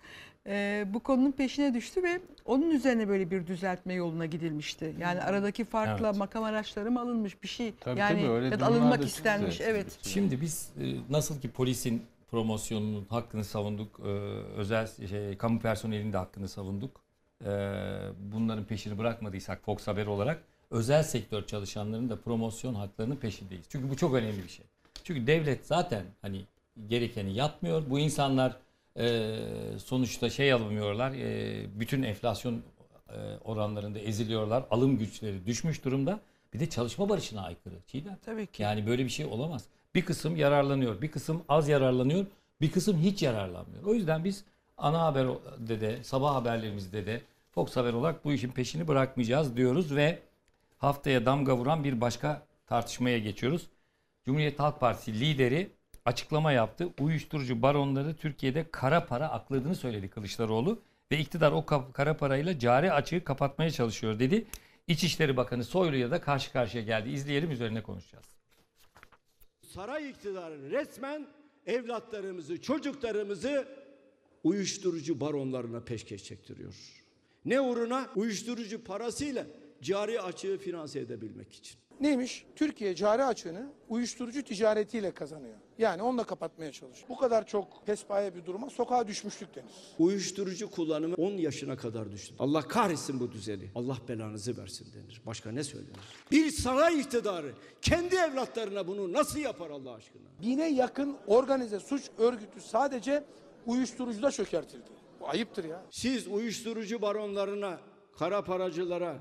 E: e, bu konunun peşine düştü ve onun üzerine böyle bir düzeltme yoluna gidilmişti. Yani aradaki farkla
A: Evet.
E: makam araçları mı alınmış bir şey
A: Tabii,
E: yani
A: tabii, öyle
E: ya da alınmak istenmiş. Evet.
A: Şimdi biz e, nasıl ki polisin promosyonunun hakkını savunduk, e, özel şey, kamu personelinin de hakkını savunduk. E, bunların peşini bırakmadıysak Fox Haber olarak özel sektör çalışanlarının da promosyon haklarının peşindeyiz. Çünkü bu çok önemli bir şey. Çünkü devlet zaten hani gerekeni yapmıyor. Bu insanlar e, sonuçta şey alamıyorlar. e, bütün enflasyon e, oranlarında eziliyorlar. Alım güçleri düşmüş durumda. Bir de çalışma barışına aykırı. Çiğdem.
E: Tabii ki.
A: Yani böyle bir şey olamaz. Bir kısım yararlanıyor, bir kısım az yararlanıyor, bir kısım hiç yararlanmıyor. O yüzden biz ana haberde de, sabah haberlerimizde de Fox Haber olarak bu işin peşini bırakmayacağız diyoruz ve haftaya damga vuran bir başka tartışmaya geçiyoruz. Cumhuriyet Halk Partisi lideri açıklama yaptı. Uyuşturucu baronları Türkiye'de kara para akladığını söyledi Kılıçdaroğlu ve iktidar o kara parayla cari açığı kapatmaya çalışıyor dedi. İçişleri Bakanı Soylu'ya da karşı karşıya geldi. İzleyelim üzerine konuşacağız.
T: Saray iktidarı resmen evlatlarımızı, çocuklarımızı uyuşturucu baronlarına peşkeş çektiriyor. Ne uğruna? Uyuşturucu parasıyla cari açığı finanse edebilmek için.
U: Neymiş? Türkiye cari açığını uyuşturucu ticaretiyle kazanıyor. Yani onunla kapatmaya çalışıyor. Bu kadar çok pespaye bir duruma sokağa düşmüşlük denir.
T: Uyuşturucu kullanımı 10 yaşına kadar düştü. Allah kahretsin bu düzeni. Allah belanızı versin denir. Başka ne söylenir? Bir saray iktidarı kendi evlatlarına bunu nasıl yapar Allah aşkına?
U: Bine yakın organize suç örgütü sadece uyuşturucuda çökertildi. Bu ayıptır ya.
T: Siz uyuşturucu baronlarına, kara paracılara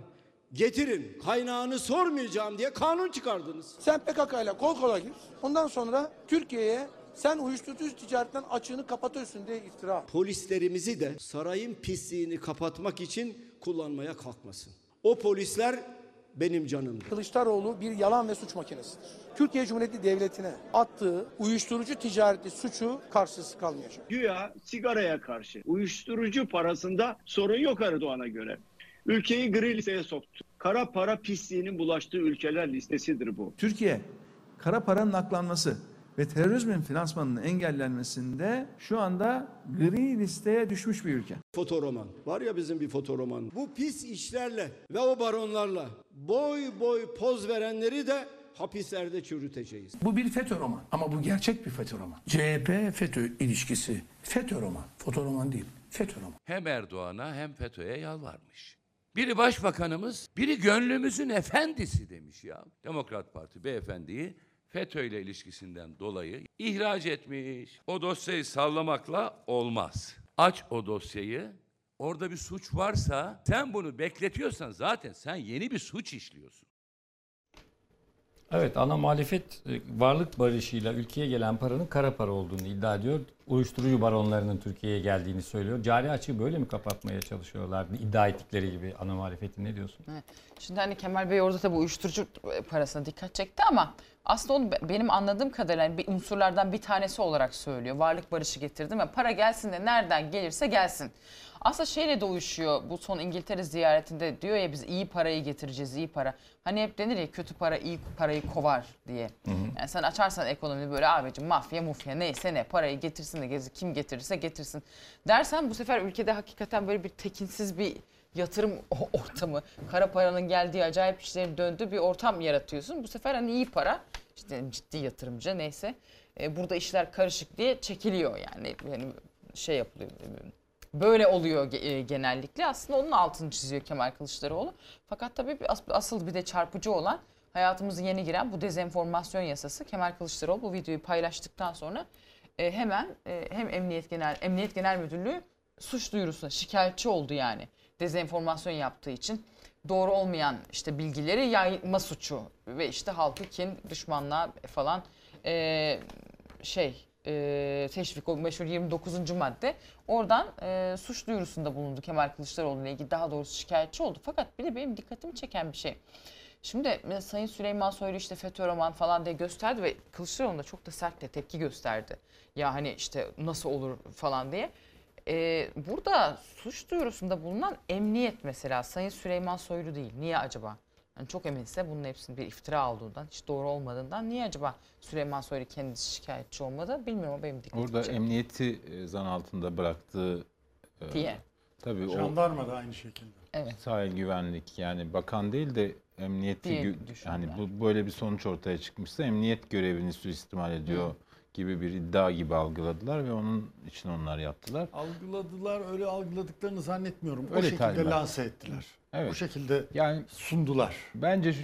T: getirin kaynağını sormayacağım diye kanun çıkardınız.
U: Sen PKK ile kol kola gir. Ondan sonra Türkiye'ye sen uyuşturucu ticaretten açığını kapatıyorsun diye iftira.
T: Polislerimizi de sarayın pisliğini kapatmak için kullanmaya kalkmasın. O polisler benim canımdır.
U: Kılıçdaroğlu bir yalan ve suç makinesidir. Türkiye Cumhuriyeti Devleti'ne attığı uyuşturucu ticareti suçu karşısız kalmayacak.
V: Güya sigaraya karşı uyuşturucu parasında sorun yok Erdoğan'a göre. Ülkeyi gri listeye soktu. Kara para pisliğinin bulaştığı ülkeler listesidir bu.
N: Türkiye kara paranın aklanması ve terörizmin finansmanının engellenmesinde şu anda gri listeye düşmüş bir ülke.
T: Fotoroman. Var ya bizim bir fotoroman. Bu pis işlerle ve o baronlarla boy boy poz verenleri de hapislerde çürüteceğiz.
W: Bu bir FETÖ roman ama bu gerçek bir FETÖ roman. CHP FETÖ ilişkisi FETÖ roman, fotoroman değil.
X: FETÖ'nün. Hem Erdoğan'a hem FETÖ'ye yalvarmış. Biri başbakanımız, biri gönlümüzün efendisi demiş ya. Demokrat Parti beyefendiyi FETÖ ile ilişkisinden dolayı ihraç etmiş. O dosyayı sallamakla olmaz. Aç o dosyayı. Orada bir suç varsa sen bunu bekletiyorsan zaten sen yeni bir suç işliyorsun.
A: Evet ana muhalefet e, varlık barışıyla ülkeye gelen paranın kara para olduğunu iddia ediyor. Uyuşturucu baronlarının Türkiye'ye geldiğini söylüyor. Cari açığı böyle mi kapatmaya çalışıyorlar? İddia ettikleri gibi ana muhalefetin ne diyorsun?
B: Evet. Şimdi hani Kemal Bey orada tabii uyuşturucu parasına dikkat çekti ama aslında onu be- benim anladığım kadarıyla hani bir unsurlardan bir tanesi olarak söylüyor. Varlık barışı getirdim ve para gelsin de nereden gelirse gelsin. Aslında şeyle de uyuşuyor bu son İngiltere ziyaretinde diyor ya biz iyi parayı getireceğiz iyi para. Hani hep denir ya kötü para iyi parayı kovar diye. Yani sen açarsan ekonomi böyle abicim mafya mufya neyse ne parayı getirsin de gezi kim getirirse getirsin dersen bu sefer ülkede hakikaten böyle bir tekinsiz bir yatırım ortamı, kara paranın geldiği acayip işlerin döndüğü bir ortam yaratıyorsun. Bu sefer hani iyi para, işte ciddi yatırımcı neyse e, burada işler karışık diye çekiliyor yani. yani şey yapılıyor. Böyle oluyor e, genellikle. Aslında onun altını çiziyor Kemal Kılıçdaroğlu. Fakat tabii bir as- asıl bir de çarpıcı olan hayatımıza yeni giren bu dezenformasyon yasası. Kemal Kılıçdaroğlu bu videoyu paylaştıktan sonra e, hemen e, hem Emniyet Genel Emniyet Genel Müdürlüğü suç duyurusuna şikayetçi oldu yani. Dezenformasyon yaptığı için doğru olmayan işte bilgileri yayma suçu ve işte halkı kin, düşmanlığa falan e, şey e, teşvik o meşhur 29. madde oradan e, suç duyurusunda bulundu Kemal Kılıçdaroğlu ile ilgili daha doğrusu şikayetçi oldu. Fakat bir de benim dikkatimi çeken bir şey. Şimdi Sayın Süleyman Soylu işte FETÖ roman falan diye gösterdi ve Kılıçdaroğlu da çok da sert de tepki gösterdi. Ya hani işte nasıl olur falan diye. Ee, burada suç duyurusunda bulunan emniyet mesela Sayın Süleyman Soylu değil. Niye acaba? Yani çok eminse bunun hepsinin bir iftira olduğundan, hiç doğru olmadığından niye acaba Süleyman Soylu kendisi şikayetçi olmadı bilmiyorum ama benim dikkatimi
C: Orada
B: çekti.
C: emniyeti e, zan altında bıraktığı e,
B: Diye.
C: Tabii o
D: Jandarma da aynı şekilde.
B: Evet.
C: sahil güvenlik yani bakan değil de emniyeti
B: Diye
C: gü- hani bu böyle bir sonuç ortaya çıkmışsa emniyet görevini suistimal ediyor gibi bir iddia gibi algıladılar ve onun için onlar yaptılar.
D: Algıladılar, öyle algıladıklarını zannetmiyorum. o
C: Öyle
D: şekilde
C: talimat.
D: lanse ettiler.
C: Evet.
D: O şekilde
C: yani
D: sundular.
C: Bence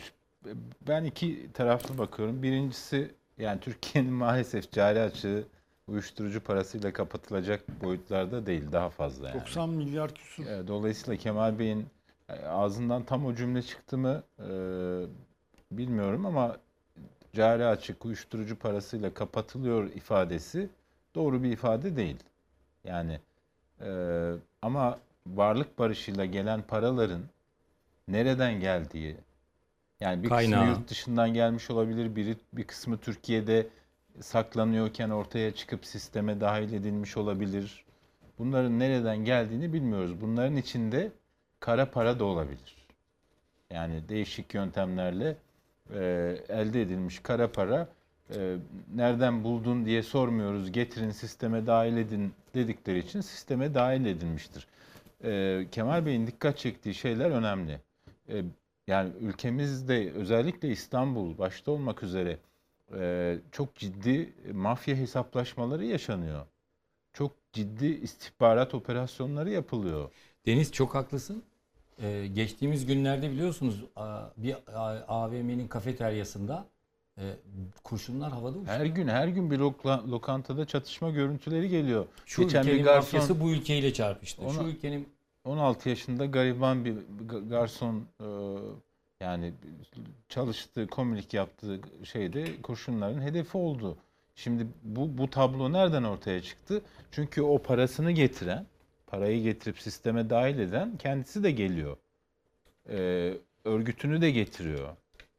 C: ben iki taraflı bakıyorum. Birincisi yani Türkiye'nin maalesef cari açığı uyuşturucu parasıyla kapatılacak boyutlarda değil, daha fazla yani.
D: 90 milyar küsur.
C: Dolayısıyla Kemal Bey'in e, ağzından tam o cümle çıktı mı e, bilmiyorum ama cari açık uyuşturucu parasıyla kapatılıyor ifadesi doğru bir ifade değil. Yani e, ama varlık barışıyla gelen paraların nereden geldiği yani bir
A: Kaynağı.
C: kısmı yurt dışından gelmiş olabilir, biri bir kısmı Türkiye'de saklanıyorken ortaya çıkıp sisteme dahil edilmiş olabilir. Bunların nereden geldiğini bilmiyoruz. Bunların içinde kara para da olabilir. Yani değişik yöntemlerle e, elde edilmiş kara para e, nereden buldun diye sormuyoruz. Getirin sisteme dahil edin dedikleri için sisteme dahil edilmiştir. E, Kemal Bey'in dikkat çektiği şeyler önemli. E, yani ülkemizde özellikle İstanbul başta olmak üzere e, çok ciddi mafya hesaplaşmaları yaşanıyor. Çok ciddi istihbarat operasyonları yapılıyor.
A: Deniz çok haklısın. Ee, geçtiğimiz günlerde biliyorsunuz bir AVM'nin kafeteryasında e, kurşunlar havada uçtu.
C: Her gün her gün bir lokantada çatışma görüntüleri geliyor.
A: Şu ülkenin mafyası bu ülkeyle çarpıştı. Şu
C: Ona-
A: ülkenin
C: 16 yaşında gariban bir ga- garson e, yani çalıştığı, komilik yaptığı şeyde kurşunların hedefi oldu. Şimdi bu, bu tablo nereden ortaya çıktı? Çünkü o parasını getiren, parayı getirip sisteme dahil eden kendisi de geliyor. E, örgütünü de getiriyor.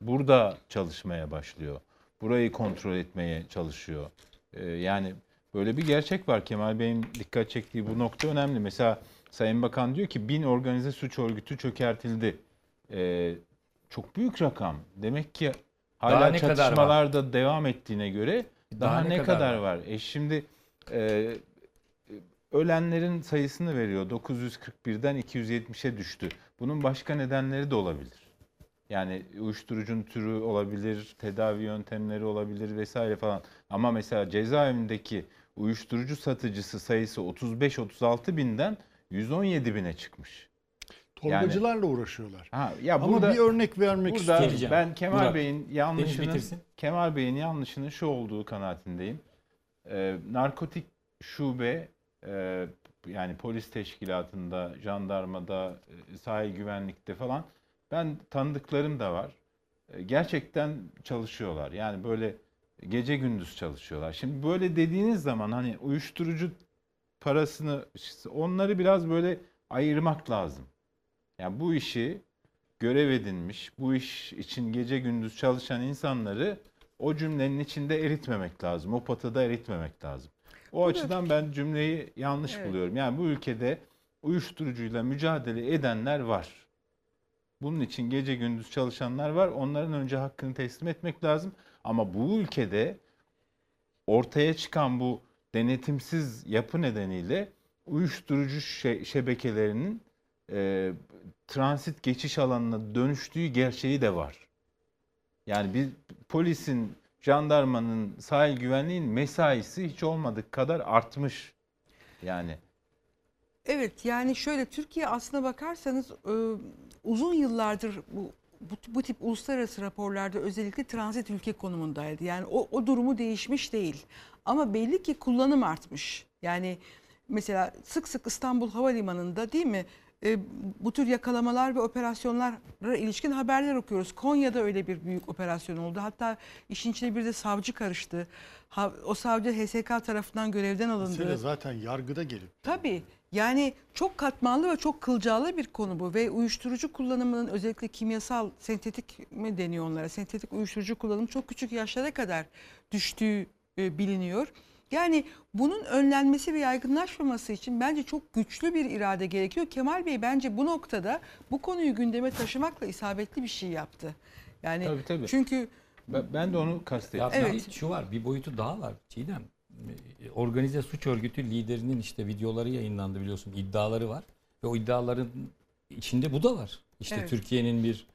C: Burada çalışmaya başlıyor. Burayı kontrol etmeye çalışıyor. E, yani böyle bir gerçek var. Kemal Bey'in dikkat çektiği bu nokta önemli. Mesela Sayın Bakan diyor ki bin organize suç örgütü çökertildi. E, çok büyük rakam. Demek ki hala
A: Daha ne kadar var?
C: çatışmalar da devam ettiğine göre daha,
A: Daha
C: ne,
A: ne
C: kadar,
A: kadar
C: var? E şimdi e, ölenlerin sayısını veriyor. 941'den 270'e düştü. Bunun başka nedenleri de olabilir. Yani uyuşturucunun türü olabilir, tedavi yöntemleri olabilir vesaire falan. Ama mesela cezaevindeki uyuşturucu satıcısı sayısı 35-36 binden 117 bine çıkmış.
D: Torbacılarla uğraşıyorlar.
C: Ha, ya
D: Ama
C: burada,
D: bir örnek vermek
C: burada
D: istiyorum.
C: Ben Kemal
A: Murat,
C: Bey'in yanlışının. Kemal Bey'in yanlışının şu olduğu kanaatindeyim. Ee, narkotik şube e, yani polis teşkilatında, jandarmada, e, sahil güvenlikte falan ben tanıdıklarım da var. E, gerçekten çalışıyorlar. Yani böyle gece gündüz çalışıyorlar. Şimdi böyle dediğiniz zaman hani uyuşturucu parasını onları biraz böyle ayırmak lazım. Yani bu işi görev edinmiş, bu iş için gece gündüz çalışan insanları o cümlenin içinde eritmemek lazım. O patada eritmemek lazım. O açıdan ben cümleyi yanlış
E: Evet.
C: buluyorum. Yani bu ülkede uyuşturucuyla mücadele edenler var. Bunun için gece gündüz çalışanlar var. Onların önce hakkını teslim etmek lazım. Ama bu ülkede ortaya çıkan bu denetimsiz yapı nedeniyle uyuşturucu şe- şebekelerinin e, transit geçiş alanına dönüştüğü gerçeği de var. Yani bir polisin, jandarmanın, sahil güvenliğin mesaisi hiç olmadık kadar artmış. Yani
E: Evet yani şöyle Türkiye aslına bakarsanız e, uzun yıllardır bu, bu bu tip uluslararası raporlarda özellikle transit ülke konumundaydı. Yani o, o durumu değişmiş değil. Ama belli ki kullanım artmış. Yani mesela sık sık İstanbul Havalimanı'nda değil mi e, bu tür yakalamalar ve operasyonlara ilişkin haberler okuyoruz. Konya'da öyle bir büyük operasyon oldu. Hatta işin içine bir de savcı karıştı. Ha, o savcı HSK tarafından görevden alındı.
D: Mesele zaten yargıda gelip.
E: Tabii yani çok katmanlı ve çok kılcalı bir konu bu ve uyuşturucu kullanımının özellikle kimyasal sentetik mi deniyor onlara sentetik uyuşturucu kullanımı çok küçük yaşlara kadar düştüğü e, biliniyor. Yani bunun önlenmesi ve yaygınlaşmaması için bence çok güçlü bir irade gerekiyor. Kemal Bey bence bu noktada bu konuyu gündeme taşımakla isabetli bir şey yaptı. Yani
C: Tabii, tabii.
E: çünkü
C: ben, ben de onu kastettim.
E: Evet.
A: şu var bir boyutu daha var Çiğdem. Organize suç örgütü liderinin işte videoları yayınlandı biliyorsun iddiaları var. Ve o iddiaların içinde bu da var. İşte
E: Evet.
A: Türkiye'nin bir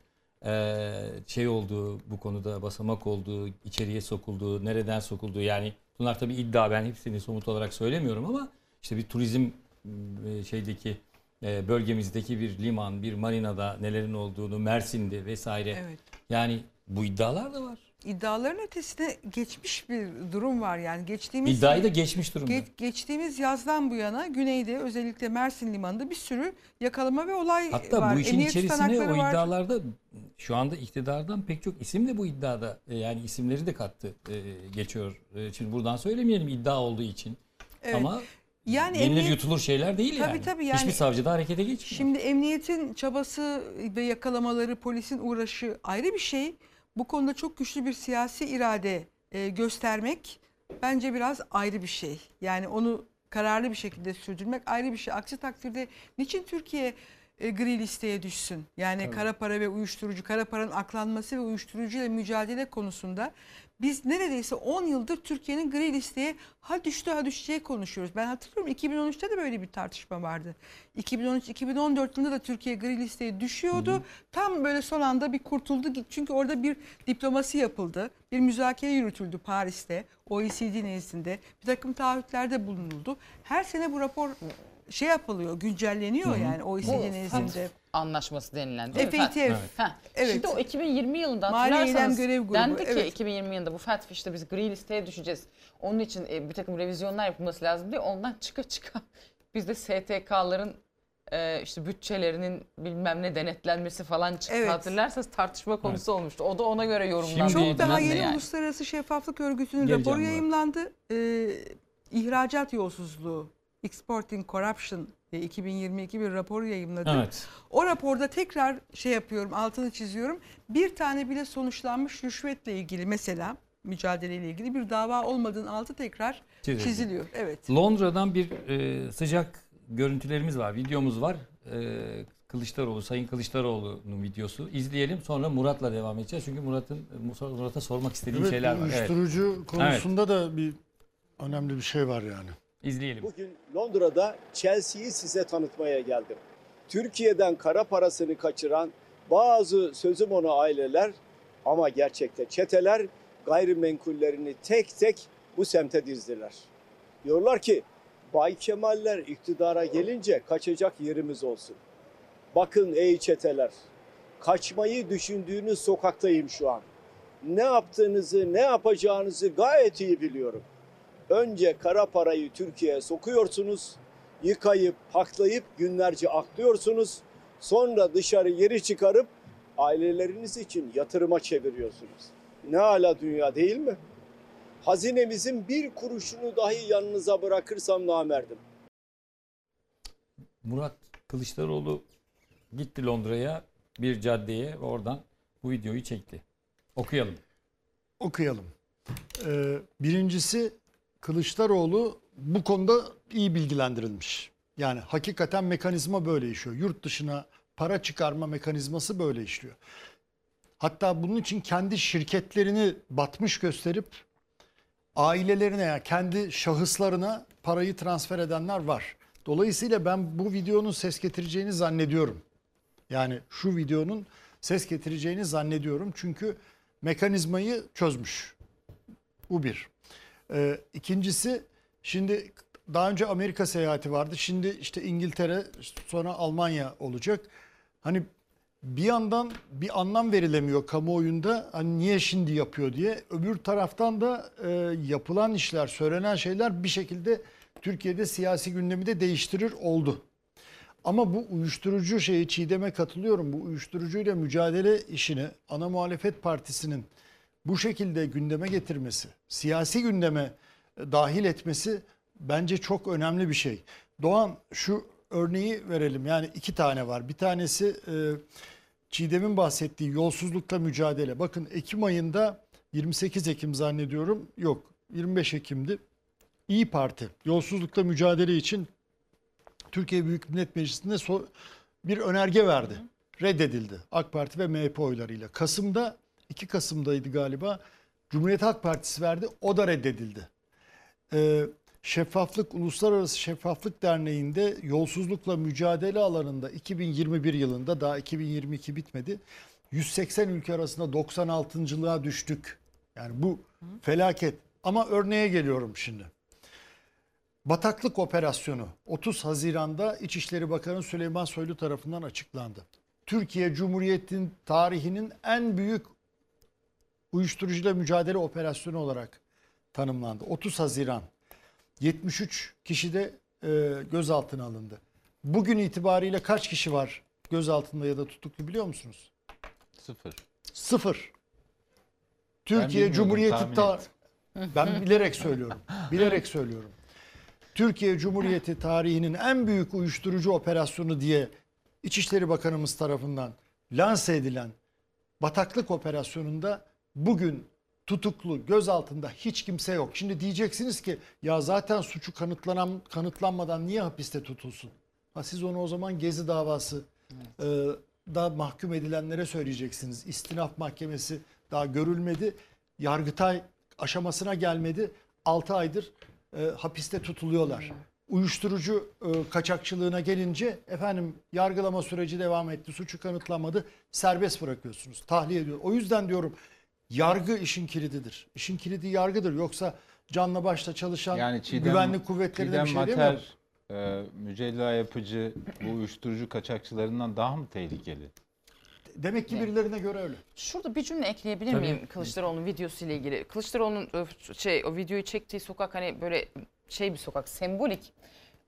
A: şey olduğu bu konuda basamak olduğu, içeriye sokulduğu, nereden sokulduğu yani bunlar tabii iddia ben hepsini somut olarak söylemiyorum ama işte bir turizm e, şeydeki e, bölgemizdeki bir liman, bir marinada nelerin olduğunu, Mersin'de vesaire.
E: Evet.
A: Yani bu iddialar da var.
E: İddiaların ötesine geçmiş bir durum var yani geçtiğimiz
A: İddiayı da geçmiş durumda.
E: Ge- geçtiğimiz yazdan bu yana güneyde özellikle Mersin limanında bir sürü yakalama ve olay
A: Hatta
E: var.
A: bu işin
E: Emniyet
A: içerisine o
E: var.
A: iddialarda şu anda iktidardan pek çok isim de bu iddiada e, yani isimleri de kattı e, geçiyor. E, Şimdi buradan söylemeyelim iddia olduğu için.
E: Evet.
A: Ama
E: Yani
A: yenilir
E: emniyet-
A: yutulur şeyler değil
E: Tabii
A: yani.
E: tabii yani-
A: Hiçbir savcı da harekete geçmiyor.
E: Şimdi emniyetin çabası ve yakalamaları, polisin uğraşı ayrı bir şey. Bu konuda çok güçlü bir siyasi irade e, göstermek bence biraz ayrı bir şey. Yani onu kararlı bir şekilde sürdürmek ayrı bir şey. Aksi takdirde niçin Türkiye e, gri listeye düşsün? Yani
Y: Tabii.
E: kara para ve uyuşturucu, kara paranın aklanması ve uyuşturucuyla mücadele konusunda biz neredeyse 10 yıldır Türkiye'nin gri listeye ha düştü ha düşeceği konuşuyoruz. Ben hatırlıyorum 2013'te de böyle bir tartışma vardı. 2013-2014 yılında da Türkiye gri listeye düşüyordu. Tam böyle son anda bir kurtuldu. Çünkü orada bir diplomasi yapıldı. Bir müzakere yürütüldü Paris'te, OECD nezdinde. Bir takım taahhütlerde bulunuldu. Her sene bu rapor şey yapılıyor, güncelleniyor
B: Hı hı.
E: yani OECD nezdinde.
B: Anlaşması denilen değil mi?
E: FATF. Evet.
B: Ha.
E: Evet.
B: Şimdi o 2020 yılında
E: Mali
B: hatırlarsanız
E: Görev Grubu,
B: dendi ki
E: evet.
B: 2020 yılında bu FATF işte biz gri listeye düşeceğiz. Onun için e, bir takım revizyonlar yapılması lazım diye ondan çıka çıka biz de STK'ların e, işte bütçelerinin bilmem ne denetlenmesi falan çıktı.
E: Evet.
B: Hatırlarsanız tartışma konusu olmuştu. O da ona göre yorumlandı.
E: Çok daha yeni
B: yani.
E: Uluslararası Şeffaflık Örgütü'nün
B: Geleceğim
E: raporu yayımlandı. Ee, ihracat yolsuzluğu, Exporting Corruption 2022 bir raporu yayımladı.
A: Evet.
E: O raporda tekrar şey yapıyorum, altını çiziyorum. Bir tane bile sonuçlanmış rüşvetle ilgili mesela mücadeleyle ilgili bir dava olmadığının altı tekrar
A: Çizildi.
E: çiziliyor. Evet.
A: Londra'dan bir e, sıcak görüntülerimiz var, videomuz var. E, Kılıçdaroğlu, Sayın Kılıçdaroğlu'nun videosu. İzleyelim sonra Murat'la devam edeceğiz. Çünkü Murat'ın Murat'a sormak istediğim
D: Evet,
A: şeyler var. Evet.
D: uyuşturucu konusunda da bir önemli bir şey var yani.
A: İzleyelim.
Y: Bugün Londra'da Chelsea'yi size tanıtmaya geldim. Türkiye'den kara parasını kaçıran bazı sözüm ona aileler ama gerçekte çeteler gayrimenkullerini tek tek bu semte dizdiler. Diyorlar ki Bay Kemaller iktidara gelince kaçacak yerimiz olsun. Bakın ey çeteler, kaçmayı düşündüğünüz sokaktayım şu an. Ne yaptığınızı, ne yapacağınızı gayet iyi biliyorum. Önce kara parayı Türkiye'ye sokuyorsunuz, yıkayıp, paklayıp günlerce aklıyorsunuz. Sonra dışarı geri çıkarıp aileleriniz için yatırıma çeviriyorsunuz. Ne ala dünya değil mi? Hazinemizin bir kuruşunu dahi yanınıza bırakırsam namerdim.
A: Murat Kılıçdaroğlu gitti Londra'ya bir caddeye ve oradan bu videoyu çekti. Okuyalım.
D: Okuyalım. Ee, birincisi Kılıçdaroğlu bu konuda iyi bilgilendirilmiş. Yani hakikaten mekanizma böyle işliyor. Yurt dışına para çıkarma mekanizması böyle işliyor. Hatta bunun için kendi şirketlerini batmış gösterip ailelerine yani kendi şahıslarına parayı transfer edenler var. Dolayısıyla ben bu videonun ses getireceğini zannediyorum. Yani şu videonun ses getireceğini zannediyorum. Çünkü mekanizmayı çözmüş. Bu bir. Ee, ikincisi şimdi daha önce Amerika seyahati vardı. Şimdi işte İngiltere sonra Almanya olacak. Hani bir yandan bir anlam verilemiyor kamuoyunda hani niye şimdi yapıyor diye. Öbür taraftan da e, yapılan işler, söylenen şeyler bir şekilde Türkiye'de siyasi gündemi de değiştirir oldu. Ama bu uyuşturucu şeyi Çiğdem'e katılıyorum. Bu uyuşturucuyla mücadele işini ana muhalefet partisinin bu şekilde gündeme getirmesi, siyasi gündeme e, dahil etmesi bence çok önemli bir şey. Doğan şu örneği verelim. Yani iki tane var. Bir tanesi e, Çiğdem'in bahsettiği yolsuzlukla mücadele. Bakın Ekim ayında 28 Ekim zannediyorum. Yok 25 Ekim'di. İyi Parti yolsuzlukla mücadele için Türkiye Büyük Millet Meclisi'nde so- bir önerge verdi. Reddedildi AK Parti ve MHP oylarıyla. Kasım'da 2 Kasım'daydı galiba. Cumhuriyet Halk Partisi verdi. O da reddedildi. Ee, Şeffaflık Uluslararası Şeffaflık Derneği'nde yolsuzlukla mücadele alanında 2021 yılında daha 2022 bitmedi. 180 ülke arasında 96.lığa düştük. Yani bu felaket. Ama örneğe geliyorum şimdi. Bataklık operasyonu 30 Haziran'da İçişleri Bakanı Süleyman Soylu tarafından açıklandı. Türkiye Cumhuriyeti'nin tarihinin en büyük uyuşturucuyla mücadele operasyonu olarak tanımlandı. 30 Haziran 73 kişi de e, gözaltına alındı. Bugün itibariyle kaç kişi var gözaltında ya da tutuklu biliyor musunuz?
C: Sıfır.
D: Sıfır. Türkiye Cumhuriyeti ta- ben bilerek söylüyorum. Bilerek söylüyorum. Türkiye Cumhuriyeti tarihinin en büyük uyuşturucu operasyonu diye İçişleri Bakanımız tarafından lanse edilen bataklık operasyonunda bugün tutuklu gözaltında hiç kimse yok. Şimdi diyeceksiniz ki ya zaten suçu kanıtlanan kanıtlanmadan niye hapiste tutulsun? Ha siz onu o zaman Gezi davası e, da mahkum edilenlere söyleyeceksiniz. İstinaf mahkemesi daha görülmedi. Yargıtay aşamasına gelmedi. 6 aydır e, hapiste tutuluyorlar. Uyuşturucu e, kaçakçılığına gelince efendim yargılama süreci devam etti. Suçu kanıtlanmadı. Serbest bırakıyorsunuz. Tahliye ediyor. O yüzden diyorum yargı işin kilididir. İşin kilidi yargıdır. Yoksa canla başla çalışan
C: Yani Çiğdem,
D: güvenlik kuvvetlerine
C: Çiğdem
D: bir şey
C: Mater,
D: demiyorum.
C: e, mücella yapıcı bu uyuşturucu kaçakçılarından daha mı tehlikeli?
D: Demek ki birilerine göre öyle.
B: Şurada bir cümle ekleyebilir
D: Tabii.
B: miyim Kılıçdaroğlu'nun videosu ile ilgili? Kılıçdaroğlu'nun şey o videoyu çektiği sokak hani böyle şey bir sokak, sembolik.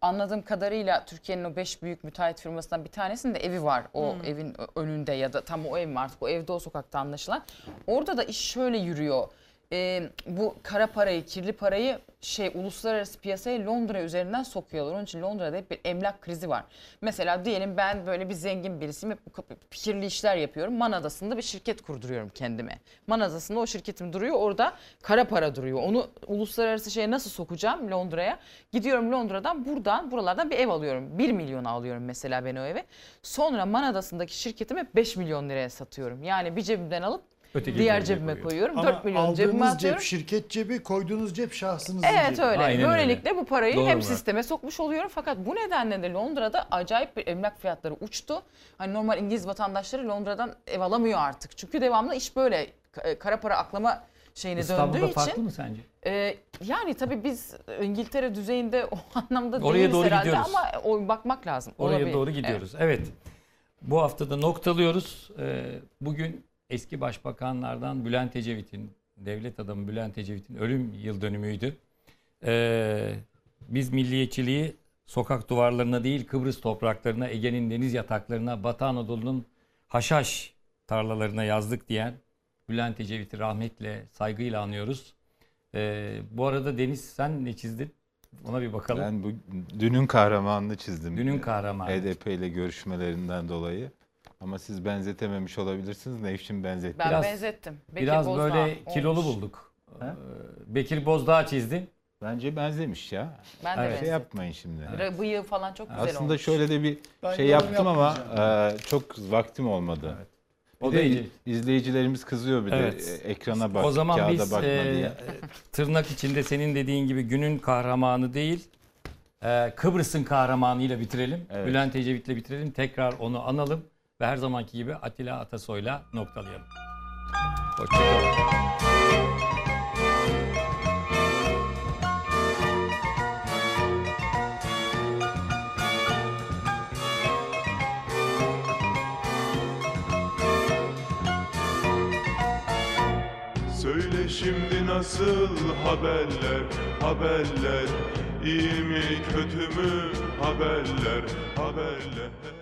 B: Anladığım kadarıyla Türkiye'nin o beş büyük müteahhit firmasından bir tanesinin de evi var. O
Z: Hmm.
B: evin önünde ya da tam o ev mi artık o evde o sokakta anlaşılan. Orada da iş şöyle yürüyor. Ee, bu kara parayı, kirli parayı şey uluslararası piyasaya Londra üzerinden sokuyorlar. Onun için Londra'da hep bir emlak krizi var. Mesela diyelim ben böyle bir zengin birisiyim. Hep kirli işler yapıyorum. Man Adası'nda bir şirket kurduruyorum kendime. Man Adası'nda o şirketim duruyor. Orada kara para duruyor. Onu uluslararası şeye nasıl sokacağım Londra'ya? Gidiyorum Londra'dan buradan buralardan bir ev alıyorum. 1 milyona alıyorum mesela ben o evi. Sonra Man Adası'ndaki şirketimi 5 milyon liraya satıyorum. Yani bir cebimden alıp
D: Öteki
B: diğer cebime
D: koyuyor.
B: koyuyorum.
D: Ama
B: 4 milyon cebime
D: aldığınız
B: atıyorum.
D: cep şirket cebi, koyduğunuz cep şahsınızın
B: Evet
D: cebi.
B: öyle. Böylelikle bu parayı
D: Doğru
B: hem
D: mu?
B: sisteme sokmuş oluyorum. Fakat bu nedenle de Londra'da acayip bir emlak fiyatları uçtu. Hani normal İngiliz vatandaşları Londra'dan ev alamıyor artık. Çünkü devamlı iş böyle. Ka- Kara para aklama şeyine
A: İstanbul'da
B: döndüğü
A: farklı
B: için.
A: mı sence?
B: e, yani tabii biz İngiltere düzeyinde o anlamda
A: Oraya
B: değiliz
A: doğru
B: herhalde
A: gidiyoruz.
B: ama o bakmak lazım.
A: Oraya
B: Olabilir.
A: doğru gidiyoruz. Evet. Bu haftada noktalıyoruz. Ee, Bugün eski başbakanlardan Bülent Ecevit'in, devlet adamı Bülent Ecevit'in ölüm yıl dönümüydü. Ee, Biz milliyetçiliği sokak duvarlarına değil Kıbrıs topraklarına, Ege'nin deniz yataklarına, Batı Anadolu'nun haşhaş tarlalarına yazdık diyen Bülent Ecevit'i rahmetle, saygıyla anıyoruz. Ee, bu arada Deniz sen ne çizdin? Ona bir bakalım.
C: Ben bu dünün kahramanını çizdim.
A: Dünün kahramanı.
C: HDP ile görüşmelerinden dolayı. Ama siz benzetememiş olabilirsiniz. Nevşin benzetti.
B: Ben benzettim. Bekir
A: biraz
B: Bozdağ
A: böyle kilolu
B: olmuş.
A: bulduk. Ee, Bekir Bozdağ çizdin.
C: Bence benzemiş ya.
B: Ben de
C: Şey
B: benzettim.
C: yapmayın şimdi.
B: Re- Bıyığı falan çok güzel
C: Aslında
B: olmuş.
C: şöyle de bir
B: Ben
C: şey
B: yorum
C: yaptım ama e, çok vaktim olmadı.
A: O
C: Bir
A: da
C: de
A: iyi.
C: izleyicilerimiz kızıyor bir
A: Evet.
C: de e, ekrana bak,
A: o zaman
C: kağıda
A: biz
C: bakma
A: e,
C: diye.
A: tırnak içinde senin dediğin gibi günün kahramanı değil e, Kıbrıs'ın kahramanıyla bitirelim.
C: Evet.
A: Bülent Ecevit'le bitirelim. Tekrar onu analım ve her zamanki gibi Atilla Atasoy'la noktalayalım. Hoşçakalın.
Z: Söyle şimdi nasıl haberler, haberler İyi mi kötü mü haberler, haberler